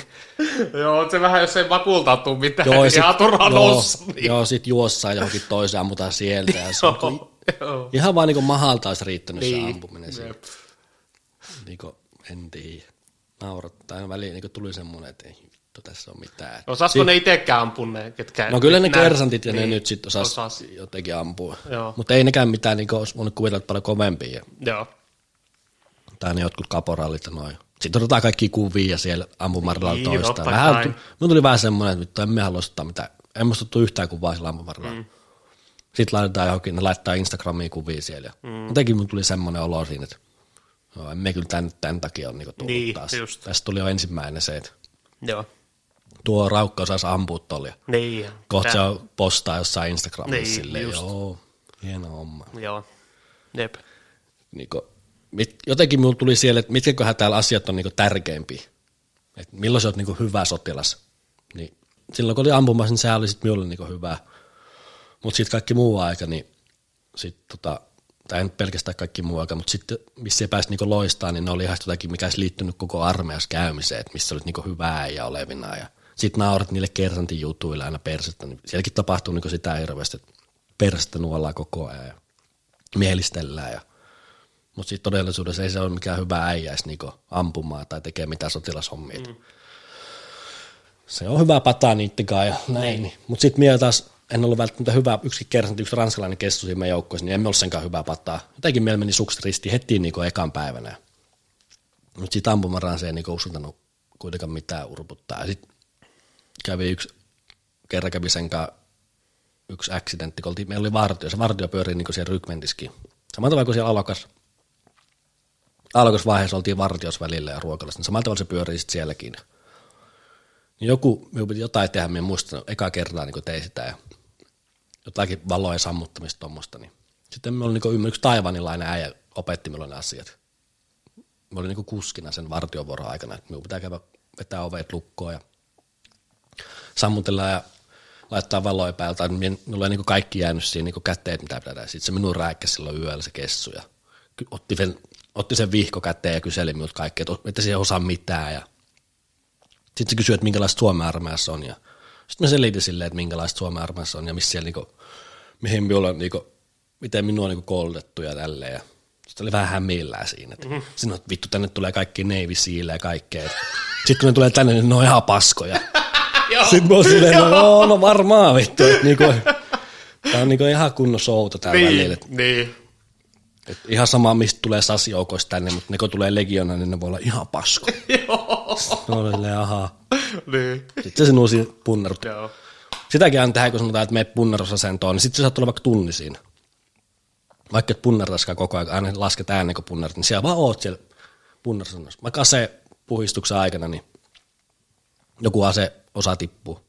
Joo, se vähän, jos ei vakuultautu mitään, joo, niin ihan turhaan joo, niin. Joo, sit juossa johonkin toiseen ammutaan sieltä. Ja se on, joo. Ihan vaan niin mahalta olisi riittänyt niin. se ampuminen siitä. Niin kuin, en tiedä. Naurattaa. Aina väliin niin tuli semmoinen, että ei tässä on mitään. Osaisiko si- ne itsekään ampua ne, ketkä... No kyllä ne kersantit ja niin, ne nyt sitten osas, osas, jotenkin ampua. Mutta ei nekään mitään, niin olisi voinut kuvitella paljon kovempia. Joo. Tai ne jotkut kaporaalit ja noin. Sitten otetaan kaikki kuvia siellä ampumarilla niin, toista. Vähän, mun tuli vähän semmoinen, että vittu, emme halua ottaa mitään. En musta tuttu yhtään kuvaa sillä ampumarilla. Mm. Sitten laitetaan johonkin, ne laittaa Instagramiin kuvia siellä. Mm. Jotenkin mun tuli semmoinen olo siinä, että no, emme kyllä tämän, tämän takia ole niinku tullut niin, taas. Just. Tästä tuli jo ensimmäinen se, että Joo. tuo raukka osaisi ampua tolle. Niin. Kohta se postaa jossain Instagramissa niin, silleen, just. joo, hieno homma. Joo, jep. Niin kuin, mit, jotenkin minulla tuli siellä, että mitkäköhän täällä asiat on niin tärkeimpiä. Että milloin sä oot niin hyvä sotilas. Niin silloin kun oli ampumassa, niin sehän oli sitten minulle niin hyvä. Mutta sitten kaikki muu aika, niin sitten tota, tai en pelkästään kaikki muu aika, mutta sitten missä ei pääsi niinku loistaa, niin ne oli ihan jotakin, mikä olisi liittynyt koko armeijassa käymiseen, että missä olit niinku hyvää ja olevina. Ja sitten naurat niille kersantin jutuille aina persettä, niin sielläkin tapahtuu niinku sitä hirveästi, että persettä nuollaan koko ajan ja mielistellään. Ja, mutta sitten todellisuudessa ei se ole mikään hyvä äijäis niinku ampumaan tai tekee mitään sotilashommia. Mm. Se on hyvä pataa niittikaan ja näin. Niin. Mutta sitten mieltä taas en ollut välttämättä hyvä, yksi kersantti, yksi ranskalainen kessu siinä meidän joukkoissa, niin emme ollut senkaan hyvää pattaa. Jotenkin meillä meni sukset ristiin heti niin ekan päivänä. Mutta sitten ampumaraan se ei niin uskaltanut kuitenkaan mitään urputtaa. Sitten kävi yksi, kerran kävi sen yksi accidentti, kun oltiin, meillä oli vartio, se vartio pyörii niin siellä rykmentiskin. Samalla tavalla kuin siellä alokas, alokasvaiheessa oltiin vartios välillä ja ruokalassa, niin samalla tavalla se pyörii sitten sielläkin. Niin joku, minun piti jotain tehdä, minä muistan, eka kertaa niin tein sitä ja jotakin valojen sammuttamista tuommoista, niin sitten me oli niin yksi taivanilainen äijä opetti minulle ne asiat. Mä olin niin kuskina sen vartiovuoron aikana, että minun pitää käydä vetää ovet lukkoon ja sammutella ja laittaa valoja päältä. Minulla ei niin kaikki jäänyt siinä niin käteen, mitä pitää tehdä. Sitten se minun rääkkäsi silloin yöllä se kessu ja otti otti sen vihko käteen ja kyseli minulta kaikkea, että että se ei osaa mitään. Ja sitten se kysyi, että minkälaista Suomen armeijassa on ja sitten mä selitin silleen, että minkälaista Suomen armeijassa on ja missä siellä niinku, mihin minulla on, niinku, miten minua on niinku koulutettu ja tälleen. Ja sitten oli vähän hämillään siinä, että mm-hmm. sinä, että vittu tänne tulee kaikki Navy Seal ja kaikkea. Sitten kun ne tulee tänne, niin ne on ihan paskoja. Sitten mä oon silleen, no, no, no varmaan vittu, että niinku, tää on niinku ihan kunnon showta täällä niin, välillä. Niin. Et ihan sama, mistä tulee sasioukoista tänne, mutta ne kun tulee legiona, niin ne voi olla ihan pasko. Joo. No oli ahaa. niin. Sitten se uusi punnerut. Joo. Sitäkin aina tehdään, kun sanotaan, että mene punnerusasentoon, niin sitten se saattaa olla vaikka tunni siinä. Vaikka et punneraskaan koko ajan, aina lasket äänen, kun punnerat, niin siellä vaan oot siellä punnerusasennossa. Vaikka ase puhistuksen aikana, niin joku ase osa tippuu.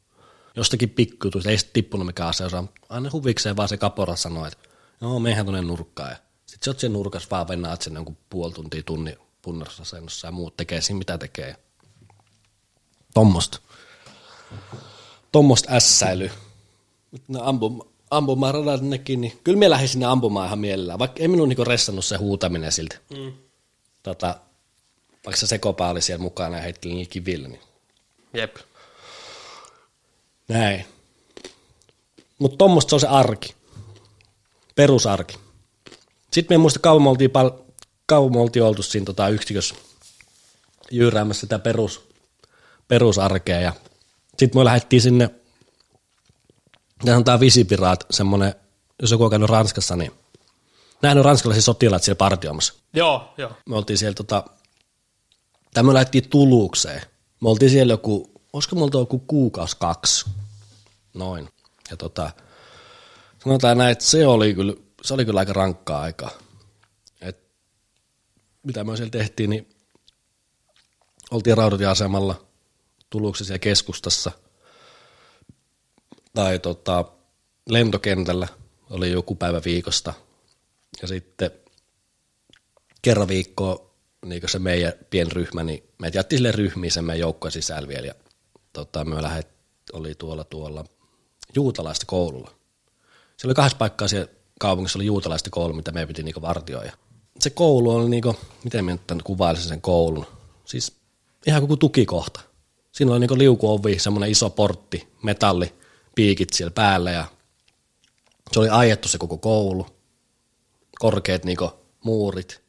Jostakin pikkuutuu, ei sitten tippunut mikään ase osa. Aina huvikseen vaan se kapora sanoo, että joo, mehän tuonne nurkkaan. Ja sitten sä oot siellä nurkas vaan vennaat sen jonkun puoli tuntia tunni punnerusasennossa ja muut tekee siinä mitä tekee. Tommosta. Tommosta ässäily. No ampum, ampumaan radat nekin, niin kyllä me lähdin sinne ampumaan ihan mielellään, vaikka ei minun niinku ressannut se huutaminen siltä. Mm. Tota, vaikka se sekopää oli siellä mukana ja heitteli niin kiville. Niin. Jep. Näin. Mutta tuommoista se on se arki. Perusarki. Sitten me muista kauan me oltiin, pal- kauan me oltiin oltu siinä tota yksikössä jyyräämässä sitä perus, perusarkea ja sitten me lähdettiin sinne, tämä on tämä Visipiraat, semmoinen, jos joku on käynyt Ranskassa, niin nähnyt ranskalaisia sotilaat siellä partioimassa. Joo, joo. Me oltiin siellä tota, tai me lähdettiin Tulukseen. Me oltiin siellä joku, olisiko me joku kuukausi kaksi, noin. Ja tota, sanotaan näin, että se oli kyllä, se oli kyllä aika rankkaa aikaa. Et, mitä me siellä tehtiin, niin oltiin rautatieasemalla Tuluksessa ja keskustassa tai tota, lentokentällä oli joku päivä viikosta ja sitten kerran viikkoa niin se meidän pienryhmä, niin me jättiin sille ryhmiin sen meidän joukkojen sisällä vielä ja tota, me lähdet, oli tuolla tuolla juutalaista koululla. Siellä oli kahdessa paikkaa siellä kaupungissa oli juutalaista koulu, mitä me piti niinku vartioida. Se koulu oli niinku, miten minä nyt kuvailisin sen koulun, siis ihan koko tukikohta. Siinä oli niinku liukuovi, semmoinen iso portti, metalli, piikit siellä päällä ja se oli aiettu se koko koulu. Korkeat niinku muurit.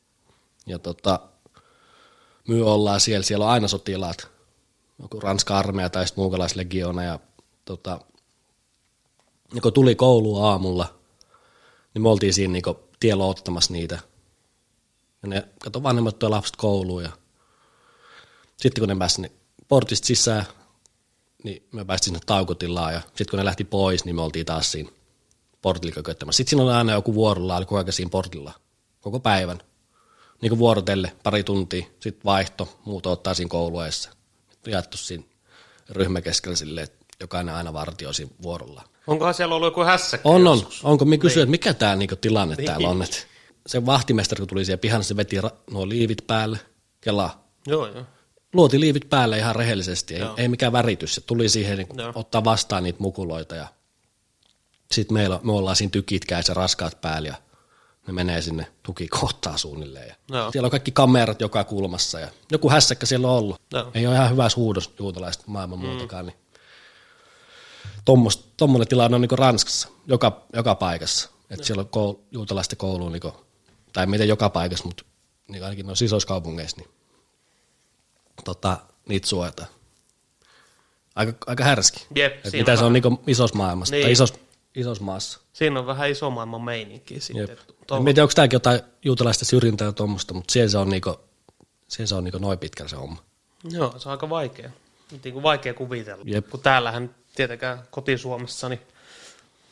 Ja tota, myy ollaan siellä, siellä on aina sotilaat. joku Ranska armeija tai sitten muukalaislegioona ja tota, ja kun tuli koulu aamulla, niin me oltiin siinä niinku tiellä ottamassa niitä. Ja ne, kato vanhemmat tuo lapset kouluun ja sitten kun ne pääsi sinne portista sisään, niin me päästiin sinne taukotilaan ja sitten kun ne lähti pois, niin me oltiin taas siinä portilla kököttämässä. Sitten siinä oli aina joku vuorolla, oli koko ajan siinä portilla, koko päivän. Niin kuin vuorotelle, pari tuntia, sitten vaihto, muuta ottaa siinä kouluessa. Jaettu siinä ryhmäkeskellä silleen, että jokainen aina vartioi siinä vuorolla. Onkohan siellä ollut joku hässäkkä On, on. joskus? Onko me kysyä, että mikä tämä niinku tilanne niin. täällä on? Et se vahtimestari, kun tuli siihen pihan, se veti ra- nuo liivit päälle, kelaa. Joo, joo. Luoti liivit päälle ihan rehellisesti, ei, Joo. ei mikään väritys. Se tuli siihen niin Joo. ottaa vastaan niitä mukuloita ja sitten meillä, me ollaan siinä tykit käissä raskaat päällä ja ne menee sinne tukikohtaan suunnilleen. Ja. Siellä on kaikki kamerat joka kulmassa ja joku hässäkkä siellä on ollut. Joo. Ei ole ihan hyvä huudos juutalaista maailman muutakaan. Niin Tommos, tommonen tilanne on niin Ranskassa, joka, joka paikassa. Että siellä on koul, juutalaisten koulu, niin tai miten joka paikassa, mutta niin ainakin noissa isoissa kaupungeissa, niin tota, niitä suojataan. Aika, aika härski. Jep, Et mitä on se on niin isossa maailmassa Niin. tai isossa, isossa maassa. Siinä on vähän iso maailman meininki sitten. Jep. Tuolla- tiedä, onko tämäkin jotain juutalaista syrjintää ja tuommoista, mutta siellä se on, niinku, siellä se on niinku noin pitkällä se homma. Joo, se on aika vaikea. Niin kuin vaikea kuvitella. Jep. Kun täällähän tietenkään koti-Suomessa, niin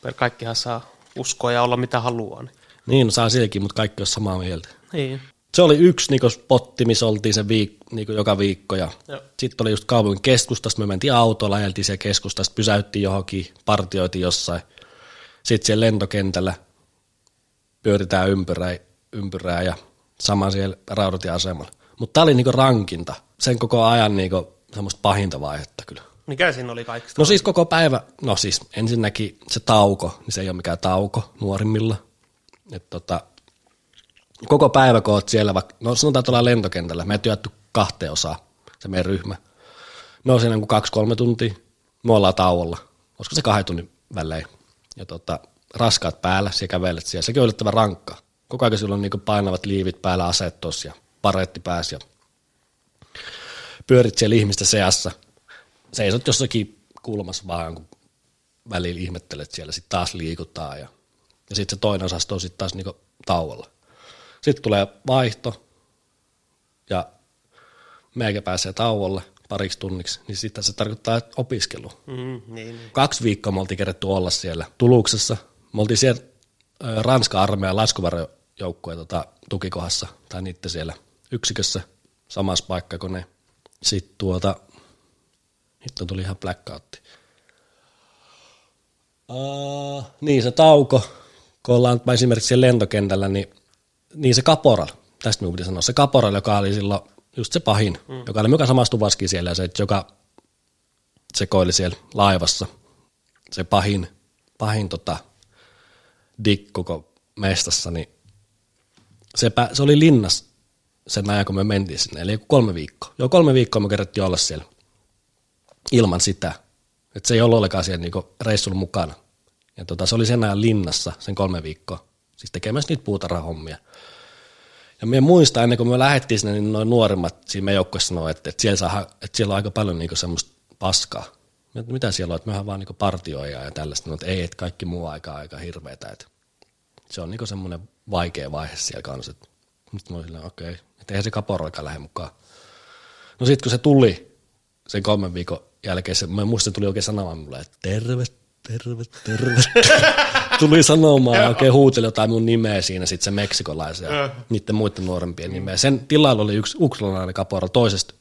per kaikkihan saa uskoa ja olla mitä haluaa. Niin. Niin, no saa silläkin, mutta kaikki on samaa mieltä. niin. Se oli yksi niinku spotti, missä oltiin se viik- niinku joka viikko. Ja Joo. sitten oli just kaupungin keskustasta, me mentiin autolla, ajeltiin siellä keskustasta, pysäyttiin johonkin, partioitiin jossain. Sitten siellä lentokentällä pyöritään ympyrää, ympyrää ja sama siellä rautatieasemalla. Mutta tämä oli niinku rankinta, sen koko ajan niinku semmoista pahinta vaihetta kyllä. Mikä siinä oli kaikista? No siis koko päivä, no siis ensinnäkin se tauko, niin se ei ole mikään tauko nuorimmilla. Et tota, koko päivä kun oot siellä, vaikka, no sanotaan tuolla lentokentällä, me työtty kahteen osaan, se meidän ryhmä. Me on siinä kaksi-kolme tuntia, me ollaan tauolla, olisiko se kahden tunnin välein. Ja tota, raskaat päällä, siellä kävelet siellä, sekin on yllättävän rankka. Koko ajan silloin niin painavat liivit päällä, aseet tossa ja paretti pääsi ja pyörit siellä ihmisten seassa. Seisot jossakin kulmassa vaan, kun välillä ihmettelet siellä, sitten taas liikutaan ja, ja sitten se toinen osasto on sitten taas niinku tauolla. Sitten tulee vaihto ja meikä pääsee tauolle pariksi tunniksi, niin sitten se tarkoittaa että opiskelu. Mm, niin, niin. Kaksi viikkoa me oltiin kerätty olla siellä Tuluksessa. Me oltiin siellä ö, Ranska-armeijan laskuvarjojoukkueen tota, tukikohdassa, tai niiden siellä yksikössä, samassa paikka kuin ne. Sitten tuota, nyt tuli ihan blackoutti. Uh, niin se tauko, kun ollaan esimerkiksi siellä lentokentällä, niin, niin se kaporal, tästä minun piti sanoa, se kaporal, joka oli silloin just se pahin, mm. joka oli mukaan samassa tuvaskin siellä, ja se, joka sekoili siellä laivassa, se pahin, pahin tota, dikku koko mestassa, niin se, pä, se oli linnas sen ajan, kun me mentiin sinne, eli kolme viikkoa. Joo, kolme viikkoa me kerättiin olla siellä ilman sitä. Että se ei ollut ollenkaan siellä niinku reissulla mukana. Ja tota, se oli sen ajan linnassa sen kolme viikkoa, siis tekemässä niitä puutarhahommia. Ja me muistan, ennen kuin me lähdettiin sinne, niin noin nuoremmat siinä meidän joukkueessa sanoi, että, että, siellä saa, että siellä on aika paljon niinku semmoista paskaa. Että mitä siellä on, että mehän vaan niinku partioijaa ja tällaista. Että ei, että kaikki muu aika aika hirveetä. Että se on niinku semmoinen vaikea vaihe siellä kanssa. Sitten mä olin okei, okay, että eihän se kaporoikaan lähde mukaan. No sitten kun se tuli sen kolmen viikon jälkeen, se, mä muistan, tuli oikein sanomaan mulle, että terve, terve, terve. tuli sanomaan ja oikein huuteli jotain mun nimeä siinä, sitten se meksikolaisen ja niiden muiden nuorempien nimeä. Sen tilalla oli yksi ukrainalainen kaporal toisesta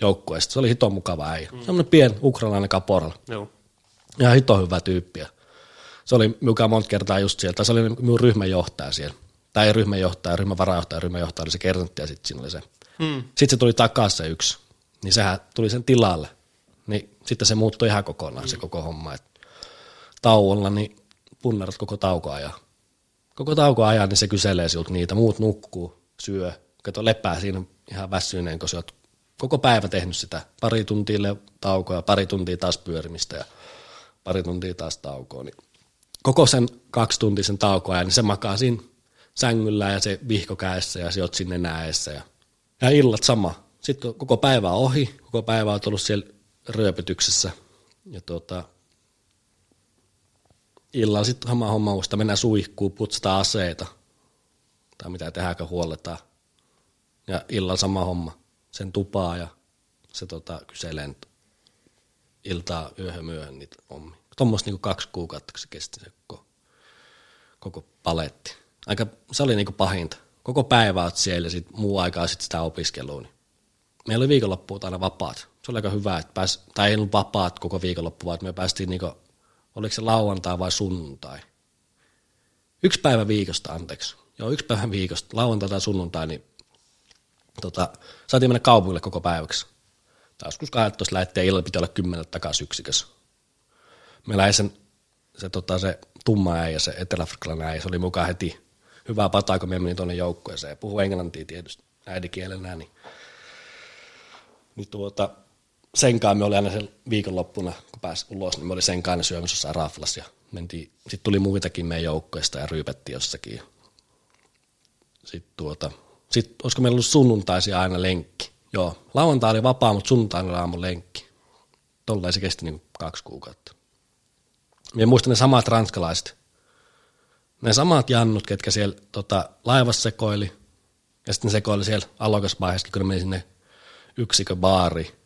joukkueesta. Se oli hito mukava äijä. Mm. Semmoinen pien ukrainalainen kaporal. Joo. Ihan hito hyvä tyyppi. ja Se oli mikä monta kertaa just sieltä. Se oli minun ryhmänjohtaja siellä. Tai ei ryhmänjohtaja, ryhmän varajohtaja, ryhmänjohtaja oli se kertantti ja sitten siinä oli se. Mm. Sitten se tuli takaisin se yksi. Niin sehän tuli sen tilalle. Niin sitten se muuttui ihan kokonaan se koko homma. Et tauolla niin punnerat koko taukoajan. Koko taukoajan niin se kyselee sinulta niitä. Muut nukkuu, syö. Kato lepää siinä ihan väsyneen, kun sä oot koko päivä tehnyt sitä. Pari tuntia taukoa, pari tuntia taas pyörimistä ja pari tuntia taas taukoa. Niin koko sen kaksi tuntia sen taukoa, niin se makaa siinä sängyllä ja se vihko kädessä ja sijoit sinne näessä. Ja, ja illat sama. sitten koko päivä on ohi, koko päivä on ollut siellä ryöpytyksessä. Ja tuota, illalla sitten sama homma uudesta, mennään suihkuu, putsataan aseita. Tai mitä tehdäänkö huolletaan. Ja illalla sama homma. Sen tupaa ja se tota, kyselee iltaa yöhön myöhön niitä hommia. Tuommoista niinku kaksi kuukautta, kun se kesti se koko, koko paletti. Aika, se oli niinku pahinta. Koko päivä oot siellä ja sit muu aikaa sit sitä opiskelua. Niin. Meillä oli viikonloppuut aina vapaat. Se oli aika hyvä, että pääs, tai ei ollut vapaat koko viikonloppu, vaan me päästiin niinku, oliko se lauantai vai sunnuntai. Yksi päivä viikosta, anteeksi. Joo, yksi päivä viikosta, lauantai tai sunnuntai, niin tota, saatiin mennä kaupungille koko päiväksi. Tai joskus 12 lähettiin illalla pitää olla kymmenen takaisin yksikössä. Meillä ei sen, se, tota, se tumma äijä, se eteläafrikkalainen äijä, se oli mukaan heti hyvää pataa, kun me menin tuonne joukkueeseen. Puhuu englantia tietysti äidinkielenä, niin, niin tuota, sen kanssa me oli aina sen viikonloppuna, kun pääsi ulos, niin me oli sen kanssa syömässä jossain raflas ja mentiin, sitten tuli muitakin meidän joukkueesta ja ryypättiin jossakin. Sitten tuota, sitten olisiko meillä ollut sunnuntaisia aina lenkki. Joo, lauantai oli vapaa, mutta sunnuntaina oli aamu lenkki. Tolleen se kesti niin kaksi kuukautta. Minä muistan ne samat ranskalaiset. Ne samat jannut, ketkä siellä tota, laivassa sekoili. Ja sitten sekoili siellä alokasvaiheessa, kun ne meni sinne yksikö baari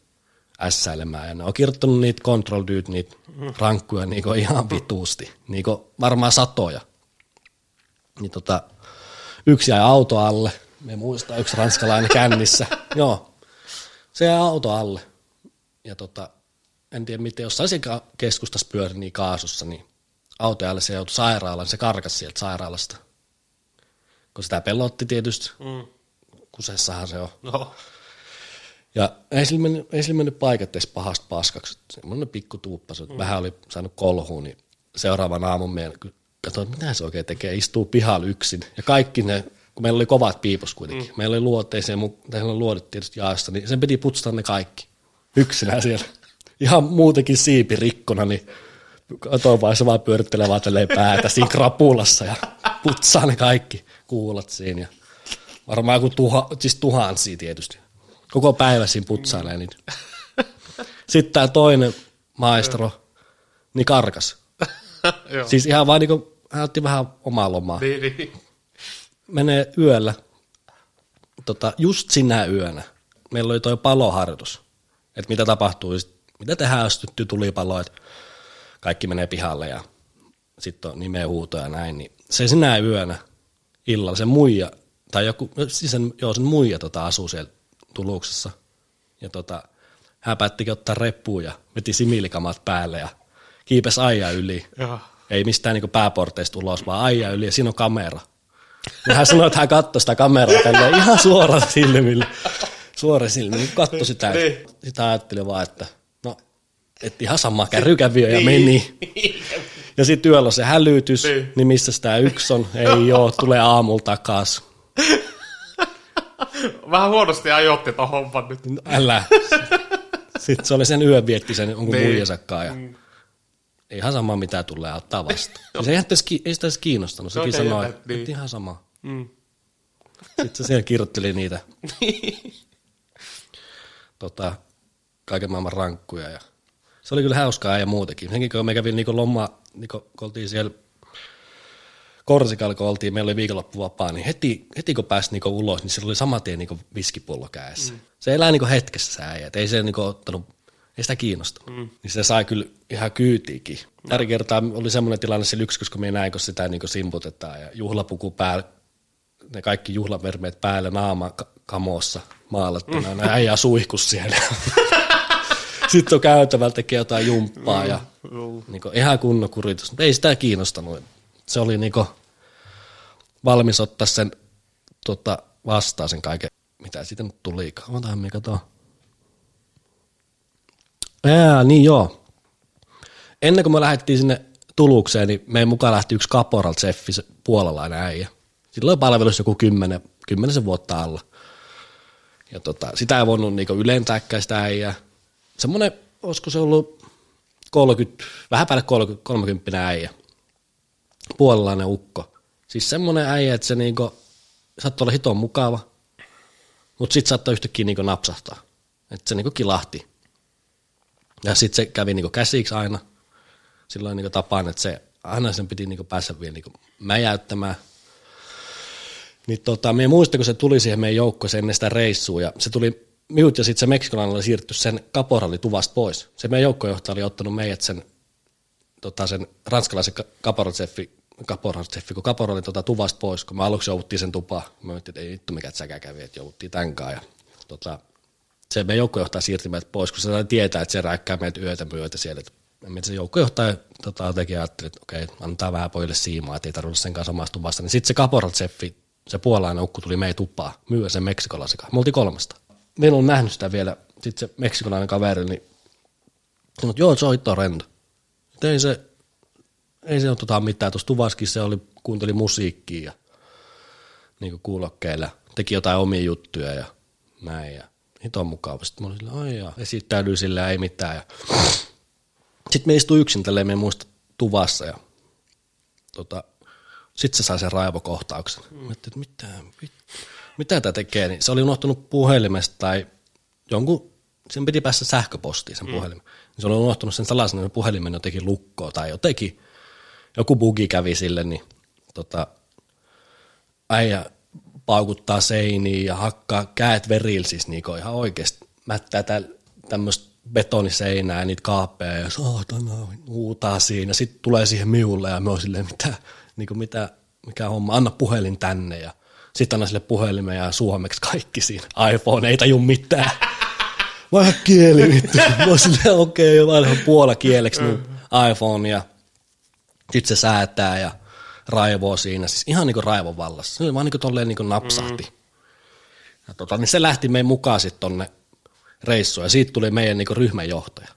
ässäilemään. Ja ne on kirjoittanut niitä control dude, niitä rankkuja niinku ihan vituusti. Niinku varmaan satoja. Niin tota, yksi jäi auto alle. Me muistaa yksi ranskalainen kännissä. Joo, se jäi auto alle. Ja tota, en tiedä miten, jossain siellä keskustassa pyöri niin kaasussa, niin autojalle se joutui sairaalaan, se karkas sieltä sairaalasta. Kun sitä pelotti tietysti, mm. kusessahan se on. No. Ja ei sillä mennyt, ei sillä mennyt paikat edes pahasta paskaksi. Semmoinen pikku tuuppas, että mm. vähän oli saanut kolhuun, niin seuraavan aamun meidän katsoin, mitä se oikein tekee, istuu pihalla yksin. Ja kaikki ne, kun meillä oli kovat piipus kuitenkin, mm. meillä oli luotteisia, mutta oli luodit tietysti jaosta, niin sen piti putsata ne kaikki yksinään siellä. Ihan muutenkin siipi rikkona, niin katoin vaan se vaan pyörittelee vaan päätä siinä krapulassa ja putsaa ne kaikki kuulat siinä. Ja varmaan kuin tuha, siis tuhansia tietysti. Koko päivä siinä putsailee niitä. Sitten tämä toinen maestro, niin karkas. siis ihan vaan niinku, hän otti vähän omaa lomaa. Niin, niin. Menee yöllä, tota, just sinä yönä, meillä oli toi paloharjoitus, että mitä tapahtuu, mitä tehdään, jos tytty tulipalo, että kaikki menee pihalle ja sitten on nimeä huutoja ja näin, niin se sinä yönä illalla se muija, tai joku, siis sen, joo, sen muija tota, asuu siellä tuluksessa, ja tota, hän päättikin ottaa reppuun ja veti similikamat päälle ja kiipesi aija yli. Joo. Ei mistään niin pääporteista ulos, vaan aija yli ja siinä on kamera. Ja hän sanoi, että hän katsoi sitä kameraa tälleen ihan suoraan silmillä. Suora silmillä, niin katsoi sitä. Niin. Sitä ajatteli vaan, että no, että ihan sama kärrykäviö ja meni. Ja sitten yöllä se hälytys, Niin. niin missä sitä yksi on, ei oo, tulee aamulla takas. Vähän huonosti ajoitte ton homman nyt. No, älä. Sitten se oli sen yön vietti sen jonkun Niin. muijasakaan ja ihan sama mitä tulee ottaa vastaan. Se ei, edes ei sitä edes kiinnostanut, sekin Okei, sanoi, että niin. ihan sama. Mm. Sitten se siellä kirjoitteli niitä tota, kaiken maailman rankkuja. Ja se oli kyllä hauskaa ja muutenkin. Senkin kun me kävin niin loma, niin kun oltiin siellä Korsikalla, kun oltiin, meillä oli viikonloppu vapaa, niin heti, heti kun pääsi niin ulos, niin sillä oli saman tien niin viskipullo kädessä. Mm. Se elää niin hetkessä se äijä, et ei se niin ottanut, ei sitä kiinnostanut. Mm. Niin se sai kyllä ihan kyytiikin. Tällä kertaa oli semmoinen tilanne se yksi, kun me näin, kun sitä niin simputetaan ja juhlapuku päällä, ne kaikki juhlavermeet päällä naama ka- kamossa maalattuna, mm. äijä suihkus siellä. Sitten on käytävällä tekee jotain jumppaa ja niin ihan kunnon kuritus. Mutta ei sitä kiinnostanut. Se oli niin valmis ottaa sen tota, vastaan sen kaiken, mitä siitä nyt tuli. Otahan me katsoa. Ää, niin joo. Ennen kuin me lähdettiin sinne Tulukseen, niin meidän mukaan lähti yksi Caporal Zeffi, se puolalainen äijä. Sillä oli palvelus joku kymmenen, kymmenisen vuotta alla. Ja tota, sitä ei voinut niinku ylentääkään sitä äijää. Semmoinen, olisiko se ollut 30, vähän päälle 30, 30 äijä. Puolalainen ukko. Siis semmoinen äijä, että se niinku, saattoi olla hiton mukava. Mutta sitten saattoi yhtäkkiä niinku napsahtaa. Että se niinku kilahti. Ja sitten se kävi niinku käsiksi aina. Silloin niinku tapaan, että se aina sen piti niinku päästä vielä niinku mäjäyttämään. Niin tota, me muistan, kun se tuli siihen meidän joukkoon ennen sitä reissua, ja se tuli minut ja sitten se meksikolainen oli siirtynyt sen kaporalli tuvasta pois. Se meidän joukkojohtaja oli ottanut meidät sen, tota, sen ranskalaisen kaporalseffi, kaporalseffi, kun kaporalli tota, tuvasta pois, kun me aluksi jouduttiin sen tupaan. Mä mietin, että ei vittu mikä säkä kävi, että jouduttiin tämän kanssa. Ja, tota, se meidän joukkojohtaja siirti meidät pois, kun se tietää, että se räikkää meitä yötä myötä siellä. Että se joukkojohtaja tota, teki ajatteli, että okei, antaa vähän pojille siimaa, että ei tarvitse sen kanssa samasta tuvasta. Niin sitten se kaporalseffi, se puolainen ukku tuli meidän tupaan myyä sen meksikolaisen Me oltiin kolmesta meillä on nähnyt sitä vielä, sitten se meksikolainen kaveri, niin sanoi, joo, se on hitto Ei se, ei se ole tota mitään, tuossa tuvaskin se oli, kuunteli musiikkia ja niin kuulokkeilla, teki jotain omia juttuja ja näin ja hiton mukava. Sitten mä olin sillä, ai ja esittäydyin sillä ei mitään. Ja... Sitten me istui yksin tälleen, me muista tuvassa ja tota, sitten se sai sen raivokohtauksen. Mm. Mä että mitä, vittu mitä tämä tekee, niin se oli unohtunut puhelimesta tai jonkun, sen piti päästä sähköpostiin sen mm. puhelimen. Niin se oli unohtunut sen salaisen että puhelimen jotenkin lukkoa tai jotenkin, joku bugi kävi sille, niin tota, äijä paukuttaa seiniin ja hakkaa käet verillä siis niin ihan oikeasti mättää tämmöistä betoniseinää ja niitä kaappeja ja saatana huutaa siinä. Sitten tulee siihen miulle ja me on silleen, mitä, niin kuin mitä, mikä homma, anna puhelin tänne ja – sitten anna sille puhelimen ja suomeksi kaikki siinä. iPhone ei taju mitään. Vaihda kieli vittu. Mä oon silleen, okei, okay, vaihdan puola kieleksi mun iPhone ja sitten se säätää ja raivoo siinä. Siis ihan niin kuin raivon vallassa. Se oli vaan niin kuin tolleen niin kuin napsahti. Mm. Ja tota, niin se lähti meidän mukaan sitten tonne reissuun ja siitä tuli meidän niin kuin ryhmänjohtaja.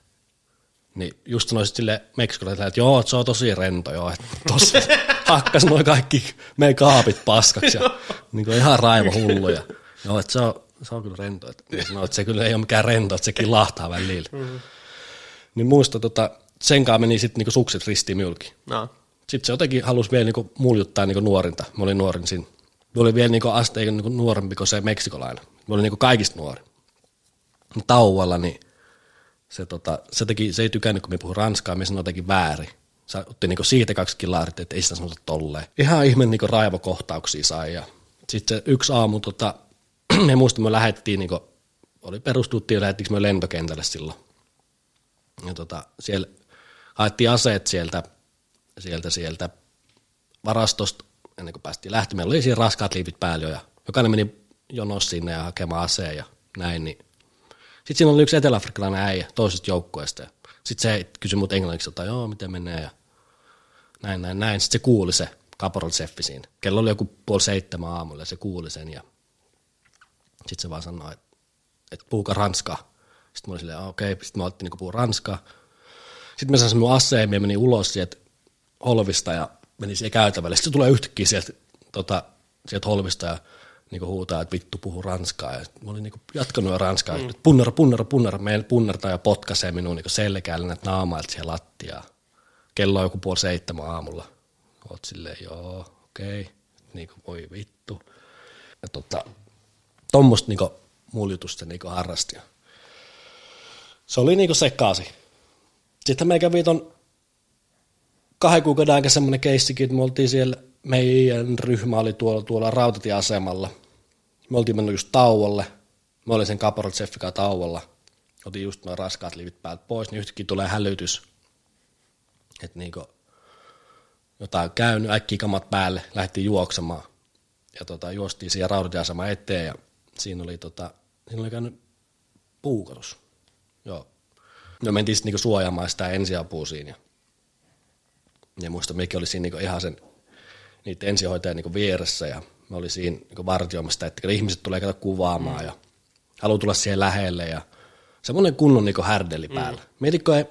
Niin just sanoisit sille Meksikolaiselle, että joo, se on tosi rento, joo, että tosi hakkas noin kaikki meidän kaapit paskaksi ja niin kuin ihan raivo hulluja. Joo, että se on, se on kyllä rento. Että, sanoin, että se kyllä ei ole mikään rento, että sekin lahtaa välillä. Mm-hmm. Niin muista, tota, sen kanssa meni sitten niinku sukset ristiin mylki. No. Sitten se jotenkin halusi vielä niinku muljuttaa niinku nuorinta. Mä olin nuorin siinä. Mä olin vielä niinku asteen niinku nuorempi kuin se meksikolainen. Mä olin niinku kaikista nuori. Tauolla, niin se, tota, se, teki, se ei tykännyt, kun me puhuu ranskaa, me sanoi jotenkin väärin. Se otti niinku siitä kaksi kilaarit, että ei sitä sanota tolleen. Ihan ihme niinku raivokohtauksia sai. Ja sitten se yksi aamu, tota, me muista, me lähdettiin, niinku, oli perustuttiin lähdettiinkö me lentokentälle silloin. Ja tota, siellä haettiin aseet sieltä, sieltä, sieltä varastosta ennen kuin päästiin lähtemään. Oli siinä raskaat liivit päällä ja jokainen meni jonossa sinne ja hakemaan aseen ja näin, niin sitten siinä oli yksi eteläafrikkalainen äijä toisesta joukkueesta. Sitten se kysyi mut englanniksi, että joo, miten menee ja näin, näin, näin. Sitten se kuuli se Caporal Seffi siinä. Kello oli joku puoli seitsemän aamulla ja se kuuli sen ja sitten se vaan sanoi, että, että puhuka ranskaa. Sitten mä olin silleen, okei, okay. sitten mä otin niin puhua ranskaa. Sitten mä sain mun aseen ja menin ulos sieltä holvista ja menin siihen käytävälle. Sitten se tulee yhtäkkiä sieltä, tota, sieltä holvista ja niin huutaa, että vittu puhu ranskaa. Ja mä olin niin jatkanut jo ranskaa. Mm. Punnera, punnera, punnera. Meidän punnertaa ja potkaisee minun niin selkäällä näitä naamailta siellä lattiaa. Kello on joku puoli seitsemän aamulla. Oot silleen, joo, okei. Okay. Niin kuin, voi vittu. Ja tota, tuommoista niin muljutusta niin harrasti. Se oli niin sekaasi. Sitten me kävi ton kahden kuukauden aika semmoinen keissikin, että me oltiin siellä meidän ryhmä oli tuolla, tuolla rautatieasemalla. Me oltiin mennyt just tauolle. Mä olin sen Jeffikaa tauolla. Otin just noin raskaat livit päältä pois, niin yhtäkkiä tulee hälytys. Että niinku jotain käynyt, äkkiä kamat päälle, lähti juoksemaan. Ja tota, juostiin siihen rautatieaseman eteen ja siinä oli, tota, siinä oli käynyt puukotus. Joo. No mentiin sitten niinku suojaamaan sitä ensiapua siinä. Ja, ja muista, mikä oli siinä niinku ihan sen niiden ensihoitajan niin vieressä ja mä olin siinä niin vartioimassa, että ihmiset tulee kato kuvaamaan mm. ja haluaa tulla siihen lähelle ja semmoinen kunnon niin härdeli mm. päällä. Mietitkö,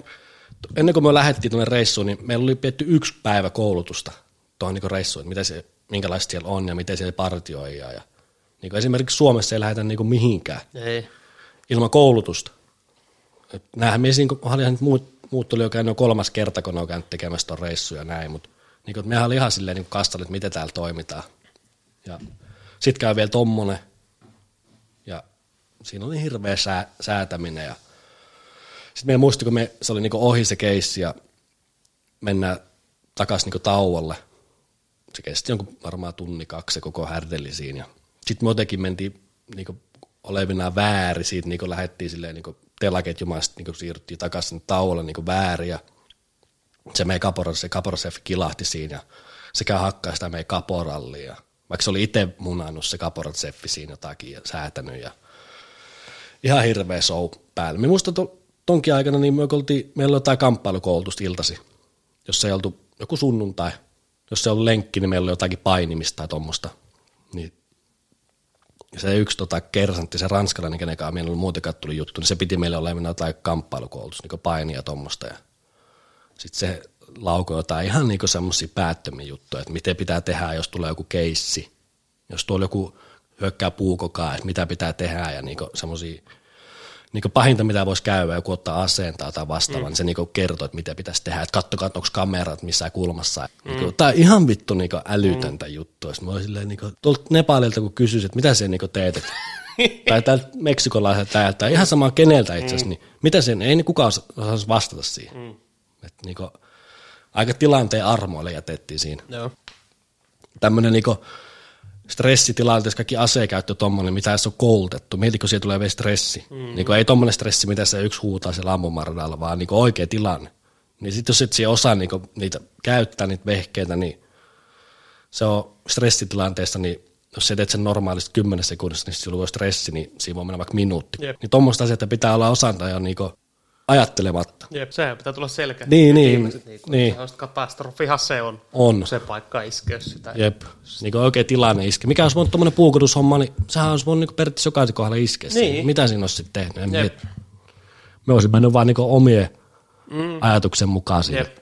ennen kuin me lähdettiin tuonne reissuun, niin meillä oli pietty yksi päivä koulutusta tuohon niin reissuun, että mitä se, minkälaista siellä on ja miten siellä partioi. Ja, ja niin esimerkiksi Suomessa ei lähdetä niin mihinkään ei. ilman koulutusta. Et näähän mies, niin kuin, muut, muut tuli jo käynyt kolmas kerta, kun ne on käynyt tekemässä tuon reissuja ja näin, mutta niin kuin, mehän oli ihan silleen niin kastalle, että miten täällä toimitaan. Ja sitten käy vielä tommonen, Ja siinä oli hirveä sää, säätäminen ja sitten me muistin, kun me, se oli niinku ohi se keissi ja mennään takaisin niinku tauolle. Se kesti jonkun varmaan tunni kaksi koko härdeli siinä. Sitten me jotenkin mentiin niinku olevinaan väärin siitä, niinku lähdettiin silleen niinku telaketjumaan, niinku siirryttiin takaisin tauolle niinku väärin ja se meidän kapora, se kaporasef kilahti siinä ja se käy hakkaa sitä meidän kaporallia. Vaikka se oli itse munannut se kaporaseffi siinä jotakin ja säätänyt ja ihan hirveä show päällä. Me to, tonkin aikana niin me oltiin, meillä oli jotain kamppailukoulutusta iltasi, jos ei oltu joku sunnuntai, jos se on lenkki, niin meillä oli jotakin painimista tai tuommoista. Niin se yksi tota, kersantti, se ranskalainen, kenen kanssa oli muutenkaan tuli juttu, niin se piti meille olla jotain kamppailukoulutus, niin painia tuommoista. Ja sitten se laukoi jotain ihan niin semmoisia päättömiä juttuja, että miten pitää tehdä, jos tulee joku keissi, jos tuolla joku hyökkää puukokaa, että mitä pitää tehdä ja niin semmoisia niin pahinta, mitä voisi käydä, joku ottaa aseen tai vastaavan, mm. niin se niin kertoo, että mitä pitäisi tehdä, että katsokaa, että onko kamerat missään kulmassa. Mm. Niin tämä on ihan vittu niin älytöntä mm. juttua. Sitten mä olin silleen, niin kuin, tuolta Nepalilta kun kysyisin, että mitä se niin teet, että tai täältä meksikolaiselta täältä, ihan sama keneltä itse asiassa, mm. niin mitä sen, ei niin kukaan osaisi vastata siihen. Mm. Että niin kuin, aika tilanteen armoille jätettiin siinä. Joo. Tämmöinen niin stressitilanteessa kaikki asekäyttö tuommoinen, mitä se on koulutettu. Mietitkö, siellä tulee vielä stressi. Mm. Niin ei tuommoinen stressi, mitä se yksi huutaa siellä ampumaradalla, vaan niin oikea tilanne. Niin sitten jos et siihen osaa niin niitä käyttää, niitä vehkeitä, niin se on stressitilanteessa, niin jos sä teet sen normaalisti 10 sekunnissa, niin sulla on stressi, niin siinä voi mennä vaikka minuutti. Yep. Niin tuommoista asiaa pitää olla osanta jo niin ajattelematta. Jep, sehän pitää tulla selkeä. Niin, niin. niin, niin. Katastrofihan se on, on. se paikka iskee sitä. Jep, niin kuin oikein tilanne iske. Mikä olisi voinut tuommoinen puukotushomma, niin sehän olisi voinut niin periaatteessa jokaisen kohdalla iskeä. Niin. Mitä siinä olisi sitten tehnyt? Jep. Me olisin mennyt vaan niin omien mm. ajatuksen mukaan siihen. Jep.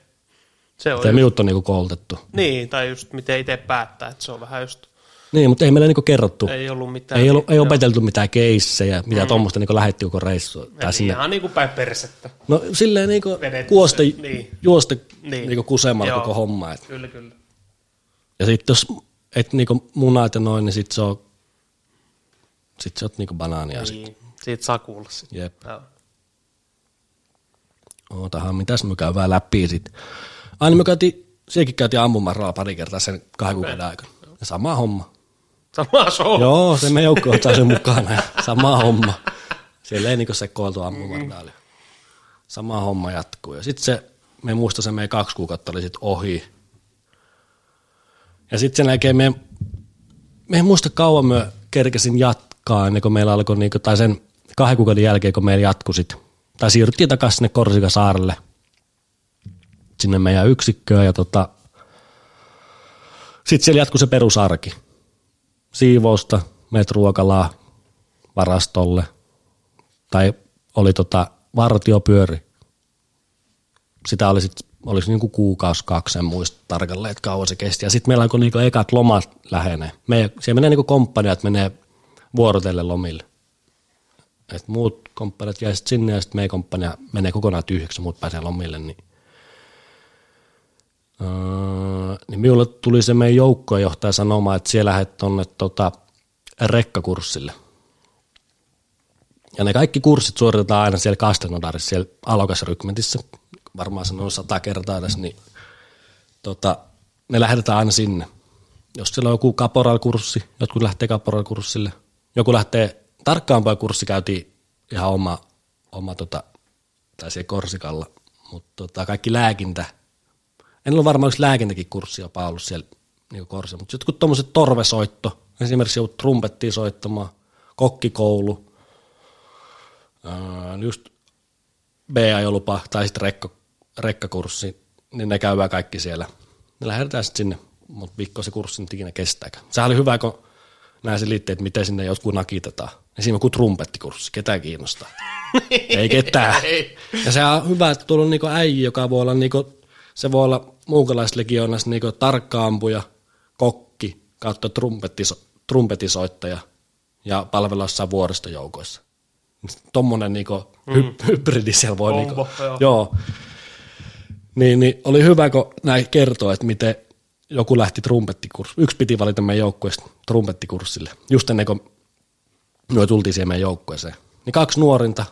Se on just... minut on niin koulutettu. Niin, tai just miten itse päättää, että se on vähän just niin, mutta ei meillä niinku kerrottu. Ei ollut mitään. Ei, ollut, ei opeteltu mitään keissejä, mitä mm. tuommoista niinku lähetti koko reissu. Tai sinne. Ihan niinku päin persettä. No silleen niinku kuosta, niin. juosta niin. niinku kusemalla koko homma. Et. Kyllä, kyllä. Ja sitten jos et niinku munat ja noin, niin sit se on, sit se on niinku banaania. Niin. Sit. Siitä saa kuulla sit. Jep. Joo. Ootahan, mitäs me käydään läpi sit. Aina me käytiin, sielläkin käytiin ampumaan pari kertaa sen kahden kuukauden aikana. Ja sama homma. Sama show. Joo, se me joukko ottaa sen mukana sama homma. Siellä ei niinku sekoiltu ampumardaali. Sama homma jatkuu. Ja sitten se, me muista se meidän kaksi kuukautta oli sitten ohi. Ja sitten sen jälkeen me, me en muista kauan me kerkesin jatkaa ennen kuin meillä alkoi, niinku, tai sen kahden kuukauden jälkeen, kun meillä jatkui sit, tai siirryttiin takaisin sinne Korsikasaarelle, sinne meidän yksikköön, ja tota, sitten siellä jatkui se perusarki siivousta, meet ruokalaa varastolle, tai oli tota vartiopyöri. Sitä oli sitten olisi niin kuin kuukausi, kaksi, en muista tarkalleen, että kauan se kesti. Ja sitten meillä alkoi niin ekat lomat lähenee. Me, siellä menee niin komppania, että menee vuorotelle lomille. Et muut komppaniat jäi sitten sinne ja sitten meidän komppania menee kokonaan tyhjäksi, muut pääsee lomille. Niin, öö, niin minulle tuli se meidän joukkojohtaja sanomaan, että siellä lähdet tuonne tota, rekkakurssille. Ja ne kaikki kurssit suoritetaan aina siellä Kastenodarissa, siellä alokasrykmentissä, varmaan sanon sata kertaa tässä, niin tota, ne lähetetään aina sinne. Jos siellä on joku kaporal-kurssi, jotkut lähtee kaporal-kurssille, joku lähtee tarkkaampaa kurssi, käytiin ihan oma, oma tota, tai siellä Korsikalla, mutta tota, kaikki lääkintä, en ole varmaan yksi lääkintäkin kurssi jopa ollut siellä niin Korsilla, mutta jotkut tuommoiset torvesoitto, esimerkiksi joku trumpettiin soittamaan, kokkikoulu, just B-ajolupa tai sitten rekka, rekkakurssi, niin ne käydään kaikki siellä. Ne lähdetään sitten sinne, mutta viikko se kurssi nyt ikinä kestääkään. Sehän oli hyvä, kun näin se liitteet, miten sinne jotkut nakitetaan. Esimerkiksi joku trumpettikurssi, ketään kiinnostaa. Ei ketään. Ja se on hyvä, että tuolla on niinku äijä, joka voi olla, niinku, se voi olla muukalaislegioonassa niinku tarkkaampuja, kokki kautta trumpettiso, trumpetisoittaja ja palvella jossain vuoristojoukoissa. Tuommoinen niinku mm. hy- hybridi siellä voi... Kombo, niinku, joo. joo. Niin, niin, oli hyvä, kun näin kertoo, että miten joku lähti trumpettikurssille. Yksi piti valita meidän joukkueesta trumpettikurssille. Just ennen kuin me tultiin siihen meidän joukkueeseen. Niin kaksi nuorinta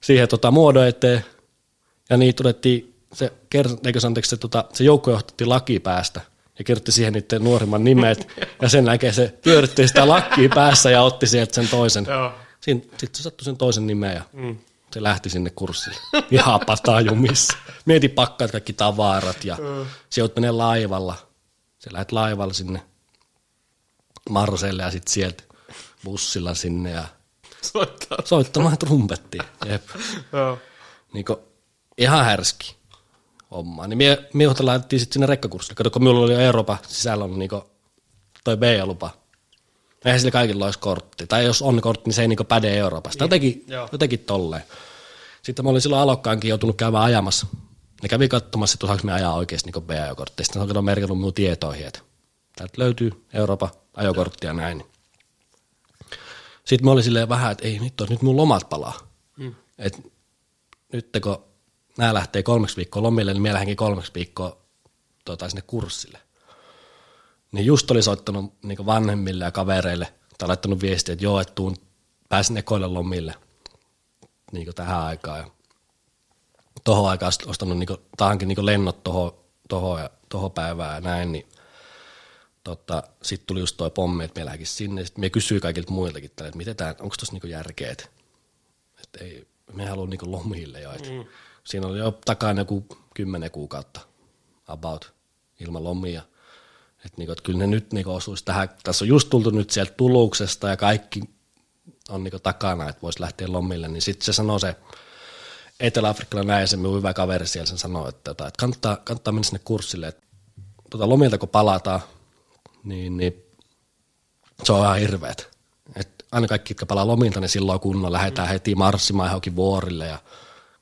siihen tota, muodon eteen, ja niin todettiin, se, eikö anteeksi, se, tota, se joukko johtatti laki päästä, ja kirjoitti siihen niiden nuorimman nimet, ja sen jälkeen se pyöritti sitä lakkia päässä ja otti sieltä sen toisen. Sitten se sattui sen toisen nimeä ja mm. se lähti sinne kurssille. Ihan patajumissa. Mieti pakkaat kaikki tavarat ja mm. se menee laivalla. Se lähdet laivalla sinne Marselle ja sitten sieltä bussilla sinne ja Soittaa. soittamaan trumpettia. Jep. Joo. Niin kuin, ihan härski homma. Niin mie, mie laitettiin sitten sinne rekkakurssille. Kato, kun minulla oli Euroopan sisällä on niin toi B-lupa. Eihän sillä kaikilla olisi kortti. Tai jos on kortti, niin se ei niin päde Euroopasta. Jotenkin, jotenkin tolleen. Sitten mä olin silloin alokkaankin joutunut käymään ajamassa. Ne kävi katsomassa, että osaanko me ajaa oikeasti niin B-ajokortti. Sitten on merkannut minun tietoihin, että täältä löytyy Euroopan ajokortti ja näin. Sitten mä olin silleen vähän, että ei vittu, nyt mun lomat palaa. Mm. Et nyt kun nämä lähtee kolmeksi viikkoa lomille, niin mielähänkin kolmeksi viikkoa tota, sinne kurssille. Niin just oli soittanut niin vanhemmille ja kavereille, tai laittanut viestiä, että joo, että tuun, pääsin ekoille lomille niin tähän aikaan. Ja tohon aikaan ostanut niin tahankin niin lennot tohon, tohon, ja, tohon päivään ja näin, niin tota, sitten tuli just toi pommi, että me sinne. Sitten me kysyy kaikilta muiltakin, että miten tämä, onko tuossa niinku järkeä, että, että ei, me halua niinku lomille jo. Että mm. Siinä oli jo takana joku kymmenen kuukautta about ilman lomia. Että niinku, että kyllä ne nyt niinku osuisi tähän. Tässä on just tultu nyt sieltä tuluksesta ja kaikki on niinku takana, että voisi lähteä lomille. Niin sitten se sanoo se Etelä-Afrikkalainen näin, se minun hyvä kaveri siellä sen sanoo, että, tota, että kannattaa, kannattaa mennä sinne kurssille, että tota, lomilta kun palataan, niin, niin se on ihan hirveet. Et aina kaikki, jotka palaa lomilta, niin silloin kunnon lähdetään heti marssimaan johonkin vuorille ja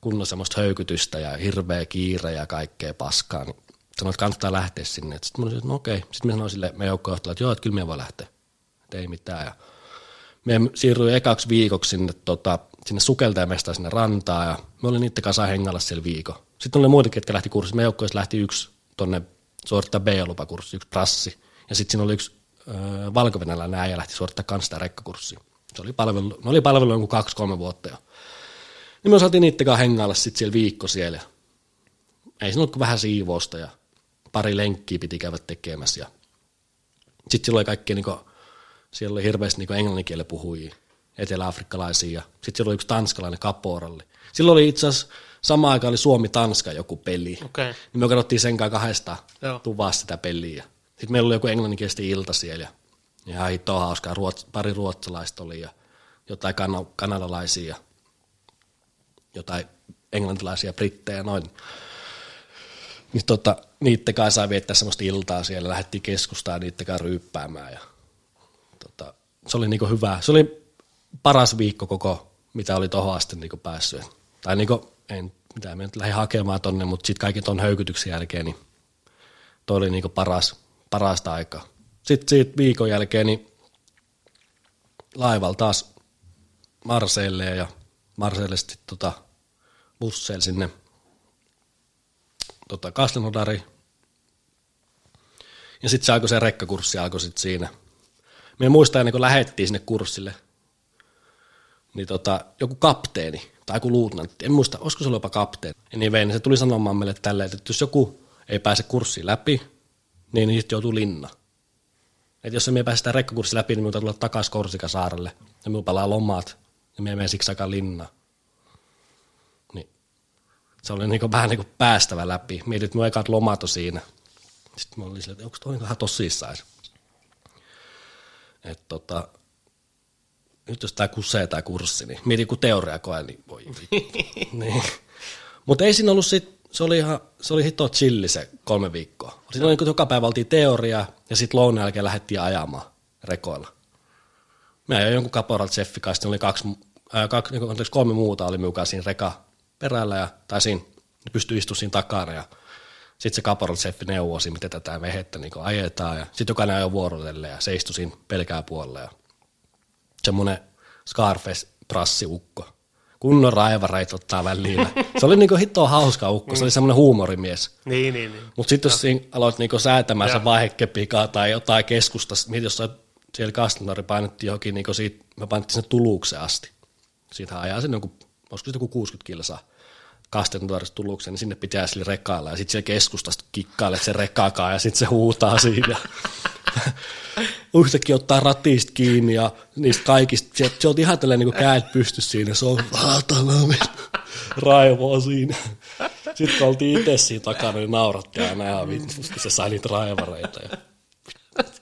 kunnon semmoista höykytystä ja hirveä kiire ja kaikkea paskaa. Niin sanoin, että kannattaa lähteä sinne. Sitten mä sanoin, että no okei. Sitten mä sanoin sille meidän joukkojohtajalle, että joo, että kyllä me voi lähteä. Että ei mitään. Ja me siirryin ekaksi viikoksi sinne, tota, sinne sukeltajamestaan sinne rantaan ja me olin niiden kanssa hengalla siellä viikon. Sitten oli muitakin, jotka lähti kurssille. Meidän joukkoista lähti yksi tuonne suorittaa B-lupakurssi, yksi prassi. Ja sitten siinä oli yksi äh, valko-venäläinen äijä lähti suorittaa kanssa sitä rekkakurssia. Se oli palvelu, ne oli palvelu jonkun kaksi-kolme vuotta jo. Niin me saatiin kanssa hengailla sitten siellä viikko siellä. Ei siinä ollut kuin vähän siivousta ja pari lenkkiä piti käydä tekemässä. Ja sitten siellä oli kaikki, niin kuin, siellä oli hirveästi niin englanninkielen puhujia, etelä-afrikkalaisia ja sitten siellä oli yksi tanskalainen kaporalli. Silloin oli itse asiassa samaan aikaan oli Suomi-Tanska joku peli. Okay. Niin me katsottiin sen kanssa kahdesta tuvasta sitä peliä. Sitten meillä oli joku englanninkielistä ilta siellä ja ihan hitoa hauskaa. Ruots, pari ruotsalaista oli ja jotain kan- kanadalaisia jotain englantilaisia brittejä noin. Niin tota, niiden kanssa sai viettää semmoista iltaa siellä, lähdettiin keskustaan niiden kanssa ryyppäämään ja tota, se oli niinku hyvä. Se oli paras viikko koko, mitä oli tohon asti niinku päässyt. Tai niinku, en, mitä me nyt lähdin hakemaan tonne, mutta sitten kaikki ton höykytyksen jälkeen, niin toi oli niinku paras, parasta aikaa. Sitten siitä viikon jälkeen niin laivalla taas Marseille ja Marseille sitten tota, busseille sinne tota, Kastelnodari. Ja sitten se alkoi se rekkakurssi alkoi sitten siinä. Me muistan, ennen kuin lähettiin sinne kurssille, niin tota, joku kapteeni tai joku luutnantti, en muista, olisiko se ollut jopa kapteeni. Niin vein, se tuli sanomaan meille tälleen, että jos joku ei pääse kurssiin läpi, niin, sitten joutuu linna. Et jos me pääse sitä rekkakurssi läpi, niin minun tulla takaisin Korsikasaarelle ja minun palaa lomaat ja me menee siksi aika linna. Niin. Se oli niinku vähän niinku päästävä läpi. Mietin, että minun ekat lomat on siinä. Sitten mä olin silleen, että onko toi ihan tosissaan. Että tota, nyt jos tämä kusee tämä kurssi, niin mietin kun teoria koe, niin voi niin. Mutta ei siinä ollut sit se oli, ihan, se oli hito chilli se kolme viikkoa. Siinä oli niin joka päivä oltiin teoria ja sitten lounaan jälkeen lähdettiin ajamaan rekoilla. Mä ajoin jonkun Caporal Jeffi kanssa, oli kaksi, ää, kaksi niin anteeksi, kolme muuta oli mukaan siinä reka perällä ja, tai siinä, pystyi istumaan siinä takana ja sitten se Caporal Jeffi neuvoi miten tätä vehettä niin ajetaan ja sitten jokainen ajoi vuorotelle ja se istui siinä pelkää puolella ja semmoinen Scarface prassiukko kunnon raivareita ottaa välillä. Se oli niinku hittoa hauska ukko, se oli semmoinen huumorimies. Niin, niin, niin. Mutta sitten jos siinä aloit niinku säätämään ja. se vaihekepikaa tai jotain keskusta, jos jossain siellä Kastanari painettiin johonkin, niin siitä, me painettiin sinne Tulukseen asti. Siitä ajaa sen joku, olisiko se joku 60 kilsaa Kastanarista Tulukseen, niin sinne pitää sille rekkailla ja sitten siellä keskustasta kikkailee se rekkaakaan ja sitten se huutaa siinä. Yhtäkkiä ottaa ratista kiinni ja niistä kaikista, se, se on ihan tällainen niin käät pysty siinä, se on saatana raivoa siinä. Sitten kun oltiin itse siinä takana, niin nauratti aina ihan vittu, kun se sai niitä raivareita ja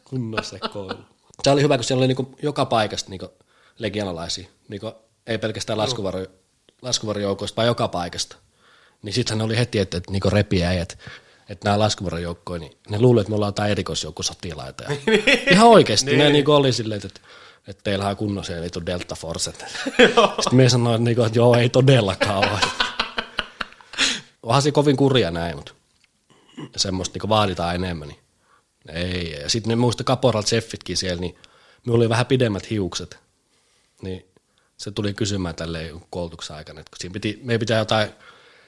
kunnon sekoilu. Se oli hyvä, kun siellä oli niin joka paikasta niin legianalaisia, niin ei pelkästään laskuvarjo, laskuvarjoukoista, vaan joka paikasta. Niin sittenhän oli heti, että, että niin repiäjät, että nämä laskuvarjojoukkoja, niin ne luulee, että me ollaan jotain erikoisjoukkosotilaita. Ja ihan oikeasti, ne niin oli silleen, että, että teillä on kunnon se vitu Delta Force. Sitten me sanoin, että, niin että joo, ei todellakaan ole. Onhan se kovin kurja näin, mutta semmoista niin vaaditaan enemmän. Niin ei, ja sitten ne muista Caporal Jeffitkin siellä, niin minulla oli vähän pidemmät hiukset, niin se tuli kysymään tälle koulutuksen aikana, että kun siinä piti, meidän pitää jotain,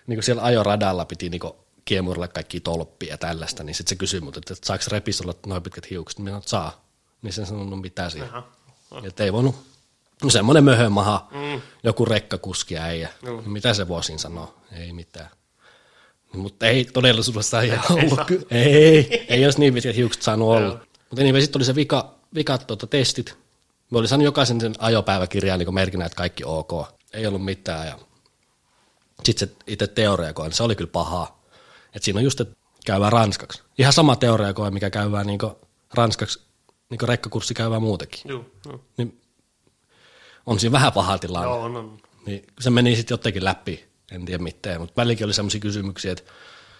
niin kuin siellä ajoradalla piti niin kiemurilla kaikki tolppia ja tällaista, niin sitten se kysyi mut, että saako repis olla noin pitkät hiukset, niin minä saa. Niin se sanoi, no mitä siinä. Että ei voinut, no semmoinen möhömaha, mm. joku rekkakuski äijä, mm. No mitä se voisi sanoa, ei mitään. Mutta ei todellisuudessa ei, ei ollut. Ei, ei, ei olisi niin pitkät hiukset saanut olla. Mutta niin, sitten oli se vika, vikat tuota, testit. Me oli saanut jokaisen sen ajopäiväkirjaan niin merkinä, että kaikki ok. Ei ollut mitään. Ja sitten se itse teoriakoe, niin se oli kyllä pahaa. Et siinä on just, että käyvää ranskaksi. Ihan sama teoriakoe, mikä käyvää niin ranskaksi, niin rekkakurssi käyvää muutenkin. Joo, joo. Niin on siinä vähän paha tilanne. Joo, on, on. Niin se meni sitten jotenkin läpi en tiedä mitään, mutta välilläkin oli sellaisia kysymyksiä, että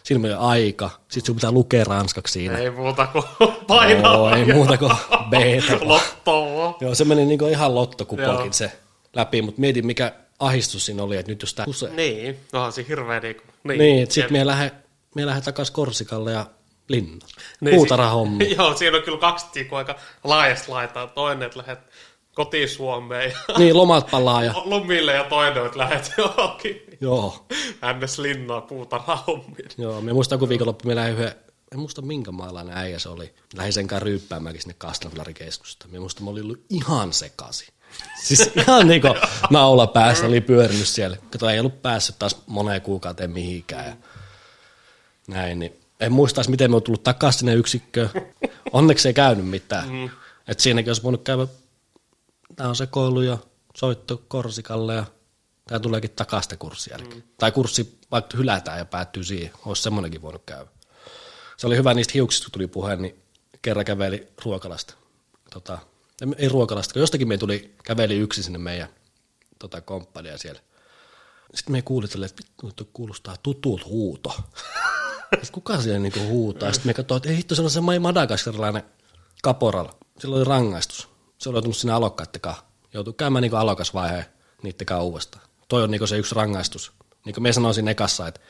siinä menee aika, sitten sun pitää lukea ranskaksi siinä. Ei muuta kuin painaa. Joo, ei muuta kuin b Lottoa. Joo, se meni niin ihan lottokupokin se läpi, mutta mietin mikä ahistus siinä oli, että nyt jos tämä Niin, onhan se hirveä niin Niin, niin että sitten me lähde, me lähde takaisin Korsikalle ja linna. Niin, Puutarahommi. Joo, siinä on kyllä kaksi tiikua aika laajasta laitaa. Toinen, että lähdet kotiin Suomeen. Ja niin, lomat palaa. Ja... Lomille ja toinen, että lähdet johonkin. Joo. Ännes linnaa puutarahommiin. Joo, me muistan, kun viikonloppu me lähdin yhden en muista minkä maalainen äijä se oli. Lähdin senkään ryyppäämäänkin sinne Kastanflari-keskusta. Me muista, mä olin ollut ihan sekasi. Siis ihan niin kuin naula päässä oli pyörinyt siellä. Kato, ei ollut päässyt taas moneen kuukauteen mihinkään. Ja näin, niin en muista miten me on tullut takaisin sinne yksikköön. Onneksi ei käynyt mitään. Mm. Et siinäkin olisi voinut käydä, tämä on sekoilu ja soitto Korsikalle ja tämä tuleekin takaisin kurssi Mm. Tai kurssi vaikka hylätään ja päättyy siihen. Olisi semmoinenkin voinut käydä. Se oli hyvä niistä hiuksista, kun tuli puhe, niin kerran käveli ruokalasta. Tota, ei ruokalasta, kun jostakin me tuli, käveli yksin sinne meidän tota, komppania siellä. Sitten me kuulitelle, että vittu, kuulostaa tutulta huuto. Sitten kuka siellä niinku huutaa? Sitten me katsoin, että ei hitto, se on se madagaskarilainen kaporalla. Sillä oli rangaistus. Se oli joutunut sinne alokkaiden kanssa. Joutui käymään niinku alokasvaiheen kanssa uudestaan. Toi on niinku se yksi rangaistus. Niin kuin me sanoisin ekassa, että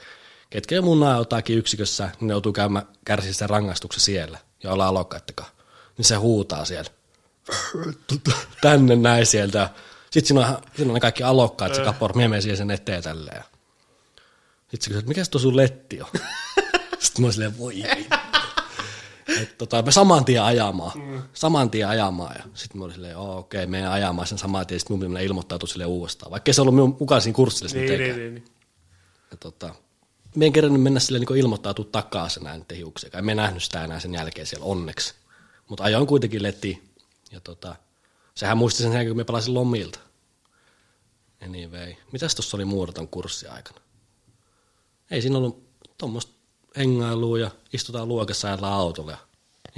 ketkä jo mun jotakin yksikössä, niin ne joutuu käymään kärsiä sen rangaistuksen siellä ja olla alokkaiden kanssa. Niin se huutaa siellä. Tänne näin sieltä. Sitten siinä on, siinä on ne kaikki alokkaat, se kapor, mie menen sen eteen tälleen. Sitten se kysyy, että mikä se sun letti on? Sitten mä silleen, voi että tota, me saman tien ajamaan, mm. saman tien ajamaan. Ja sitten mä olin silleen, oh, okei, okay, meidän ajamaan sen saman tien, sitten mun ilmoittautui sille uudestaan, vaikka se ollut minun mukaan siinä kurssilla niin, niin, niin, niin. Ja tota, me en kerännyt mennä sille niin ilmoittautua takaisin näin hiuksia. En me nähnyt sitä enää sen jälkeen siellä onneksi. Mutta ajoin kuitenkin leti. Ja tota, sehän muisti sen jälkeen, kun me palasin lomilta. Anyway. Mitäs tuossa oli muuta kurssi aikana? Ei siinä ollut tuommoista hengailua ja istutaan luokassa ja autolla ja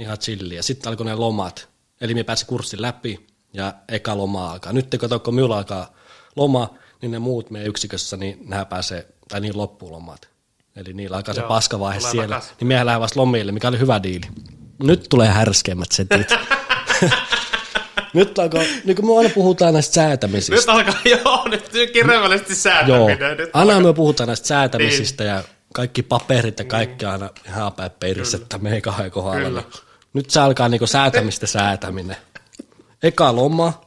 ihan chilliä. Sitten alkoi ne lomat. Eli me pääsi kurssin läpi ja eka loma alkaa. Nyt kato, kun minulla alkaa loma, niin ne muut meidän yksikössä, niin nämä pääsee, tai niin loppulomat. Eli niillä alkaa Joo, se paskavaihe siellä. Takas. Niin mehän lähdemme vasta lomille, mikä oli hyvä diili. Nyt tulee härskeimmät setit. nyt alkaa, niin kuin me aina puhutaan näistä säätämisistä. Nyt alkaa, joo, nyt kirjaimellisesti säätäminen. Joo, nyt aina me puhutaan näistä säätämisistä niin. ja kaikki paperit ja kaikki aina ihan päin perissä, että me ei kahden kohdalla. Nyt se alkaa niinku säätämistä säätäminen. Eka loma,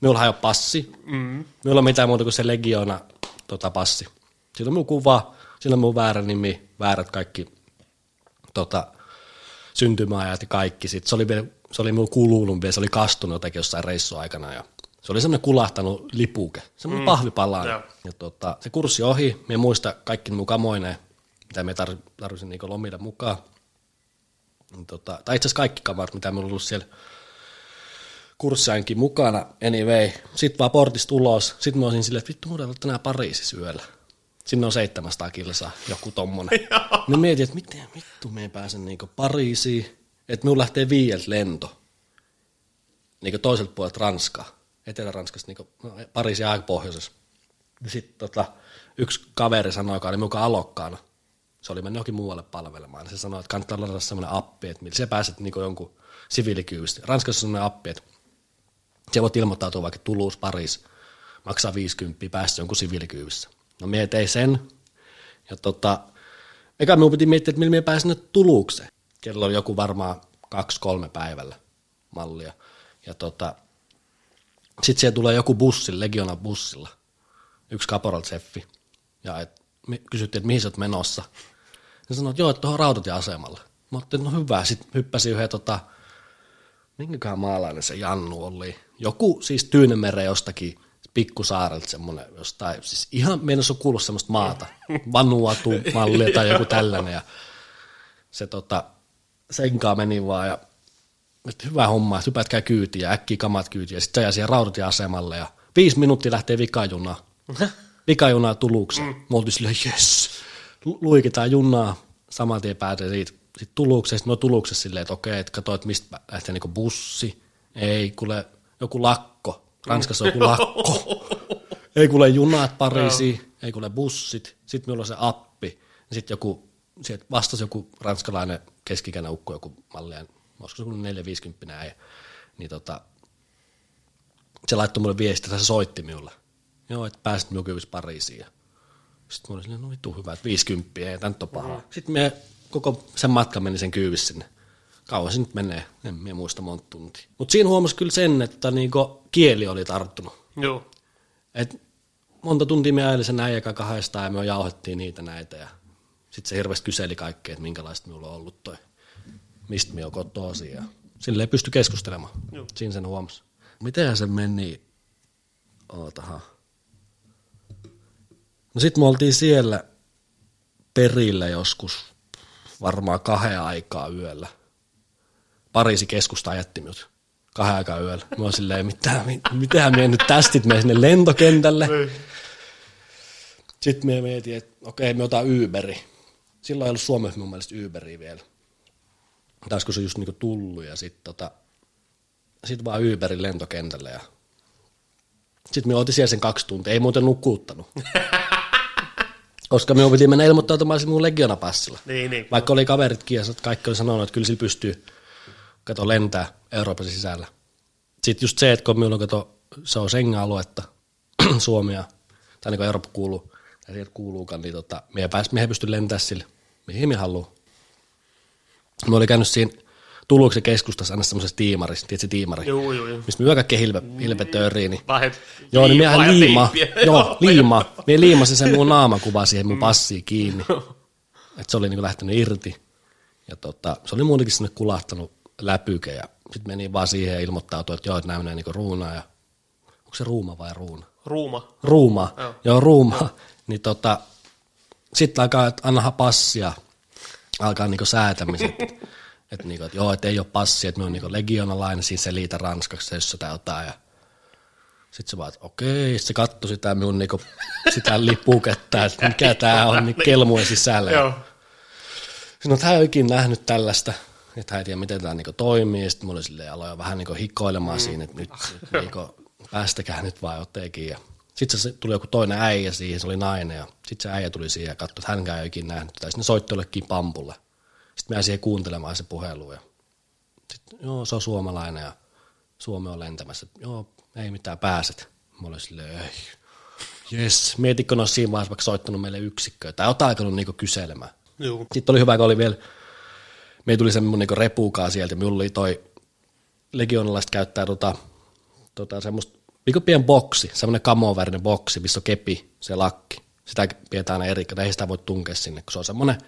minulla ei ole passi. Mm. Minulla on mitään muuta kuin se Legiona tota, passi. Sillä on minun kuva, sillä on minun väärä nimi, väärät kaikki tota, syntymäajat ja kaikki. Sitten se oli vielä se oli mulla kulunut vielä, se oli kastunut jotenkin jossain reissun aikana ja se oli semmoinen kulahtanut lipuke, semmoinen mm. pahvipala. Joo. Ja tota, se kurssi ohi, me muista kaikki mun kamoineen, mitä me tar- tarvitsin niinku lomille mukaan. Niin Tota, tai itse asiassa kaikki kamarit, mitä meillä on ollut siellä kurssiainkin mukana, anyway. Sitten vaan portista ulos. Sitten mä olisin silleen, että vittu, mulla on tänään Pariisissa yöllä. Sinne on 700 kilsaa, joku tommonen. niin mietin, että miten vittu me pääsen niinku Pariisiin, että minulla lähtee viieltä lento. Niinku toiselta puolelta Ranskaa, Etelä-Ranskasta, niinku no, Pariisin aika pohjoisessa. Ja sitten tota, yksi kaveri sanoi, joka oli mukaan alokkaana, se oli mennyt johonkin muualle palvelemaan, niin se sanoi, että kannattaa ladata semmoinen appi, että millä sä pääset niinku jonkun siviilikyyvistä. Ranskassa on semmoinen appi, että se voit ilmoittautua vaikka Toulouse, Paris, maksaa 50, päästä jonkun siviilikyyvissä. No mie tein sen, ja tota, eka minun piti miettiä, että millä minä pääsin nyt Tuluukseen. Kello oli joku varmaan kaksi-kolme päivällä mallia. Ja tota, sitten siellä tulee joku bussi, Legiona bussilla, yksi kaporaltseffi. Ja et, me kysyttiin, että mihin sä oot menossa. Ja sanoi, että joo, että tuohon rautatieasemalle. Mä ajattelin, no hyvä. Sitten hyppäsin yhden tota, minkäköhän maalainen se Jannu oli. Joku siis Tyynemeren jostakin pikkusaarelta semmoinen jostain, siis ihan meinas on kuullut semmoista maata, Vanuatu mallia tai joku tällainen ja se tota, senkaan meni vaan ja että hyvä homma, että hypätkää kyytiin ja äkkiä kamat kyytiin ja sitten se siihen rautatieasemalle ja viisi minuuttia lähtee vikajuna. Vikajunaa Tulukseen. Mm. Me oltiin silleen, Lu- luikitaan junaa, saman tien päätee siitä sitten Tulukseen. Sitten me Tuluksessa silleen, että okei, että katsoin, että mistä lähtee niinku bussi. Ei, kuule, joku lakko. Ranskassa on joku lakko. Ei kuule junat Pariisiin, ei kuule bussit. Sitten minulla on se appi. Sitten joku, sieltä vastasi joku ranskalainen keskikäinen ukko, joku mallien, olisiko se ollut 450 äijä. Niin tota, se laittoi mulle viestiä, tai se soitti minulle. Joo, että pääsit minun Pariisiin. Ja Sitten mulla oli silleen, no vittu hyvä, että 50, ei tämä nyt ole pahaa. Sitten me koko sen matka meni sen kyyvissä sinne. Kauan se nyt menee, en minä muista monta tuntia. Mutta siinä huomasi kyllä sen, että niinku kieli oli tarttunut. Joo. Et monta tuntia me ajelin sen äijäkään kahdestaan ja me jauhettiin niitä näitä ja sitten se hirveästi kyseli kaikkea, että minkälaista minulla on ollut toi, mistä me on kotoisin ja silleen pysty keskustelemaan. Joo. Siinä sen huomasi. Mitenhän se meni? Ootahan. No sit me oltiin siellä perillä joskus varmaan kahden aikaa yöllä. Pariisi keskusta jätti minut kahden aikaa yöllä. Mä oon silleen, mitä, mitähän me nyt tästit me sinne lentokentälle. Sitten me mietin, että okei, me otan Uberi. Silloin ei ollut Suomessa mun mielestä Uberi vielä. Taisiko se just niinku tullut ja sitten tota, sit vaan Uberin lentokentälle ja sitten me otin siellä sen kaksi tuntia, ei muuten nukkuuttanut. Koska me piti mennä ilmoittautumaan sinne mun legionapassilla. Niin, niin. Vaikka oli kaveritkin ja kaikki oli sanonut, että kyllä sillä pystyy kato lentää Euroopan sisällä. Sitten just se, että kun minulla on kato, se on Schengen-aluetta, Suomia, tai niin kuin Eurooppa kuuluu, tai sieltä kuuluukaan, niin tota, me ei, pääs, me ei pysty lentämään sille, mihin me haluaa. Me oli käynyt siinä Tuluksen keskustassa aina semmoisessa tiimarissa, tiedätkö tiimari? Joo, joo, joo. Mistä me kaikkea hilpe, hilpetööriin, niin Vahet Joo, niin miehän liima. Joo, liima. Mie liimasin sen mun naamakuva siihen mun passiin kiinni. Että se oli niinku lähtenyt irti. Ja tota, se oli muutenkin sinne kulahtanut läpyke ja sitten meni vaan siihen ja ilmoittautui, että joo, että nämä menee niinku ruunaa ja onko se ruuma vai ruuna? Ruuma. Ruuma, Joo. joo, joo ruuma. Niin tota, sitten alkaa, että anna passia, alkaa niinku säätämiset. Että niinku, et joo, että ei ole passia, että me on niinku legionalainen, siinä se liitä ranskaksi, jos sitä jotain. Ja sitten se vaan, että okei, sit se katsoi sitä minun niinku, sitä lipuketta, että mikä tämä on, niin kelmujen sisällä. Joo. Sanoin, että hän ei ikinä nähnyt tällaista, että hän ei tiedä, miten tämä niinku toimii. Ja sitten mulla oli silleen, aloin vähän niinku hikoilemaan mm. siinä, että nyt, niinku, päästäkää nyt vaan jotenkin. Ja sitten se tuli joku toinen äijä siihen, se oli nainen. Ja sitten se äijä tuli siihen ja katsoi, että hänkään ei ole ikinä nähnyt tätä. Sitten ne soitti jollekin pampulle. Sitten mä siihen kuuntelemaan se puhelu. Ja sitten, joo, se on suomalainen ja Suomi on lentämässä. Joo, ei mitään, pääset. Mä olin silleen, ei. Jes, mietitkö ne siinä vaiheessa vaikka soittanut meille yksikköön tai jotain alkanut niinku kyselemään. Joo. Sitten oli hyvä, kun oli vielä, me tuli semmoinen niinku repuukaa sieltä, minulla oli toi legionalaiset käyttää tota, tota semmoista, niinku pien boksi, semmoinen kamovärinen boksi, missä on kepi, se lakki. Sitä pidetään aina eri, ei sitä voi tunkea sinne, kun se on semmoinen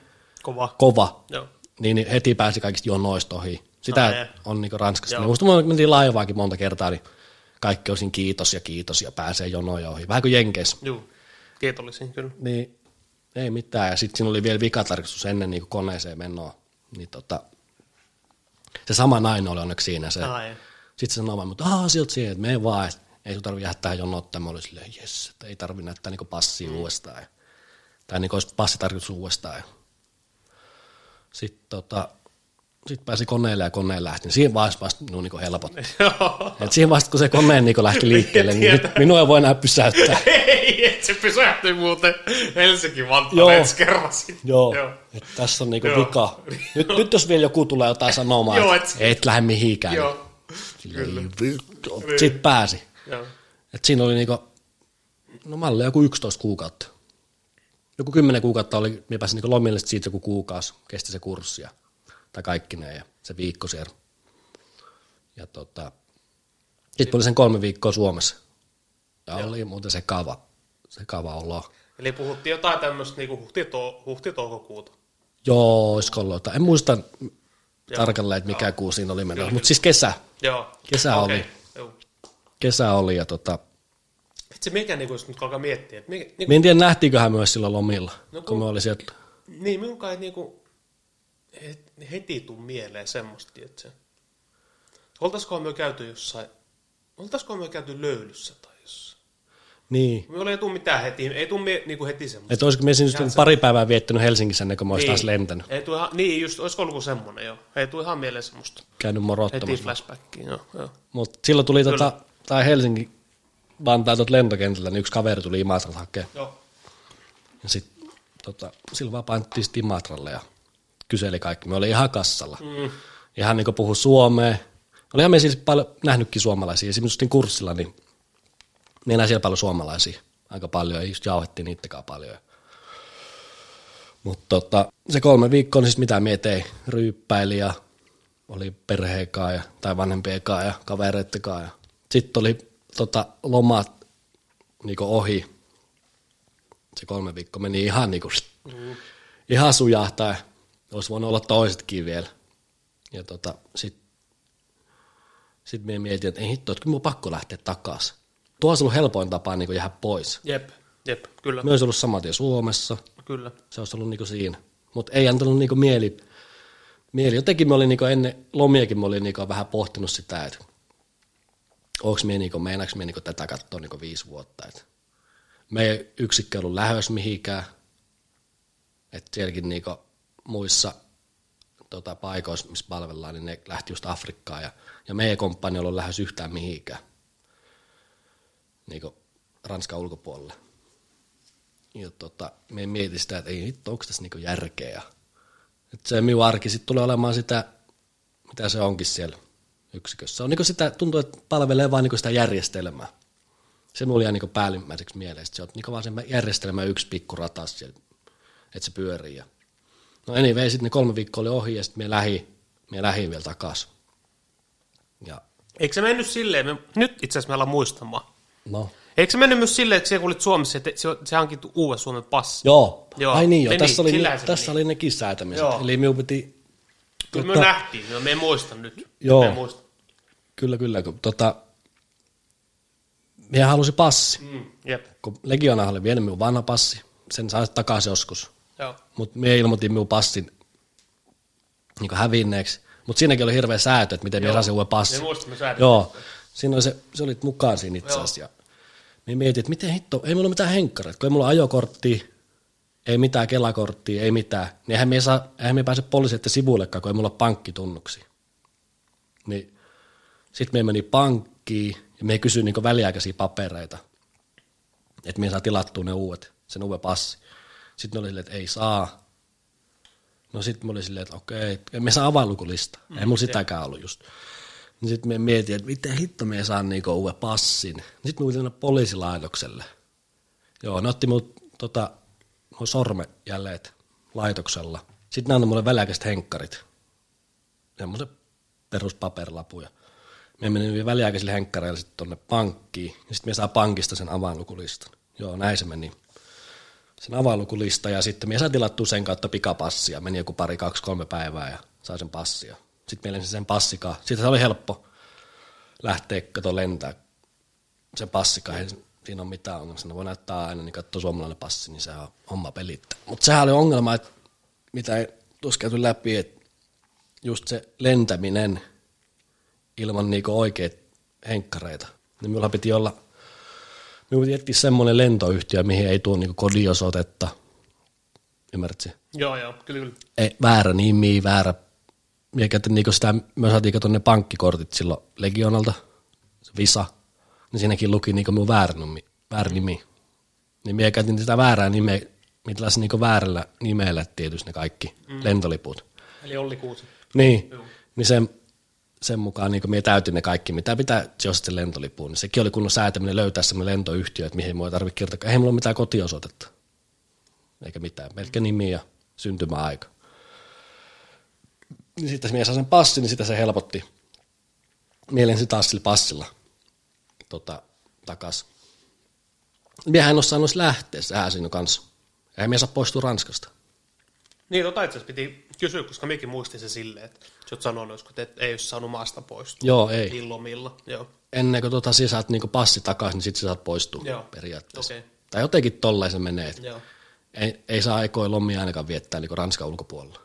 Kova. kova. Joo. Niin, niin heti pääsi kaikista jonoista ohi. Sitä Ai, on niin Ranskassa. Joo. Me mentiin laivaakin monta kertaa, niin kaikki osin kiitos ja kiitos ja pääsee jonoja ohi. Vähän kuin Jenkeissä. Juu, kiitollisin kyllä. Niin ei mitään. Ja sitten siinä oli vielä vikatarkistus ennen niin koneeseen menoa. Niin tota, se sama nainen oli onneksi siinä. Se, Ai. sitten se sanoi vaan, mutta aah, sieltä siihen, että mene vaan, että ei sun tarvitse jäädä tähän jonottaa. Mä olin silleen, jes, että ei tarvitse näyttää niin passia mm. uudestaan. Tai niin olisi passitarkistus uudestaan. Sitten tota, sit pääsi koneelle ja koneen lähti. Niin siinä vaiheessa vasta minun niin helpotti. Joo. Et siinä vasta kun se koneen niin lähti liikkeelle, niin nyt minua ei voi enää pysäyttää. Ei, et se pysähtyi muuten Helsinki Joo. Vantaan ensi kerran sitten. Joo, Joo. Et tässä on niinku Joo. vika. Nyt, nyt jos vielä joku tulee jotain sanomaan, Joo, et- et lähde mihinkään, niin Joo. Kyllä. Sitten pääsi. Joo. Et siinä oli niinku, no malli joku 11 kuukautta. Joku 10 kuukautta oli, minä pääsin niinku lomille, siitä joku kuukausi kesti se kurssi ja, tai kaikki ne ja se viikko siellä. Ja tota, sitten oli sen kolme viikkoa Suomessa. Ja oli muuten se kava, se kava olo. Eli puhuttiin jotain tämmöistä niinku huhti-to- huhti-toukokuuta. Joo, olisiko ollut jotain. En muista tarkalleen, että mikä kuu siinä oli menossa, mutta siis kesä. Joo. Kesä Okei. oli. Joo. Kesä oli ja tota, Itse mikä niinku, jos nyt alkaa miettiä, että mikä, niinku, Mä en tiedä, nähtiinköhän myös silloin lomilla, No kun- kun me oli sieltä. niin minun kai niinku het- heti tuu mieleen semmoista, että se, oltaisikohan me käyty jossain, oltaisikohan me käyty löylyssä tai jossain. Niin. Me ei tuu mitään heti, ei tuu mie, niinku heti semmoista. Että olisiko me siis Ihan just pari päivää viettänyt Helsingissä ennen kuin mä olisin taas lentänyt. Ei ihan, niin, just, olisiko ollut semmoinen, joo. Ei tuu ihan mieleen semmoista. Käynyt Heti morottamassa. flashbackiin, joo. joo. Mutta silloin tuli Kyllä. tota, tai Helsinki Vantaa tuot lentokentältä, niin yksi kaveri tuli Imatralta hakemaan. Joo. Ja sitten tota, silloin vaan painettiin sit Imatralle ja kyseli kaikki. Me oli ihan kassalla. Mm. Ihan niin puhu suomea. Olihan me siis paljon nähnytkin suomalaisia. Esimerkiksi niin kurssilla, niin me enää siellä paljon suomalaisia. Aika paljon, ja just jauhettiin niittäkään paljon. Mutta tota, se kolme viikkoa, niin siis mitä me tein, ryyppäili ja oli perheen ja, tai vanhempien kanssa ja kavereiden kanssa. Ja. Sitten oli tota, lomat niin ohi. Se kolme viikkoa meni ihan niin kuin, mm. ihan sujahtaa. Olisi voinut olla toisetkin vielä. Ja tota, sitten sit me mietin, että ei hitto, että kyllä mun on pakko lähteä takaisin. Tuo olisi ollut helpoin tapa niin jäädä pois. Jep, jep, kyllä, olisi ollut saman tien Suomessa, kyllä. se olisi ollut niinku siinä. Mutta ei antanut niinku mieli, mieli. Jotenkin me olin niinku ennen lomiakin me olin niinku vähän pohtinut sitä, että onko me niinku, meinaanko me niinku tätä katsoa niinku viisi vuotta. Et me ei yksikkö ollut lähös mihinkään. Että sielläkin niinku muissa tota, paikoissa, missä palvellaan, niin ne lähti just Afrikkaan. Ja, ja meidän komppani ei ollut lähes yhtään mihinkään. Niinku Ranskan ulkopuolelle. Ja tota, me mietin sitä, että ei hitto, onko tässä niinku järkeä. Et se minun arki sitten tulee olemaan sitä, mitä se onkin siellä yksikössä. On niinku sitä, tuntuu, että palvelee vain niinku sitä järjestelmää. Se mulla jäi niinku päällimmäiseksi mieleen. Sit Se on niinku vaan se järjestelmä yksi pikku ratas siellä, että se pyörii. Ja... No anyway, sitten ne kolme viikkoa oli ohi ja sitten me lähi, me lähin vielä takaisin. Ja Eikö se mennyt silleen, me, nyt itse asiassa me ollaan muistamaan. no, Eikö se mennyt myös silleen, että kun olit Suomessa, että se, se hankittu uuden Suomen passi? Joo. Joo. Ai niin joo, tässä, oli, sillähän se tässä oli nekin säätämiset. Joo. Eli minun piti... Kyllä me Tota- nähtiin, no, me ei muista nyt. Joo. Me muista. Kyllä, kyllä. Kun, tota, minä halusin passi. Mm, jep, Kun Legiona oli vienyt minun vanha passi, sen saisi takaisin joskus. Mutta minä ilmoitin minun passin niin hävinneeksi. Mutta siinäkin oli hirveä säätö, että miten minä Joo. saisin uuden passin. Me. Joo, siinä oli se, se oli mukaan siinä itse asiassa. Minä mietin, että miten hitto, ei mulla ole mitään henkkareita, kun ei mulla ajokorttia, ei mitään kelakorttia, ei mitään. Niin eihän me, saa, eihän me pääse poliiseiden sivuillekaan, kun ei mulla ole pankkitunnuksia. Niin sitten me meni pankkiin ja me kysyi niinku väliaikaisia papereita, että me saa tilattua ne uudet, sen uuden passi. Sitten ne oli silleen, että ei saa. No sitten me oli silleen, että okei, me saa avainlukulista. Mm, ei mulla sitäkään ollut just. Niin sitten me mietin, että miten hitto me saan niinku uuden passin. Sitten me tulin poliisilaitokselle. Joo, ne otti mut tota, nuo sormenjäljeet laitoksella. Sitten ne antoi mulle väliaikaiset henkkarit. Semmoisen peruspaperilapuja. Me menin väliaikaisille henkkareille sitten tonne pankkiin. Ja sitten me saa pankista sen avainlukulistan. Joo, näin se meni. Sen avainlukulista ja sitten me saa tilattua sen kautta pikapassia. Meni joku pari, kaksi, kolme päivää ja sai sen passia. Sitten meillä sen passikaa. Sitten se oli helppo lähteä kato lentää se passikaa. Siinä on mitään ongelmaa. Siinä voi näyttää aina, niin katsoa suomalainen passi, niin se on homma pelittää. Mutta sehän oli ongelma, että mitä ei käyty läpi, että just se lentäminen ilman niinku oikeita henkkareita. Niin minulla piti olla, minulla piti etsiä semmoinen lentoyhtiö, mihin ei tuo niinku kodiosoitetta. Ymmärrätkö? Joo, joo, kyllä, kyllä. Ei, väärä nimi, väärä. Mikä, niinku sitä, me saatiin katsoa ne pankkikortit silloin Legionalta, se Visa, niin siinäkin luki niinku minun väärä nimi. Väärä nimi. Niin minä käytin sitä väärää nimeä, mitä se niinku väärällä nimellä tietysti ne kaikki mm. lentoliput. Eli Olli Kuusi. Niin, Joo. niin sen, sen mukaan niin minä täytin ne kaikki, mitä pitää, jos se lentolipuun. Niin sekin oli kunnon säätäminen löytää semmoinen lentoyhtiö, että mihin voi tarvitse kirjoittaa. Ei mulla ole mitään kotiosoitetta. Eikä mitään. Pelkkä nimi ja syntymäaika. Niin sitten mies saa sen passin, niin sitä se helpotti. Mielensi taas sillä passilla tota, takas. Miehän en ole saanut lähteä, sehän siinä kanssa. Ei mies saa poistua Ranskasta. Niin, tota itse piti kysyä, koska minäkin muistin se silleen, että sä oot sanonut, että ei olisi saanut maasta poistua. Joo, ei. Illomilla, joo. Ennen kuin tota, sä saat niinku passi takaisin, niin sitten sä saat poistua Joo. periaatteessa. Okei. Tai jotenkin tolleen se menee. Joo. Ei, ei saa aikoja lomia ainakaan viettää niinku Ranskan ulkopuolella.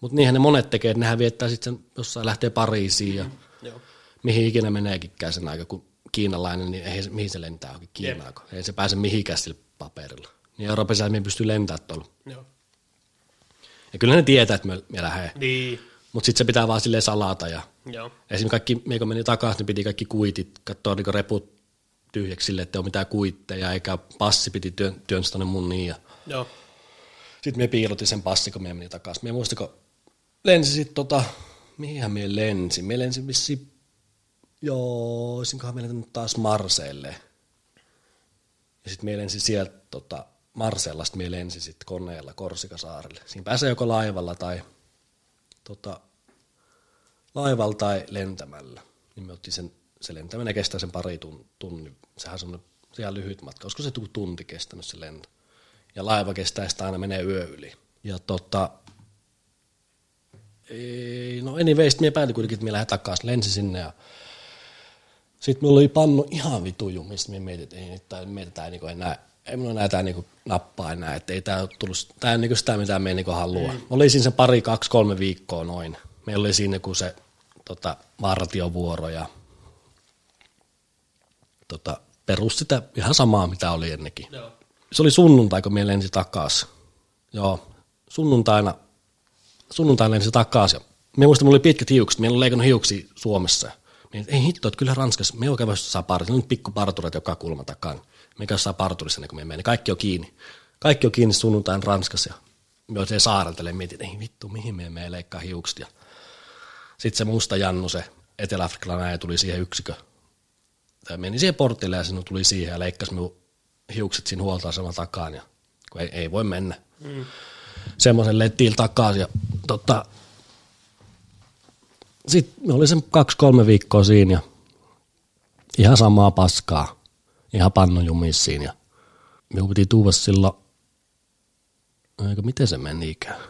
Mutta niinhän ne monet tekee, että nehän viettää sitten jossain lähtee Pariisiin ja Joo. mihin ikinä meneekään sen aika, kun kiinalainen, niin ei, mihin se lentää oikein Kiinaan, kun ei se pääse mihinkään sillä paperilla. Niin Euroopassa me pystyy lentämään tuolla. Joo. Ja kyllä ne tietää, että me, me lähdemme. Niin, Mutta sitten se pitää vaan silleen salata. Ja joo. esimerkiksi kaikki, me kun meni takaisin, niin piti kaikki kuitit katsoa niin reput tyhjäksi sille, että ei ole mitään kuitteja, eikä passi piti työn, työnsä tonne munniin. Ja Joo. sitten me piilotin sen passi, kun me meni takaisin. Me muistin, kun lensi sitten tota, mihinhän me lensin? Me lensin vissiin, joo, olisinkohan me lentänyt taas Marseille. Ja sitten me lensin sieltä tota, Marsellasta, me lensin sitten koneella Korsikasaarelle. Siinä pääsee joko laivalla tai tota, laivalla tai lentämällä. Niin me otti sen, se lentäminen kestää sen pari tun- tunnin. Sehän on semmoinen se ihan lyhyt matka. Olisiko se tu- tunti kestänyt se lento? Ja laiva kestää sitä aina menee yö yli. Ja tota, ei, no anyways, mie päätin kuitenkin, että mie lähden takaisin, lensi sinne ja sitten mulla oli pannu ihan vitu jumista, mie mietin, että ei nyt tää, meitä tää niinku enää, ei mulla enää tää niinku nappaa enää, että ei tää ole tullut, tää on niinku sitä, mitä me niinku haluaa. Mm. Oli siinä se pari, kaksi, kolme viikkoa noin. Meillä oli siinä kun se tota, vartiovuoro ja tota, perus sitä ihan samaa, mitä oli ennenkin. Joo. Se oli sunnuntai, kun me lensi takas. Joo, sunnuntaina, sunnuntaina lensi takas. Ja me muistan, mulla oli pitkät hiukset, meillä oli leikannut hiuksia Suomessa. Että ei hitto, että kyllä Ranskassa, me oikein saa parturissa, nyt pikku parturit joka kulma takan. Me käy saa parturissa, ennen kuin me meni. Kaikki on kiinni. Kaikki on kiinni sunnuntain Ranskassa. Ja me olisin saareltele, mietin, että ei vittu, mihin me menee leikkaa hiukset. Ja sitten se musta Jannu, se etelä-afrikkalainen äijä tuli siihen yksikö. Tai meni siihen portille ja sinun tuli siihen ja leikkasi minun hiukset siinä huoltoaseman takaan. Ja, kun ei, ei voi mennä. Mm. Semmoisen lettiin takaisin. Ja, tota, sitten me oli sen kaksi-kolme viikkoa siinä ja ihan samaa paskaa. Ihan pannujumis siinä. Ja minun piti tuoda silloin, eikö miten se menikään?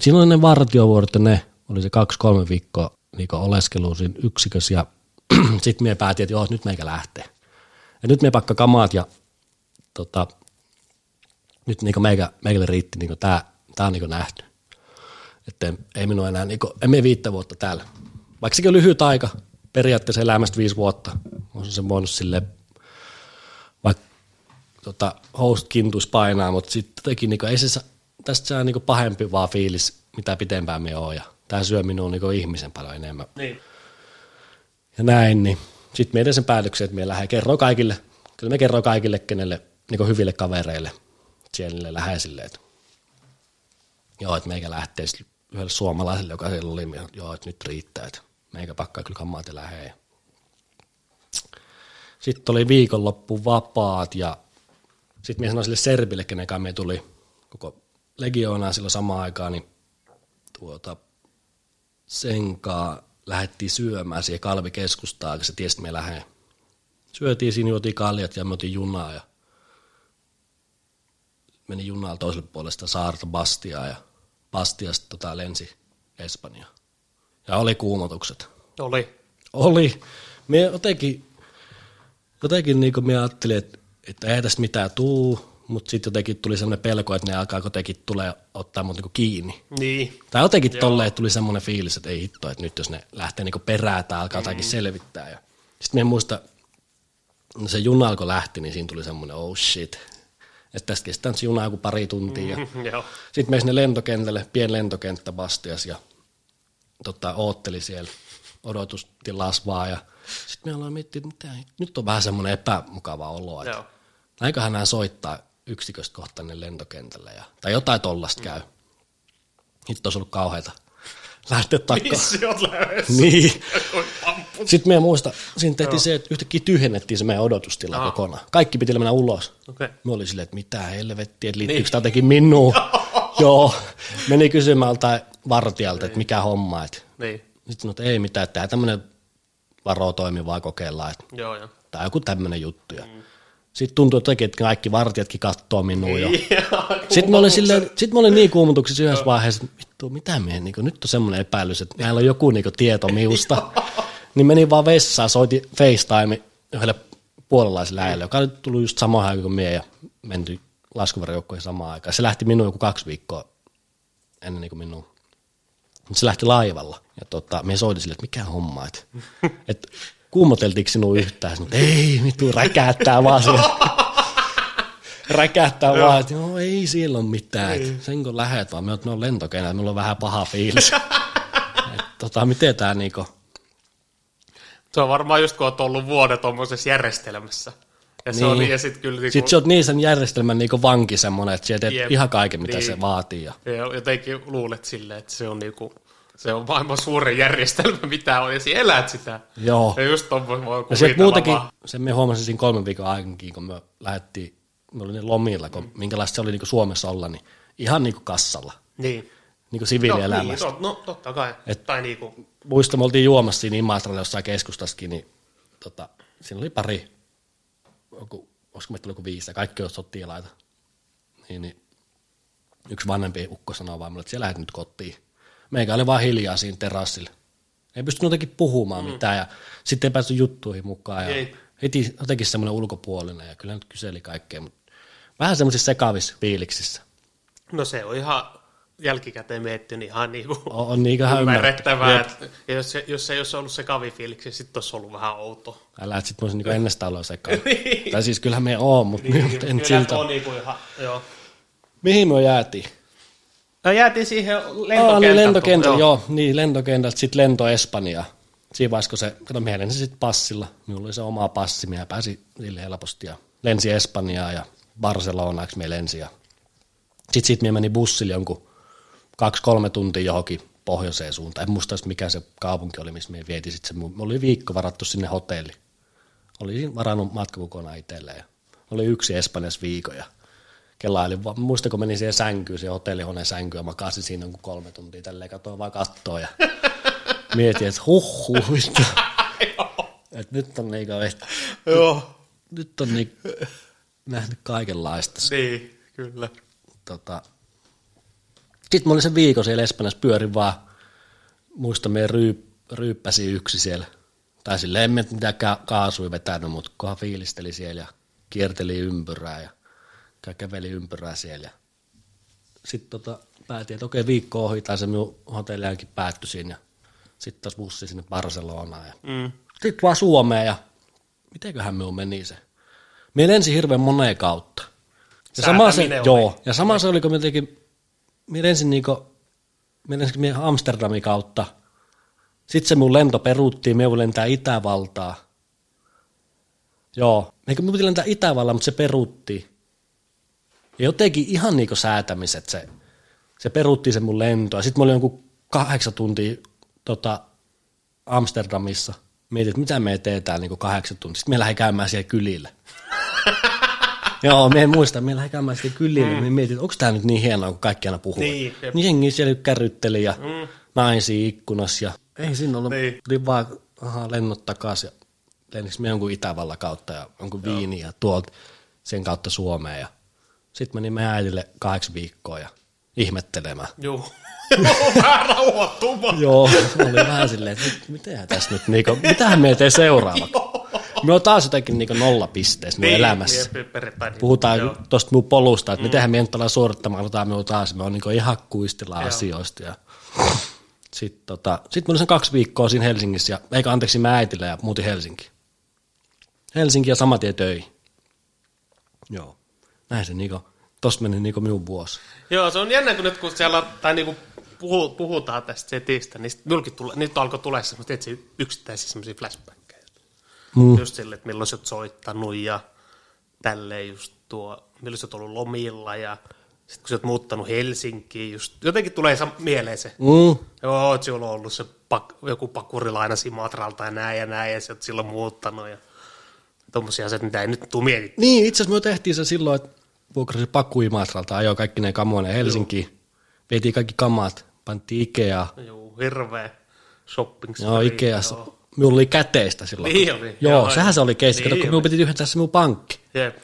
Siinä oli ne vartiovuorot ja ne oli se kaksi-kolme viikkoa niin oleskelu siinä yksikössä ja sitten me päätin, että joo, nyt meikä lähtee. Ja nyt me pakka kamaat ja tota, nyt niin meikä, meikälle riitti niin tää, tää on niin nähty. Että ei minua enää, niin kuin, en mene viittä vuotta täällä. Vaikka sekin on lyhyt aika, periaatteessa elämästä viisi vuotta, on se voinut sille vaikka tota, host kintuisi painaa, mutta sitten teki, niin kuin, ei se, tästä saa niin pahempi vaan fiilis, mitä pitempään me on ja tämä syö minua niin ihmisen paljon enemmän Niin. ja näin, niin sitten me sen päätöksen, että me lähden kerroa kaikille, kyllä me kerroa kaikille, kenelle, niin hyville kavereille, siellä läheisille, että joo, että meikä lähtee sit yhdelle suomalaiselle, joka siellä oli, niin joo, että nyt riittää, että meikä pakkaa kyllä kammaat ja lähee. Sitten oli viikonloppu vapaat ja sitten me sanoin sille Serbille, kenen kanssa me tuli koko legioonaan silloin samaan aikaan, niin tuota, senkaan lähdettiin syömään siihen kalvikeskustaan, kun se tiesi, että me lähden. Syötiin siinä, juotiin kaljat ja me otin junaa ja meni junalla toiselle puolelle sitä saarta Bastiaa ja Bastiasta tota lensi Espanja. Ja oli kuumotukset. Oli. Oli. Me jotenkin, jotenkin niin kuin ajattelin, että, että ei tästä mitään tuu, mutta sitten jotenkin tuli sellainen pelko, että ne alkaa jotenkin tulee ottaa mut niinku kiinni. Niin. Tai jotenkin tolleen, että tuli semmoinen fiilis, että ei hitto, että nyt jos ne lähtee niinku perään tai alkaa jotakin selvittää. Ja sitten me muista, no se juna alkoi lähti, niin siinä tuli semmoinen oh shit. Että tästä kestää se juna joku pari tuntia. Ja Joo. sitten me sinne lentokentälle, pien lentokenttä Bastias ja tota, ootteli siellä odotustilas vaan. Ja sitten me ollaan miettinyt, että nyt on vähän semmoinen epämukava olo, että. Näinköhän nämä soittaa yksiköstä kohta lentokentälle ja, tai jotain tollasta käy. Hitto olisi ollut kauheita. Lähteä takkaan. Missi on lähdössä. Niin. Sitten me muista, siinä tehtiin se, että yhtäkkiä tyhjennettiin se meidän odotustila Aa. kokonaan. Kaikki piti mennä ulos. Okei. Me oli silleen, että mitä helvettiä, että liittyykö tämä jotenkin minuun. Joo. Meni kysymään vartijalta, että mikä homma. Että. Niin. Sitten sanoi, että ei mitään, että tämä tämmöinen varo toimi vaan kokeillaan. Että Joo, joo. tämä on joku tämmöinen juttu. Ja Sitten tuntuu jotenkin, että kaikki vartijatkin katsoo minua jo. Sitten mä olin, silleen, sit mä olin niin kuumutuksissa yhdessä vaiheessa, että vittu, mitä me, niin nyt on semmoinen epäilys, että näillä on joku niin tieto miusta. niin menin vaan vessaan, soitin FaceTime yhdelle puolalaiselle äijälle, joka oli tullut just samaan aikaan kuin mie ja menty laskuvarjoukkoihin samaan aikaan. Se lähti minun joku kaksi viikkoa ennen niin kuin minun. Mutta se lähti laivalla. Ja tota, me soitin sille, että mikä homma, että, että kuumoteltiinko sinua yhtään? Sanoin, ei, vittu, räkäättää vaan siellä. räkähtää vaan, että no ei siellä ole mitään, että sen kun lähet vaan, me oot no lentokentä, meillä on vähän paha fiilis. Et, tota, miten tää niinku, Se on varmaan just kun oot ollut vuoden tuommoisessa järjestelmässä. Ja se Niin. on niin, ja sitten kyllä niinku, sit sä oot niin sen järjestelmän niinku vanki semmonen, että sä teet Jep. ihan kaiken mitä Niin. se vaatii. Ja, ja jotenkin luulet silleen, että se on niinku, se on maailman suurin järjestelmä, mitä on, ja sinä elät sitä. joo. Ja just voi sieltä kuvitella muutenkin, sen me huomasin siinä kolmen viikon aikakin, kun me lähdettiin, me olin lomilla, kun minkälaista se oli niinku Suomessa olla, niin ihan niinku kassalla, Niin. niinku No, siviilielämässä. niin, to, no totta kai. Et, tai niinku, muista, me oltiin juomassa siinä Imatralla jossain keskustassakin, niin tota, siinä oli pari, joku, olisiko meitä joku viisi, ja kaikki on sotilaita. Niin, niin, yksi vanhempi ukko sanoi vaan mulle, että siellä lähdet nyt kotiin. Meikä oli vaan hiljaa siinä terassilla. Ei pystynyt jotenkin puhumaan mm. mitään, ja sitten ei päässyt juttuihin mukaan. Ja Ei. heti jotenkin semmoinen ulkopuolinen, ja kyllä nyt kyseli kaikkea, mutta vähän semmoisissa sekavissa fiiliksissä. no se on ihan jälkikäteen miettinyt niin ihan niinku On, on niin ihan ymmärrettävää. Jep. Et, ja jos, se, jos se ei olisi ollut se kavifiiliksi, niin sitten olisi ollut vähän outo. Älä, että sit mä olisin niinku ennestään olla sekaan. tai siis kyllähän me on, mutta niin, en Kyllä siltä. on niinku ihan, joo. Mihin me jäätiin? No jäätiin siihen lentokentältä. niin lentokentältä, joo. joo. niin lentokentältä sitten lento Espanjaan. Siinä vaiheessa, kun se, kato, minä lensin sitten passilla. Minulla oli se oma passi, minä pääsin sille helposti ja lensin Espanjaan ja Barcelonaksi me lensin. Ja sitten siitä minä menin bussille jonkun kaksi-kolme tuntia johonkin pohjoiseen suuntaan. En muista mikä se kaupunki oli, missä me vietiin sitten se. Mulla oli viikko varattu sinne hotelli. Olin varannut matka kokonaan itselleen. Oli yksi Espanjassa viikon ja kelailin vaan. Muistako menin siihen sänkyyn, siihen hotellihuoneen sänkyyn ja makasin siinä jonkun kolme tuntia tälleen, katsoin vaan kattoa ja mietin, että huh huh, vittu. Et nyt on niinku, et, Joo. nyt on niinku nähnyt kaikenlaista. Niin, kyllä. Tota. Sitten mä olin sen viikon siellä Espanjassa, pyörin vaan, muista meidän ryy, ryyppäsi yksi siellä. Tai silleen en mitään ka- kaasui vetänyt, mutta kunhan fiilisteli siellä ja kierteli ympyrää ja käveli ympyrää siellä. Sitten tota, päätin, että okei viikko ohi, tai se minun hotelliaankin päättyi siinä. ja Sitten taas bussi sinne Barcelonaan ja Mm. sitten vaan Suomeen ja mitenköhän minun meni se. Me lensin hirveän moneen kautta. Ja sama se, oli. joo, ja sama se oli, kun me tekin, me lensin niinku, me lensin me Amsterdamin kautta. Sitten se mun lento peruttiin, me lentää Itävaltaa. Joo, me piti lentää Itävallaan, mutta se peruttiin. Ja jotenkin ihan niinku säätämiset se, se peruutti se mun lento. Ja sitten mä olin jonkun kahdeksan tuntia tota, Amsterdamissa. Mietin, että mitä me teetään niin kahdeksan tuntia. Sitten me lähdin käymään siellä kylillä. Joo, me en muista, me lähdin käymään siellä kylillä. Mm. Me mietin, että onko tämä nyt niin hienoa, kun kaikki aina puhuu. Niin, jep. niin jengi siellä kärrytteli ja mm. naisia ikkunassa. Ja ei siinä ollut, Niin. tuli vaan aha, lennot takaisin. Ja lenniks me jonkun Itävallan kautta ja jonkun viini ja tuolta sen kautta Suomeen. Ja sitten meni meidän äidille kahdeksan viikkoa ja ihmettelemään. Joo. Vähän rauhoittumaan. Joo, mä olin vähän silleen, että nyt, mitenhän tässä nyt, niinku, mitähän me tee seuraavaksi? Me on taas jotenkin niinku nolla pisteessä mun elämässä. Niin. Puhutaan Joo. tuosta mun polusta, että mm. mitenhän me nyt ollaan suorittamaan jotain minua taas. Me on niinku ihan kuistilla asioista. Ja... Sitten tota, sit mä olin sen kaksi viikkoa siinä Helsingissä, ja, eikä anteeksi mä äitille ja muutin Helsinki. Helsinki ja saman tien töihin. Joo. Näin se niinku, tosta meni niinku minun vuosi. Joo, se on jännä, kun nyt kun siellä tai niinku puhu, puhutaan tästä setistä, niin sit mulki tule, nyt alkoi tulla semmoisia tietysti yksittäisiä semmoisia flashbackkejä. Mm. Just sille, että milloin sä oot soittanut ja tälleen just tuo, milloin sä oot ollut lomilla ja sitten kun sä oot muuttanut Helsinkiin, just jotenkin tulee mieleen se. Mm. Joo, oot sulla on ollut se pak, joku pakurilaina Simatralta ja näin ja näin, ja sä oot silloin muuttanut ja tommosia asioita, mitä ei nyt tuu mietitty. Niin, itse asiassa me tehtiin se silloin, että vuokrasi Pakku Imatralta, ajoi kaikki ne kamoine Helsinkiin. Vietiin kaikki kamat, pantiin Ikea. Joo, hirveä shopping Joo, Ikeassa. joo. Minulla oli käteistä silloin. Niin kun- oli, Joo, joo, sehän se oli keissi. niin Niin kun minun piti tyhjentää se minun pankki. Jep.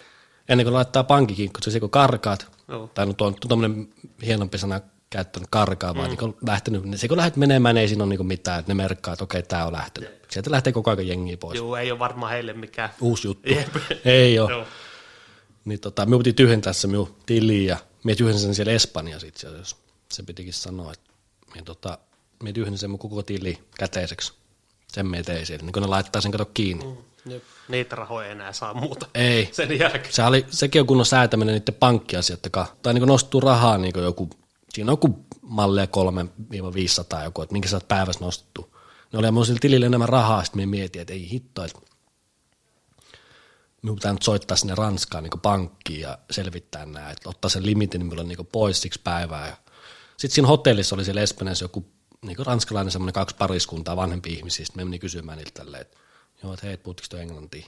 Ennen kuin laittaa pankkikinkku, se kun karkaat, Joo. tai no tuo on tuommoinen hienompi sana käyttänyt karkaa, vaan niin kun lähtenyt, niin se kun lähdet menemään, niin ei siinä ole niin mitään, että ne merkkaa, että okei, tämä on lähtenyt. Sieltä lähtee koko ajan jengiä pois. Joo, ei ole varmaan heille mikään. Uusi juttu. Jep. Ei ole. Joo. Niin tota, minun piti tyhjentää se minun tili ja minä tyhjensin sen siellä Espanjassa itse asiassa. Se pitikin sanoa, että minä, tota, minä tyhjensin sen mun koko tili käteiseksi. Sen minä tein siellä, niin kun ne laittaa sen kato kiinni. Mm. Jep. Niitä rahoja ei enää saa muuta. Ei. Sen jälkeen. Se oli, sekin on kunnon säätäminen niiden pankkiasiat, tai niin nostuu rahaa niin joku, siinä on joku mallia 3-500 joku, että minkä sä oot päivässä nostettu. Ne oli mun sillä tilillä enemmän rahaa, sitten me mietin, että ei hitto, että minun pitää nyt soittaa sinne Ranskaan niin pankkiin ja selvittää nämä, että ottaa sen limitin minulle niin pois siksi päivää. Ja sitten siinä hotellissa oli siellä Espanjassa joku niin ranskalainen semmoinen kaksi pariskuntaa vanhempi ihmisiä, sitten me meni kysymään niiltä tälleen, että joo, että hei, puhutteko te englantia?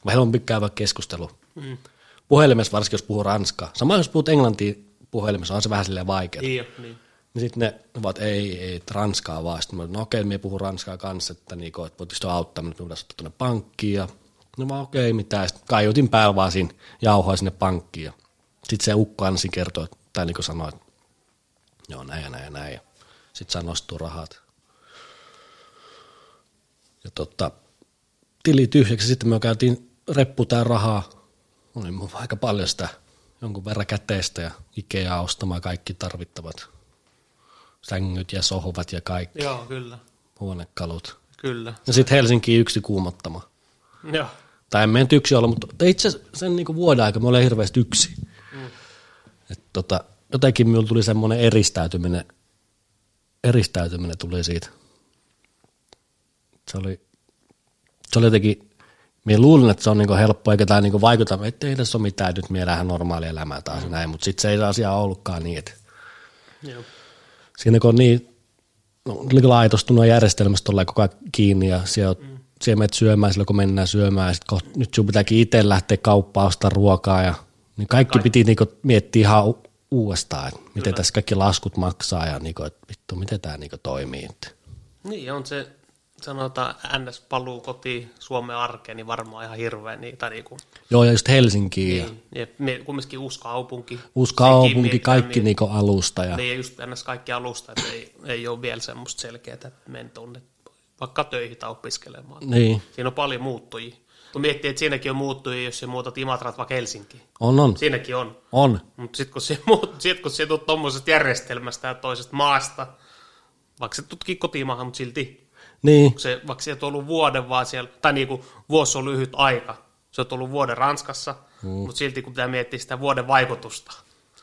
Kun helpompi käydä keskustelu. Mm. Puhelimessa varsinkin, jos puhuu ranskaa. Sama jos puhut englantia puhelimessa, on se vähän silleen vaikeaa. Niin, niin. Niin sitten ne ovat, ei, ei, että ranskaa vaan. Sitten mä, olin, no okei, minä puhun ranskaa kanssa, että, niinku, että voitteko auttaa, mutta minun pitäisi ottaa tuonne pankkiin. Ja no vaan okei, mitä. Sitten kaiutin päällä vaan siinä jauhoa sinne pankkiin. Ja sitten se ukko siinä kertoi, tai niin kuin sanoi, että joo, näin ja näin ja näin. Sitten saa nostua rahat. Ja tota, tili tyhjäksi, sitten me käytiin reppu tää rahaa. Oli mun aika paljon sitä jonkun verran käteistä ja Ikeaa ostamaan kaikki tarvittavat sängyt ja sohvat ja kaikki Joo, kyllä. huonekalut. Kyllä. Ja sitten Helsinki yksi kuumottama. Joo. Tai en meidän yksi olla, mutta itse sen niinku vuoden aika me olemme hirveästi yksi. Mm. Et tota, jotenkin minulla tuli semmoinen eristäytyminen, eristäytyminen tuli siitä. Se oli, se oli jotenkin, minä luulin, että se on niinku helppo, eikä tämä niinku vaikuta, että ei tässä ole mitään, nyt me elämään normaalia elämää taas mm. näin, mutta sitten se ei asia ollutkaan niin, että Joo. siinä kun on niin no, laitostunut järjestelmästä ollaan koko ajan kiinni ja siellä, mm. Siellä menet syömään silloin, kun mennään syömään ja sit kohta, nyt sinun pitääkin itse lähteä kauppaan ostaa ruokaa ja niin kaikki, kaikki. piti niinku miettiä ihan u- uudestaan, että miten Kyllä. tässä kaikki laskut maksaa ja niinku, että vittu, miten tämä niinku toimii. Niin, on se, sanotaan NS-paluu kotiin Suomen arkeen, niin varmaan ihan hirveä. Niin, tai niinku, Joo, ja just Helsinkiin ja niin, ja me- kumminkin uusi kaupunki. uusi kaupunki, kaikki niin- niinku alusta. Ja, Niin, ja just ns. kaikki alusta, että ei, ei ole vielä semmoista selkeää, että menen tuonne vaikka töihin tai opiskelemaan. niin, Siinä on paljon muuttujia. Kun miettii, että siinäkin on muuttujia, jos se muutat Imatrat vaikka Helsinkiin. on, on, Siinäkin on. on. Mutta sitten kun se, muut, sit, kun se tulet tuommoisesta järjestelmästä ja toisesta maasta, vaikka se tutkii kotimaahan, mutta silti, Niin, se, vaikka se on ollut vuoden vaan siellä, tai niinku vuosi on lyhyt aika, se on ollut vuoden Ranskassa, mm. mutta silti kun pitää miettiä sitä vuoden vaikutusta,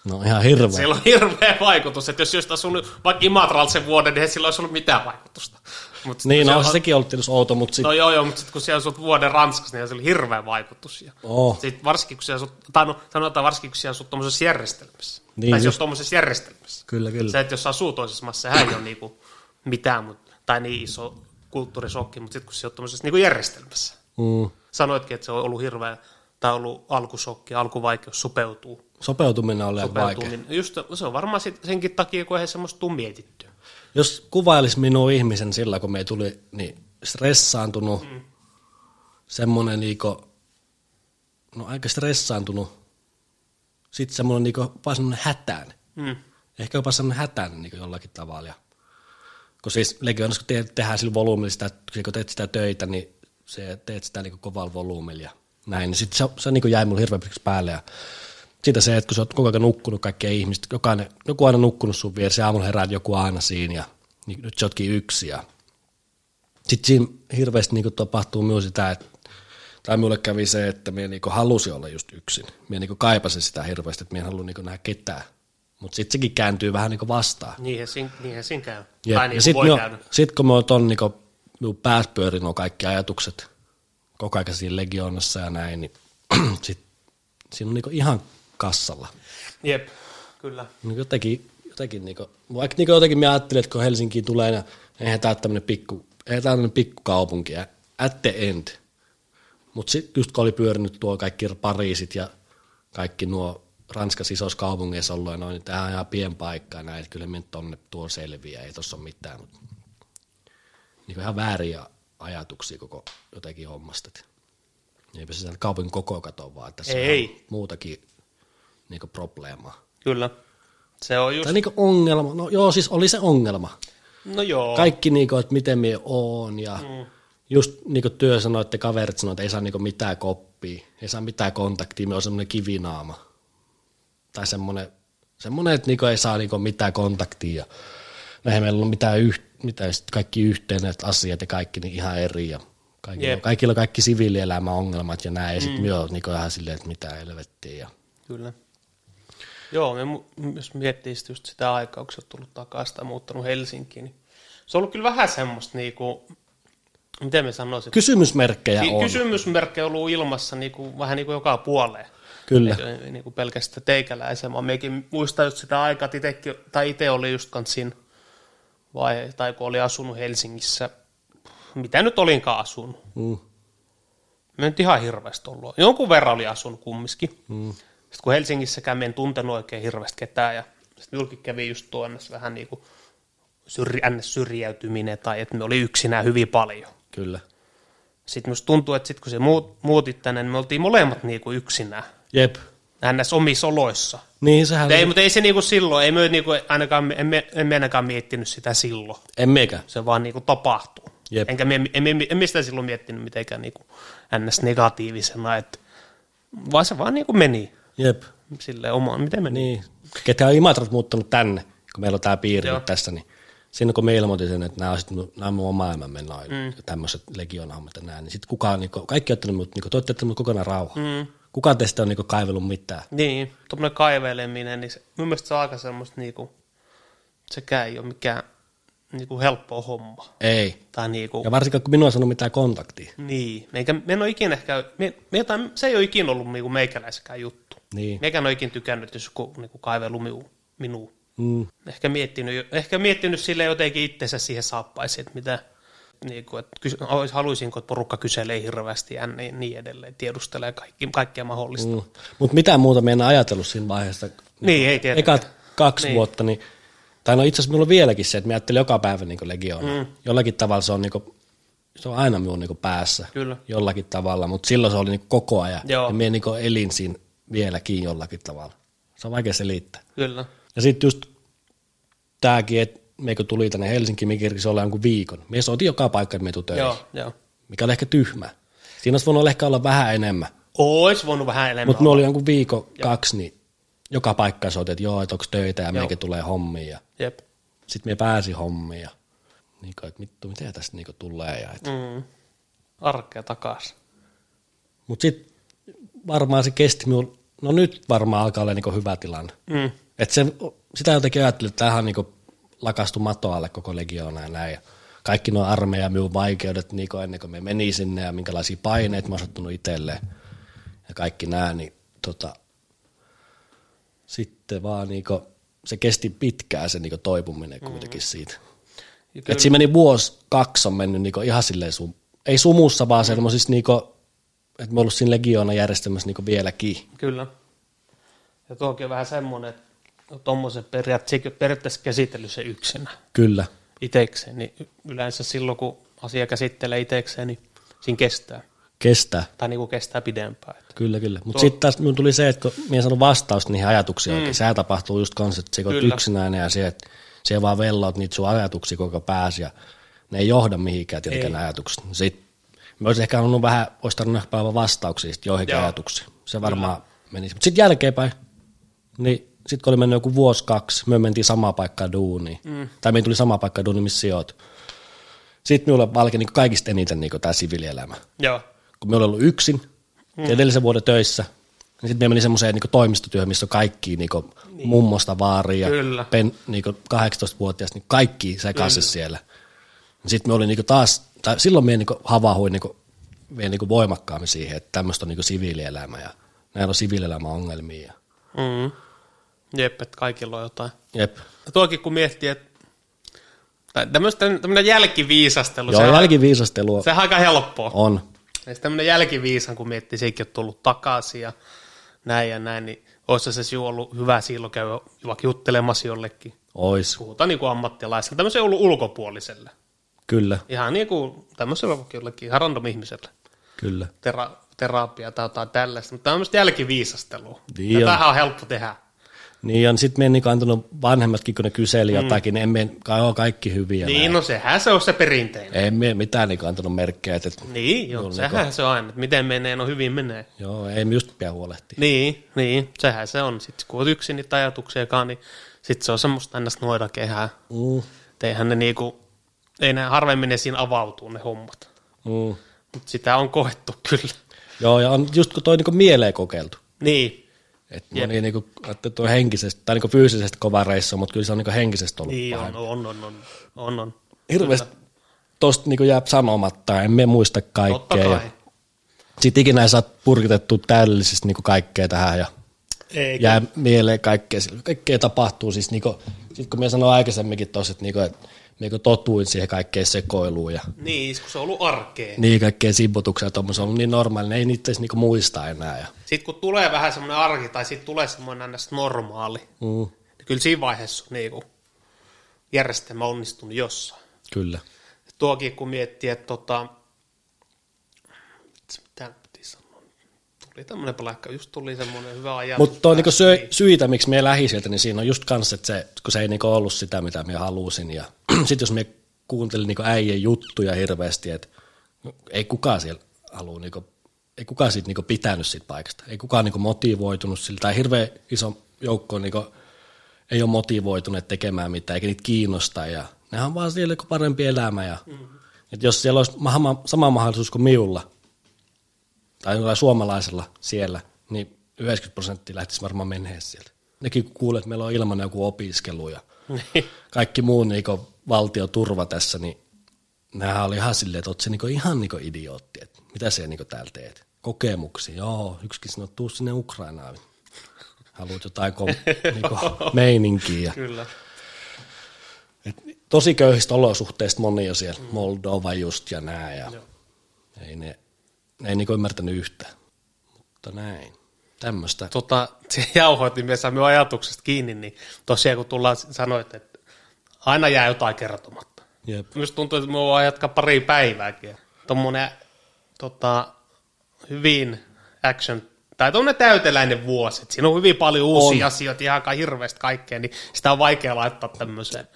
no ihan hirveä. Sillä on hirveä vaikutus, että jos olisi asunut vaikka Imatralta sen vuoden, niin ei sillä olisi ollut mitään vaikutusta. Mut Niin, no on- sekin ollut tietysti outo, mutta sitten No joo, joo, mutta sitten kun siellä asut vuoden Ranskassa, niin se oli hirveä vaikutus. Ja Oh. Sitten varsinkin kun siellä asut, tai no, sanotaan varsinkin kun siellä asut tuommoisessa järjestelmässä. Niin tai on just. tuommoisessa järjestelmässä. Kyllä, kyllä. Se, että jos asuu toisessa maassa, sehän ei ole niinku mitään, mut, tai niin iso kulttuurisokki, mutta sitten kun se on tuommoisessa niinku järjestelmässä. mm, Sanoitkin, että se on ollut hirveä, tai ollut alkusokki, alkuvaikeus sopeutuu. sopeutuminen on vaikea. Just, se on varmaan sit senkin takia, kun ei semmoista tuu mietittyä. Jos kuvailisi minun ihmisen sillä, kun me tuli niin stressaantunut, mm. semmoinen niinku, no aika stressaantunut, sitten semmoinen niinku, vaan semmoinen hätään. Mm. ehkä jopa sellainen hätäinen niin jollakin tavalla. Ja, kun siis legionassa, kun te, tehdään sillä volyymilla sitä, kun teet sitä töitä, niin se, teet sitä niin kovalla volyymilla ja näin, niin sitten se, se niin jäi mulle hirveän päälle. Ja siitä se, että kun sä oot koko ajan nukkunut kaikkia ihmistä, jokainen, joku aina nukkunut sun vieressä, aamulla heräät joku aina siinä ja niin nyt sä ootkin yksi. Ja sitten siinä hirveästi niin tapahtuu myös sitä, että tai minulle kävi se, että minä niin halusin olla just yksin. Minä niin kaipasin sitä hirveästi, että minä en halua niin nähdä ketään. Mutta sitten sekin kääntyy vähän niin vastaan. Niinhän siinä, niinhän siinä käy. Jep. Tai niin ja sitten sit kun mä oon niin minun päässä pyörin on kaikki ajatukset koko ajan siinä legioonassa ja näin, niin sit, siinä on niin ihan kassalla. Jep, kyllä. Niin jotenkin, jotenkin niin kuin, vaikka niin jotenkin mä ajattelin, että kun Helsinkiin tulee, niin eihän tämä tämmöinen pikku, eihän tämä pikku kaupunki, at the end. Mutta sitten just kun oli pyörinyt tuo kaikki Pariisit ja kaikki nuo Ranskan isoissa kaupungeissa ollut, noin, niin tämä on ihan pien paikka ja näin, että kyllä minä tonne tuo selviä, ei tuossa ole mitään. Mutta niin ihan vääriä ajatuksia koko jotenkin hommasta. Eipä se kaupungin koko kato vaan, että tässä ei. on muutakin niin probleemaa. Kyllä. Se on just... Tai niin ongelma. No joo, siis oli se ongelma. No joo. Kaikki, niin kuin, että miten minä oon ja mm. just niin kuin työ sanoi, että kaverit sanoi, että ei saa niin mitään koppia, ei saa mitään kontaktia, me on semmoinen kivinaama. Tai semmoinen, semmoinen että niin ei saa niin mitään kontaktia. Näin meillä on mitään, yh, mitään kaikki yhteiset asiat ja kaikki niin ihan eri. Ja kaikilla, yep. kaikilla on kaikki siviilielämän ongelmat ja näin. Ja sitten mm. on niin ihan silleen, että mitä helvettiä. Ja... Kyllä. Joo, me, jos miettii just sitä aikaa, kun sä oot tullut takaisin tai muuttanut Helsinkiin, niin se on ollut kyllä vähän semmoista niin kuin, miten me sanoisin? Kysymysmerkkejä on. Kysymysmerkkejä on ollut ilmassa niin kuin, vähän niin kuin joka puoleen. Kyllä. Niin, niin kuin pelkästään teikäläisen. Mä miekin muistan just sitä aikaa, että itekin, tai itse oli just siinä, vai, tai kun oli asunut Helsingissä, mitä nyt olinkaan asunut. Mm. Mä nyt ihan hirveästi ollut. Jonkun verran oli asunut kumminkin. Mm. Sitten kun Helsingissäkään me en tuntenut oikein hirveästi ketään, ja sitten minullakin kävi just tuonne vähän niin kuin syrj, syrjäytyminen, tai että me oli yksinään hyvin paljon. Kyllä. Sitten myös tuntuu, että sitten kun se muut, muutit tänne, niin me oltiin molemmat niin kuin yksinään. Jep. Näissä omissa oloissa. Niin, sehän ei, mutta ei se niinku silloin, ei me niinku ainakaan, emme, emme ainakaan miettinyt sitä silloin. En meikä. Se vaan niinku tapahtuu. Jep. Enkä me, emme, emme sitä silloin miettinyt mitenkään niinku ns. negatiivisena, että vaan se vaan niinku meni. Jep. Sille omaan, miten meni? Niin. Ketkä on Imatrat muuttanut tänne, kun meillä on tämä piiri Joo. tässä, niin siinä kun me ilmoitin sen, että nämä, on, nämä on mun maailmamme noin, mm. tämmöiset legionahommat ja näin, niin sitten kukaan, niin kuin, kaikki on ottanut mut, niin kuin, te olette mut kokonaan rauha. Mm. Kukaan teistä on niin kaivellut mitään. Niin, tuommoinen kaiveleminen, niin se, mun mielestä se on aika semmoista, niin kuin, sekään ei ole mikään niin kuin helppo homma. Ei. Tai niin kuin... Ja varsinkaan, kun minua on sanonut mitään kontaktia. Niin. Meikä, me en ole ikinä ehkä, me, me jotain, se ei ole ikinä ollut niin kuin meikäläisekään juttu. Niin. Meikä ole ikinä tykännyt, jos joku niin kaivelu minuun. Mm. Ehkä, miettinyt, ehkä miettinyt sille jotenkin itsensä siihen saappaisiin, että mitä, niin kuin, että haluaisinko, että porukka kyselee hirveästi ja niin, niin edelleen, tiedustelee kaikki, kaikkea mahdollista. Mm. Mutta mitä muuta meidän ajatellut siinä vaiheessa? Niin, ei tietenkään. Ekat kaksi niin. vuotta, niin, tai no itse asiassa minulla on vieläkin se, että mä ajattelen joka päivä niin legioona. Mm. Jollakin tavalla se on, niin kuin, se on aina minun niin päässä, Kyllä. jollakin tavalla, mutta silloin se oli niin koko ajan. Joo. Ja minä niin elin siinä vieläkin jollakin tavalla. Se on vaikea selittää. Kyllä. Ja sitten just tämäkin, että me kun tuli tänne Helsinkiin, me kerkisi olla jonkun viikon. Me soitin joka paikka, että me tuu töihin. Joo, joo. Mikä oli ehkä tyhmä. Siinä olisi voinut ehkä olla vähän enemmän. Olisi voinut vähän enemmän Mutta me oli jonkun viikko, joo. kaksi, niin joka paikka soitin, että joo, että onko töitä ja meikä tulee hommia. Ja Jep. Sitten me pääsi hommiin ja niin kuin, että mittu, mitä tästä niin tulee. Ja että... mm. Arkea takaisin. Mutta sitten varmaan se kesti minulla, no nyt varmaan alkaa olla niin hyvä tilanne. Mm. Et se, sitä jotenkin ajattelin, että tämähän on niin lakastu matoalle koko legioona ja näin. Ja kaikki nuo armeija minun vaikeudet niin ennen kuin me meni sinne ja minkälaisia paineita mä oon itselleen ja kaikki nämä, niin tota, sitten vaan niin kuin, se kesti pitkään se niin toipuminen mm-hmm. kuitenkin siitä. Et siinä meni vuosi, kaksi on mennyt niin ihan silleen, sum, ei sumussa, vaan mm-hmm. semmoisissa, niin että me ollut siinä legioona järjestelmässä niin vieläkin. Kyllä. Ja tuokin on vähän semmoinen, että tuommoisen periaatteessa, periaatteessa käsitellyt se yksinä. Kyllä. Itekseen, niin yleensä silloin kun asia käsittelee itekseen, niin siinä kestää. kestää. Tai niinku kestää pidempään. Että. Kyllä, kyllä. Mutta sitten taas minun tuli se, että kun minä en saanut vastausta niihin ajatuksiin mm. oikein. Sehän tapahtuu just kanssa, että olet yksinäinen ja se, että se vaan vellaat niitä sun ajatuksia koko pääsi ja ne ei johda mihinkään tietenkään ajatukset. Sitten mä olisin ehkä halunnut vähän, olisi tarvinnut päivän vastauksia sitten joihinkin Joo. ajatuksiin. Se varmaan menisi. Mutta sitten jälkeenpäin, niin sitten kun oli mennyt joku vuosi, kaksi, me mentiin samaan paikkaan duuniin. Mm. Tai meillä tuli sama paikka duuniin, missä sijoit. Sitten minulle valkeni niin kaikista eniten niin tämä siviilielämä Joo. kun me olin ollut yksin mm. edellisen vuoden töissä, niin sitten me meni semmoiseen niin toimistotyöhön, missä on kaikki niin niin. mummosta Kyllä. pen, niin 18-vuotiaasta, niin kaikki sekaisin siellä. Sitten me oli niin taas, tai silloin me niin havahuin niin vielä niin voimakkaammin siihen, että tämmöistä on niin siviilielämä ja näillä on siviilielämän ongelmia. Ja, Mm. Jep, että kaikilla on jotain. jep. Ja tuokin kun miettii, että tämmöinen jälkiviisastelu, Joo, se on, jälkiviisastelua sehän on aika helppoa. on. Ja tämmöinen jälkiviisan, kun miettii, sekin on tullut takaisin ja näin ja näin, niin olisi se sinulla ollut hyvä silloin käydä vaikka juttelemassa jollekin. Ois, Puhutaan niin kuin ammattilaiselle, tämmöisen ollut ulkopuoliselle. Kyllä, Ihan niin kuin tämmöiselle vaikka jollekin ihan random ihmiselle. kyllä. Tera- terapia tai jotain tällaista, mutta tämmöistä jälkiviisastelua. Niin ja on. tämähän on helppo tehdä. Niin, ja sitten me en niin antanut vanhemmatkin, kun ne kyseli jotakin, niin emme kai ole kaikki hyviä. Niin, näin. no sehän se on se perinteinen. Ei me mitään niin antanut merkkejä, että Niin, joo, sehän se on aina, että miten menee, no hyvin menee. joo, ei me just pidä huolehtia. Niin, niin, sehän se on. Sitten kun on yksin niitä ajatuksiakaan, niin sitten se on semmoista ennästä noidakehää. Mm, Et Eihän ne niinku, ei ne harvemmin ne siinä avautuu ne hommat. mm. Mutta sitä on koettu kyllä. Joo, ja on just kun toi niin mieleen kokeiltu. Niin, Et moni niin kuin, että tuo henkisesti, tai niin fyysisesti kova reissu, mutta kyllä se on niin henkisesti ollut niin paha. on, on, on, on, on. Hirveästi tosta niin jää sanomatta, en me muista Totta kaikkea. Ja kai. sitten ikinä ei saa purkitettua täydellisesti niin kaikkea tähän ja Ei, jää mieleen kaikkea. Kaikkea tapahtuu siis, niin kuin, sit kun minä sanoin aikaisemminkin tuossa, että, niin kuin, että niin totuin siihen kaikkeen sekoiluun ja Niin, kun se on ollut arkea. niin kaikkea simputuksia ja on ollut niin normaali, ei niitä edes niin muista enää. Ja, Sitten kun tulee vähän semmoinen arki, tai sitten tulee semmoinen ns. normaali, mm, niin kyllä siinä vaiheessa on niinku järjestelmä onnistunut jossain. kyllä. Tuokin kun miettii, että tota, vitsi, mitä nyt piti sanoa, tuli tämmöinen palakka, just tuli semmoinen hyvä ajatus. Mutta on niinku päässä, syö, syitä, miksi me lähi sieltä, niin siinä on just kanssa, että se, kun se ei niinku ollut sitä, mitä me halusin. Ja sitten jos me kuuntelin niinku äijän juttuja hirveästi, että ei kukaan siellä halua, niinku, ei kukaan siitä niinku pitänyt siitä paikasta. Ei kukaan niinku motivoitunut sillä, tai hirveän iso joukko niinku, ei ole motivoituneet tekemään mitään, eikä niitä kiinnosta. Ja nehän on vaan siellä parempi elämä. Ja, mm. et jos siellä olisi sama mahdollisuus kuin miulla, tai jollain suomalaisella siellä, niin 90 prosenttia lähtisi varmaan menee sieltä. Nekin kun kuulee, että meillä on ilman joku opiskelu ja Niin. kaikki muu niin valtioturva tässä, niin nehän oli ihan silleen, että oot se niin ihan niin idiootti, että mitä se niin täällä teet. Kokemuksia, joo, yksikin sanoo, tuu sinne Ukrainaan. Haluat jotain kom- niin meininkiä. Kyllä. Et tosi köyhistä olosuhteista moni jo siellä, Moldova just ja nää, ja Joo. ei ne ei niinku ymmärtänyt yhtään. Mutta näin, tämmöistä. Tota, se jauhoitin me saimme ajatuksesta kiinni, niin tosiaan kun tullaan sanoit, että aina jää jotain kertomatta. Jep. Minusta tuntuu, että me voidaan jatkaa pari päivääkin. Tuommoinen tota, hyvin action, tai tuommoinen täyteläinen vuosi. Et siinä on hyvin paljon uusia On. asioita ja aika hirveästi kaikkea, niin sitä on vaikea laittaa tämmöiseen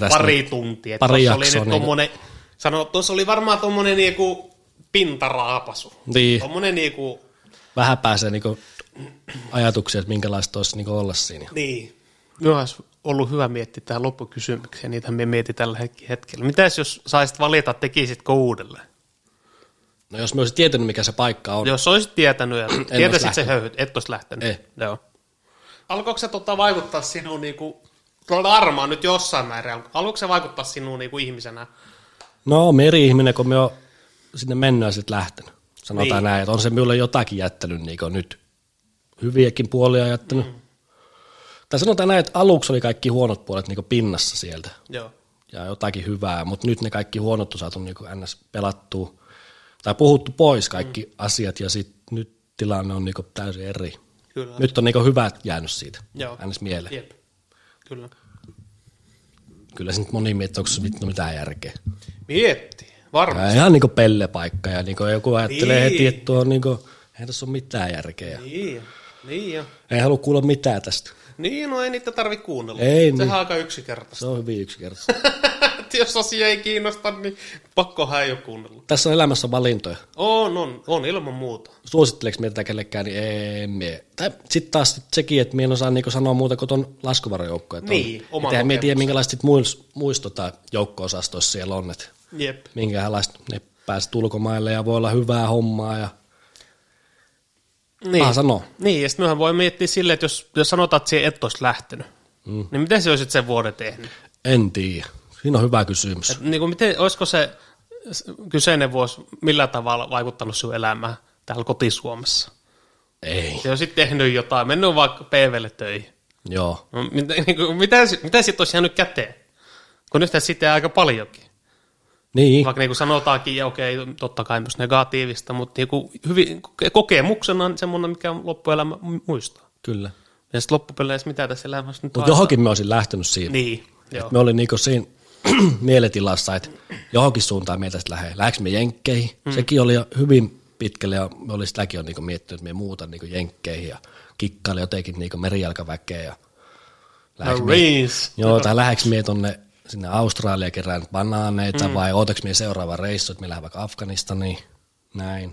tästä. pari tuntia. Pari tossa oli jaksoa, nyt niin- sano, tuossa oli varmaan tuommoinen niinku pintaraapasu. Niin. Tuommoinen niinku, Vähän pääsee niinku ajatuksia, että minkälaista olisi niinku olla siinä. niin. Myös olisi ollut hyvä miettiä tähän loppukysymykseen, niitä me mietin tällä hetki- hetkellä. Mitäs jos saisit valita, tekisitkö uudelleen? No jos me olisin tietänyt, mikä se paikka on. Jos olisit tietänyt ja tietäisit se höyhyt, et olisi lähtenyt. Ei. Joo. Alkoiko se tota vaikuttaa sinuun niinku, varmaan nyt jossain määrin, alkoiko se vaikuttaa sinuun niinku ihmisenä? No meri-ihminen, kun me on sinne mennyt ja sitten lähtenyt. Sanotaan Niin. näin, että on se minulle jotakin jättänyt niin nyt. Hyviäkin puolia jättänyt. Mm. Tai sanotaan näin, että aluksi oli kaikki huonot puolet niin pinnassa sieltä. Joo. ja jotakin hyvää, mutta nyt ne kaikki huonot on saatu niin ns. pelattua tai puhuttu pois kaikki mm. asiat ja sit nyt tilanne on niin täysin eri. Kyllä. Nyt on niin hyvät jäänyt siitä Joo. ns. mieleen. Jep. Kyllä. Kyllä se nyt moni miettii, onko se mit- mitään järkeä. Mietti. Varmasti. Ja ihan niinku pellepaikka ja niinku joku ajattelee Niin. heti, että tuo on niinku, ei tässä ole mitään järkeä. Niin, niin jo. Ei halua kuulla mitään tästä. Niin, no ei niitä tarvi kuunnella. Ei Sehän niin. on aika yksinkertaista. Se on hyvin yksinkertaista. Jos asia ei kiinnosta, niin pakkohan ei ole kuunnella. Tässä on elämässä valintoja. On, on, on ilman muuta. Suositteleks me tätä kellekään, niin ei mie. Tai sitten taas sit sekin, että mie en osaa niinku sanoa muuta kuin ton laskuvarjoukko. Niin, oma Eihän mie tiedä, minkälaiset sit muis, muistota joukko-osastoissa siellä on, että Jep. minkälaista ne pääset ulkomaille ja voi olla hyvää hommaa ja Niin. paha sanoa. Niin, ja sitten mehän voi miettiä silleen, että jos, jos sanotaan, että siihen et olisi lähtenyt, mm. niin miten se olisit sen vuoden tehnyt? En tiedä. Siinä on hyvä kysymys. Et, niin kuin miten, olisiko se kyseinen vuosi millä tavalla vaikuttanut sun elämään täällä kotisuomessa? Ei. Se olisit tehnyt jotain, mennyt vaikka PVlle töihin. Joo. No, mitä, niin kuin, mitä, si- mitä siitä olisi jäänyt käteen? Kun nyt sitten aika paljonkin. Niin. Vaikka niin kuin sanotaankin, ja okei, totta kai myös negatiivista, mutta niin kuin hyvin, kokemuksena on semmoinen, mikä on loppuelämä mu- muistaa. Kyllä. Ja sitten loppupeleissä, mitä tässä elämässä nyt Mutta johonkin me olisin lähtenyt siinä. Niin, joo. Me oli niinku siinä mieletilassa, että johonkin suuntaan meitä sitten lähde. Lähdekö me jenkkeihin? Mm. Sekin oli jo hyvin pitkälle ja me oli sitäkin jo niinku miettinyt, että me muutan niinku jenkkeihin ja kikkaili jotenkin niinku merijalkaväkeä. Ja lähdekö me, joo, tai lähdekö me tonne sinne Australia kerään banaaneita mm. vai ootaks me seuraava reissu, että me lähdemme vaikka Afganistaniin, näin.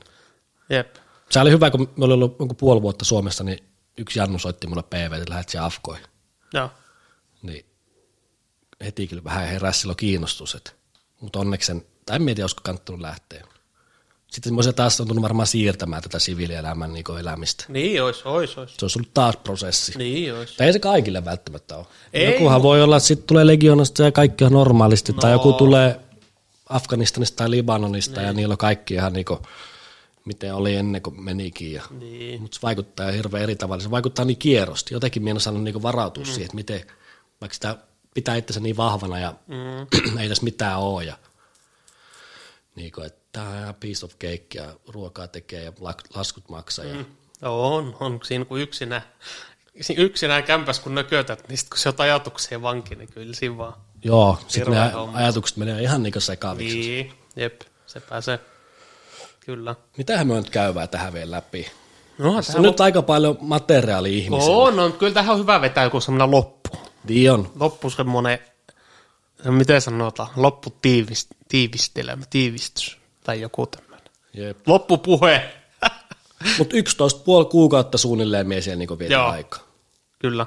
Jep. Se oli hyvä, kun me oli ollut jonkun puoli vuotta Suomessa, niin yksi Jannu soitti mulle PV, että lähdet siellä Afkoihin. Joo. Niin heti kyllä vähän heräsi silloin kiinnostus, että, mutta onneksi sen, tai en mieti, olisiko kannattanut lähteä. Sitten olisin taas tuntunut varmaan siirtämään tätä siviilielämän niin elämistä. Niin ois, ois, ois. Se olisi ollut taas prosessi. Niin ois. Tai ei se kaikille välttämättä ole. Ei, Jokuhan voi olla, että sitten tulee legionasta ja kaikki on normaalisti, no. tai joku tulee Afganistanista tai Libanonista niin. ja niillä on kaikki ihan niin kuin, miten oli ennen kuin menikin. Ja, Niin. Mutta se vaikuttaa hirveän eri tavalla. Se vaikuttaa niin kierrosti. Jotenkin minä en osannut niin varautua mm. siihen, että miten, vaikka sitä pitää itsensä niin vahvana ja mm. ei tässä mitään ole. Ja, niin kuin, että tämä on ihan piece of cake ja ruokaa tekee ja laskut maksaa. Mm. Ja, On, on. Siinä kun yksinään, siinä yksinään kämpäs kun nökötät, niin sit kun se on ajatuksia vanki, niin kyllä siinä vaan. joo, sitten ne homma. ajatukset menee ihan niin sekaviksi. Niin, jep, se pääsee. Kyllä. Mitähän me nyt käydään tähän vielä läpi? No, Se on nyt aika paljon materiaalia ihmisille. on, no, kyllä tähän on hyvä vetää joku semmoinen loppu. Niin on. Loppu semmoinen, miten sanotaan, loppu tiivist, tiivistelmä, tiivistys tai joku tämmöinen. Jep. Loppupuhe. Mutta 11 puoli kuukautta suunnilleen mie siellä niinku vietin aikaa. Kyllä.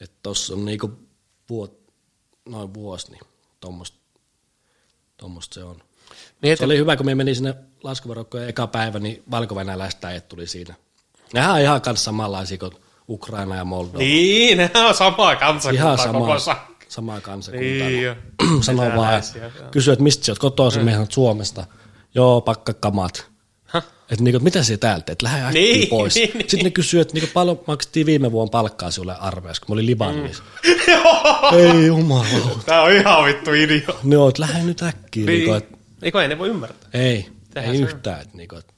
Että tossa on niinku vuot, noin vuosi, niin tommosta, tommosta se on. Se Mietin, oli hyvä, kun me meni sinne laskuvarokkoon eka päivä, niin valko äijät tuli siinä. Nehän on ihan kanssa samanlaisia kuin Ukraina ja Moldova. niin, ne on samaa kansakuntaa ihan sama, koko sa- samaa kansakuntaa. Niin, jo. Sanoo vaan, Venäläisiä, että mistä sä oot kotoisin, mm. Suomesta. Joo, pakka kamat. Häh? Että niinku, mitä se täältä, että lähde äkkiä Niin, pois. niin, niin. Sitten ne kysyy, että niinku, paljon maksettiin viime vuonna palkkaa sinulle armeijassa, kun mä olin Libanonissa. Ei jumalauta. Tää on ihan vittu idio. Ne oot, lähde nyt äkkiä. Niin. Niinku, Niin. et, Eikö ei ne voi ymmärtää? ei, Tehdään ei yhtään. Et, niinku, et,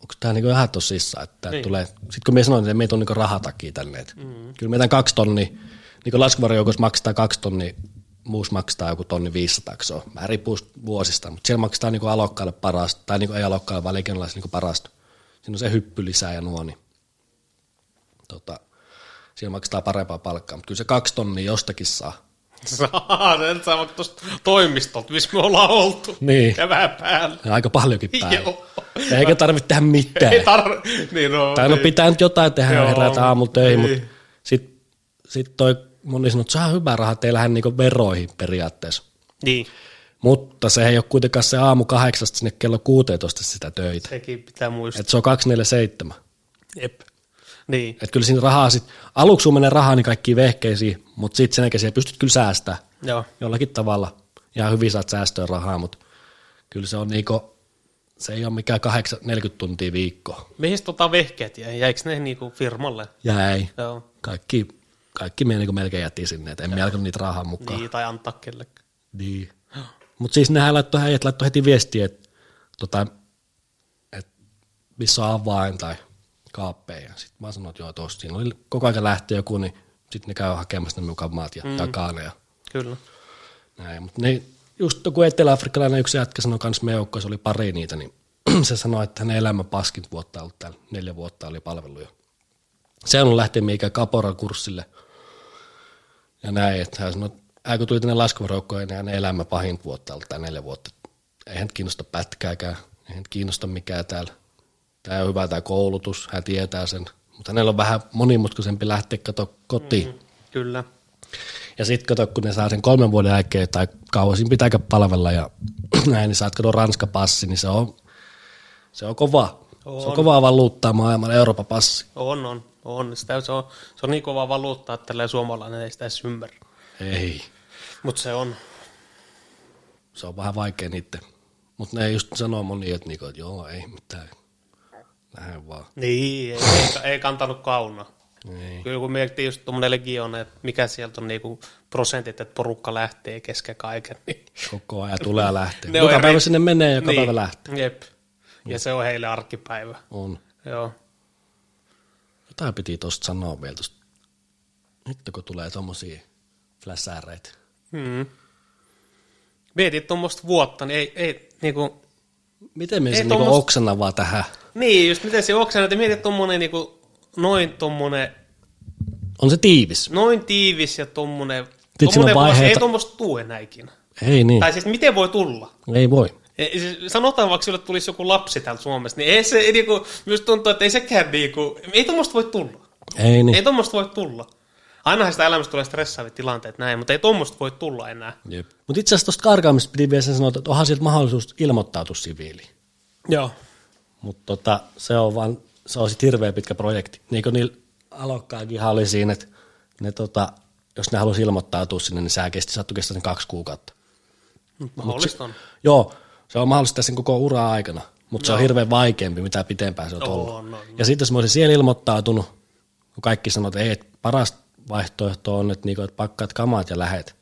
onko tämä niinku ihan tosissaan, että Niin. tulee. Sitten kun me sanoin, että meitä on niinku rahatakia tänne. Mm. Kyllä meitä kaksi tonni, niin laskuvarjoukossa maksetaan kaksi tonni, muus maksetaan joku tonni 500, se on. Mä riippuu vuosista, mutta siellä maksetaan niinku alokkaalle parasta, tai niinku ei alokkaalle, vaan liikennelaisille niinku parasta. Siinä on se hyppy lisää ja nuo, niin tota, siellä maksetaan parempaa palkkaa, mutta kyllä se kaksi tonnia jostakin saa. Saa, sen saa vaikka tuosta toimistolta, missä me ollaan oltu. Niin. Kevään päällä. Ja aika paljonkin päälle. Joo. Eikä tarvitse tehdä mitään. Ei tarvi, niin no. Tai no niin. pitää nyt jotain tehdä, Joo, herätä aamulla töihin, niin. mutta sitten sit toi moni sanoo, että saa hyvää rahaa, teillähän niinku veroihin periaatteessa. Niin, Mutta se ei ole kuitenkaan se aamu kahdeksasta sinne kello 16 sitä töitä. sekin pitää muistaa. Et se on 247. Jep. Niin, Et kyllä siinä rahaa sit, aluksi sun menee rahaa niin kaikkiin vehkeisiin, mutta sitten sen jälkeen pystyt kyllä säästää joo. jollakin tavalla. Ihan hyvin saat säästöä rahaa, mutta kyllä se on niinku, se ei ole mikään 8, 40 tuntia viikkoa. Mihin tota vehkeet jäi? Jäikö ne niinku firmalle? Jäi. Joo. Kaikki, kaikki me niinku melkein jätti sinne, et en me alkanut niitä rahaa mukaan. Niin, tai antaa kellekään. Niin. Mutta siis nehän laittoi, äijät laittoi heti viestiä, että tota, et missä on avain tai kaappeja. Sitten mä sanoin, että joo, tossa siinä oli koko ajan lähtee joku, niin sitten ne käy hakemassa ne mukaan maat ja mm. takaa ne ja Kyllä. näin. Mutta ne just joku etelä-afrikkalainen yksi jätkä sanoi kans meidän joukkoissa oli pari niitä, niin se sanoi, että hänen elämän paskin vuotta ollut täällä, neljä vuotta oli palvelu jo. Se on lähtenyt mikä Kapora-kurssille ja näin, että hän sanoi, että kun tuli tänne laskuvaroukkoon, niin hänen elämä pahin vuotta täällä neljä vuotta. Ei hän kiinnosta pätkääkään, ei hän kiinnosta mikään täällä. Tämä on hyvä tämä koulutus, hän tietää sen, mutta hänellä on vähän monimutkaisempi lähteä kato kotiin. Mm. Kyllä. Ja sitten kato, kun ne saa sen kolmen vuoden jälkeen tai kauasin pitääkö palvella ja näin, niin saat kato Ranska passi, niin se on, se on kova. On. Se on kovaa valuuttaa maailman Euroopan passi. On, on, on. Sitä, se, on se on niin kova valuuttaa, että tällä suomalainen ei sitä edes ymmärrä. Ei. Mutta se on. Se on vähän vaikea niitä. Mutta ne just sanoo moni, että, niinku, että joo, ei mitään. Näin vaan. Niin, ei, ei, ei kantanut kauna. Niin. Kyllä kun miettii just tuommoinen legiona, että mikä sieltä on niinku prosentit, että porukka lähtee kesken kaiken. Niin Koko ajan tulee on joka eri- päivä sinne menee ja joka niin, päivä lähtee. Jep. Ja se on heille arkipäivä. On. Joo. Jotain piti tosta sanoa vielä tosta. Nyt kun tulee tommosia fläsääreitä. Mm. Mietit tuommoista vuotta, niin ei, ei niinku, Miten me Ei se niinku oksana vaan tähän? niin just miten se oksana, että mietit tuommoinen niinku, noin tuommoinen, On se tiivis. noin tiivis ja tuommoinen, tuommoinen vaiheita- ei tuommoista tuu enää ikinä. Ei niin. Tai siis miten voi tulla? Ei voi. Siis Sanotaan vaikka sille tulisi joku lapsi täältä Suomesta, niin ei se, ei niinku, myös tuntuu, että ei sekään niinku, ei tuommoista voi tulla. Ei niin. Ei tuommoista voi tulla. Ainahan sitä elämästä tulee stressaavia tilanteet näin, mutta ei tuommoista voi tulla enää. Jep. Mutta itse asiassa tuosta karkaamista piti vielä sen sanoa, että onhan sieltä mahdollisuus ilmoittautua siviiliin. Joo. Mutta tota, se on vaan, se on sit hirveän pitkä projekti. Niin kuin niillä alokkaakin oli siinä, että ne tota, jos ne halusi ilmoittautua sinne, niin sää kesti, saattoi kestää sen kaksi kuukautta. Mahdollista on. Joo, se on mahdollista sen koko uraa aikana, mutta se on hirveän vaikeampi, mitä pitempään se on ollut. On, on, Ja sitten jos mä olisin siellä ilmoittautunut, kun kaikki sanoo, että ei, että paras vaihtoehto on, että, niinku, että pakkaat kamat ja lähet.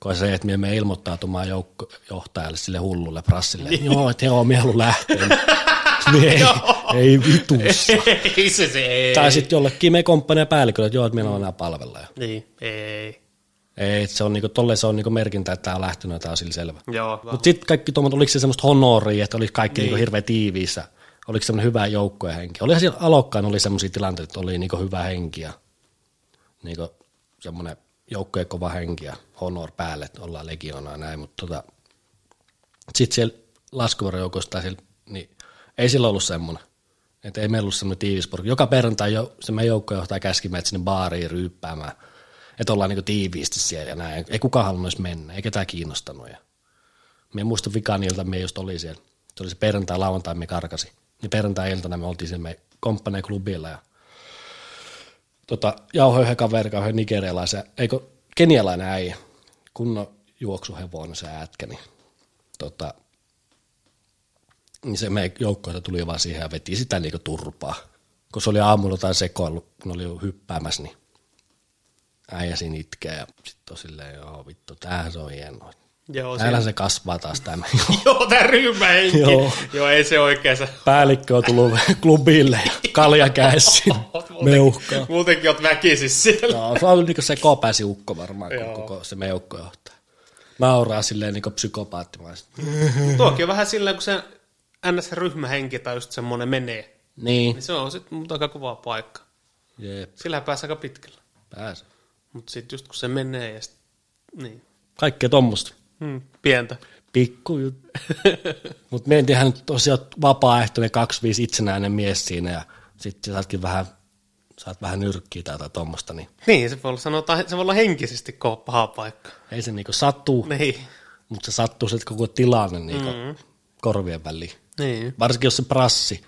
Kun se, että me menemme ilmoittautumaan joukko, johtajalle, sille hullulle prassille. Niin. Joo, että joo, minä haluan lähteä. niin ei, ei vitussa. ei se se, ei. Tai sitten jollekin me komppania päällikölle, että joo, että meillä on enää palvella. Niin, ei. Ei, se on niinku, tolle se on niinku merkintä, että tämä on lähtenyt tämä on sillä selvä. Joo, Mutta sitten kaikki tuommoiset, oliko se semmoista honoria, että oli kaikki niin. niinku hirveän tiiviissä, oliko semmoinen hyvä joukko ja henki. Olihan siellä alokkaan oli semmoisia tilanteita, että oli niinku hyvä henki ja niinku semmoinen joukkojen kova henki ja honor päälle, että ollaan legionaa ja näin, mutta tota, sitten siellä siellä, niin ei sillä ollut semmoinen. Että ei meillä ollut semmoinen tiivis porukka. Joka perjantai jo, se meidän joukkojohtaja käski meitä sinne baariin ryyppäämään. Että ollaan niinku tiiviisti siellä ja näin. Ei kukaan halunnut mennä, ei ketään kiinnostanut. Ja me muista vikan ilta, me just oli siellä. Se oli se perjantai, lauantai me karkasi. Niin perjantai-iltana me oltiin siellä me komppaneklubilla ja tota, jauho yhden kaverin, yhden nigerialaisen, eikö kenialainen äijä, kunnon juoksuhevonen se ätkä, niin, tota, niin se meidän joukkoita tuli vaan siihen ja veti sitä niinku turpaa. Kun se oli aamulla tai sekoillut, kun oli hyppäämässä, niin äijä siinä itkee ja sitten on silleen, joo vittu, tämähän se on hienoa. Joo, Täällä se, se kasvaa taas tämä. joo tämä ryhmähenki. Joo. Joo. joo, ei se oikein se. Päällikkö on tullut klubille ja kalja kädessä meuhkaa. Muutenkin oot väkisin siellä. No, se on niinku se kopäsi ukko varmaan, kun Joo. koko se meukko johtaa. Nauraa silleen niinku psykopaattimaisesti. Tuokin on vähän silleen, kun se NS-ryhmähenki tai just semmoinen menee. Niin. Niin se on sitten aika kova paikka. Jep, Sillä pääsee aika pitkällä. pääse. Mutta sitten just kun se menee ja sit, niin, Kaikkea tommosta. hmm, pientä. Pikku juttu. Mutta me hän nyt tosiaan vapaaehtoinen 25 itsenäinen mies siinä ja sitten saatkin vähän, saat vähän nyrkkiä tai jotain tommosta, niin Niin, se voi olla, sanotaan, se voi olla henkisesti kova paha paikka. ei se niinku sattuu, Niin. mutta se sattuu sitten koko tilanne niinku mm. korvien väliin. Niin. Varsinkin jos se prassi,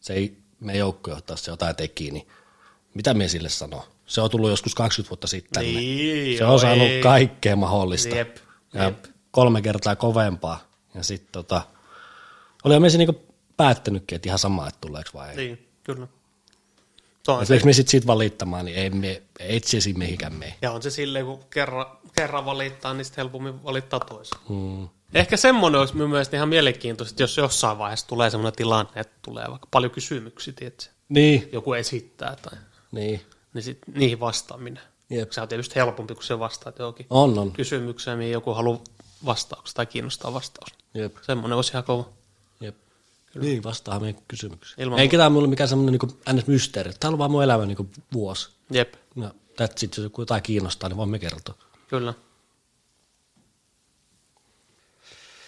se ei me joukkojohtaa, se jotain teki, niin mitä me sille sanoo? Se on tullut joskus 20 vuotta sitten tänne. Niin, se joo, on saanut ei. kaikkea mahdollista. Jep, ja jep. kolme kertaa kovempaa. Ja sitten tota, oli me se niinku päättänytkin, että ihan sama, että tuleeko vai ei. Niin, kyllä. Se se, me sitten siitä valittamaan, niin ei, me, ei asiassa mihinkään mene. ja on se silleen, kun kerran, kerran valittaa, niin sitten helpommin valittaa toisen. Hmm. Ehkä semmoinen olisi minun mielestä ihan mielenkiintoista, jos jossain vaiheessa tulee semmoinen tilanne, että tulee vaikka paljon kysymyksiä, tiedätkö? Niin, joku esittää tai niin. Niin sit niihin vastaaminen. Jep. Se on tietysti helpompi, kun se vastaat johonkin On, on. kysymykseen, mihin joku haluaa vastauksen tai kiinnostaa vastaus. Jep. Semmoinen olisi ihan kova. Jep. Niin, vastaa meidän kysymyksiin. Ilman Ei ketään mulle mikään semmoinen niin ns. mysteeri. Tämä on vaan mun elämä niin vuosi. Jep, Ja that's it, jos joku jotain kiinnostaa, niin voimme kertoa. kyllä.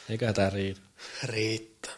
Eikä tämä riitä. Riittää.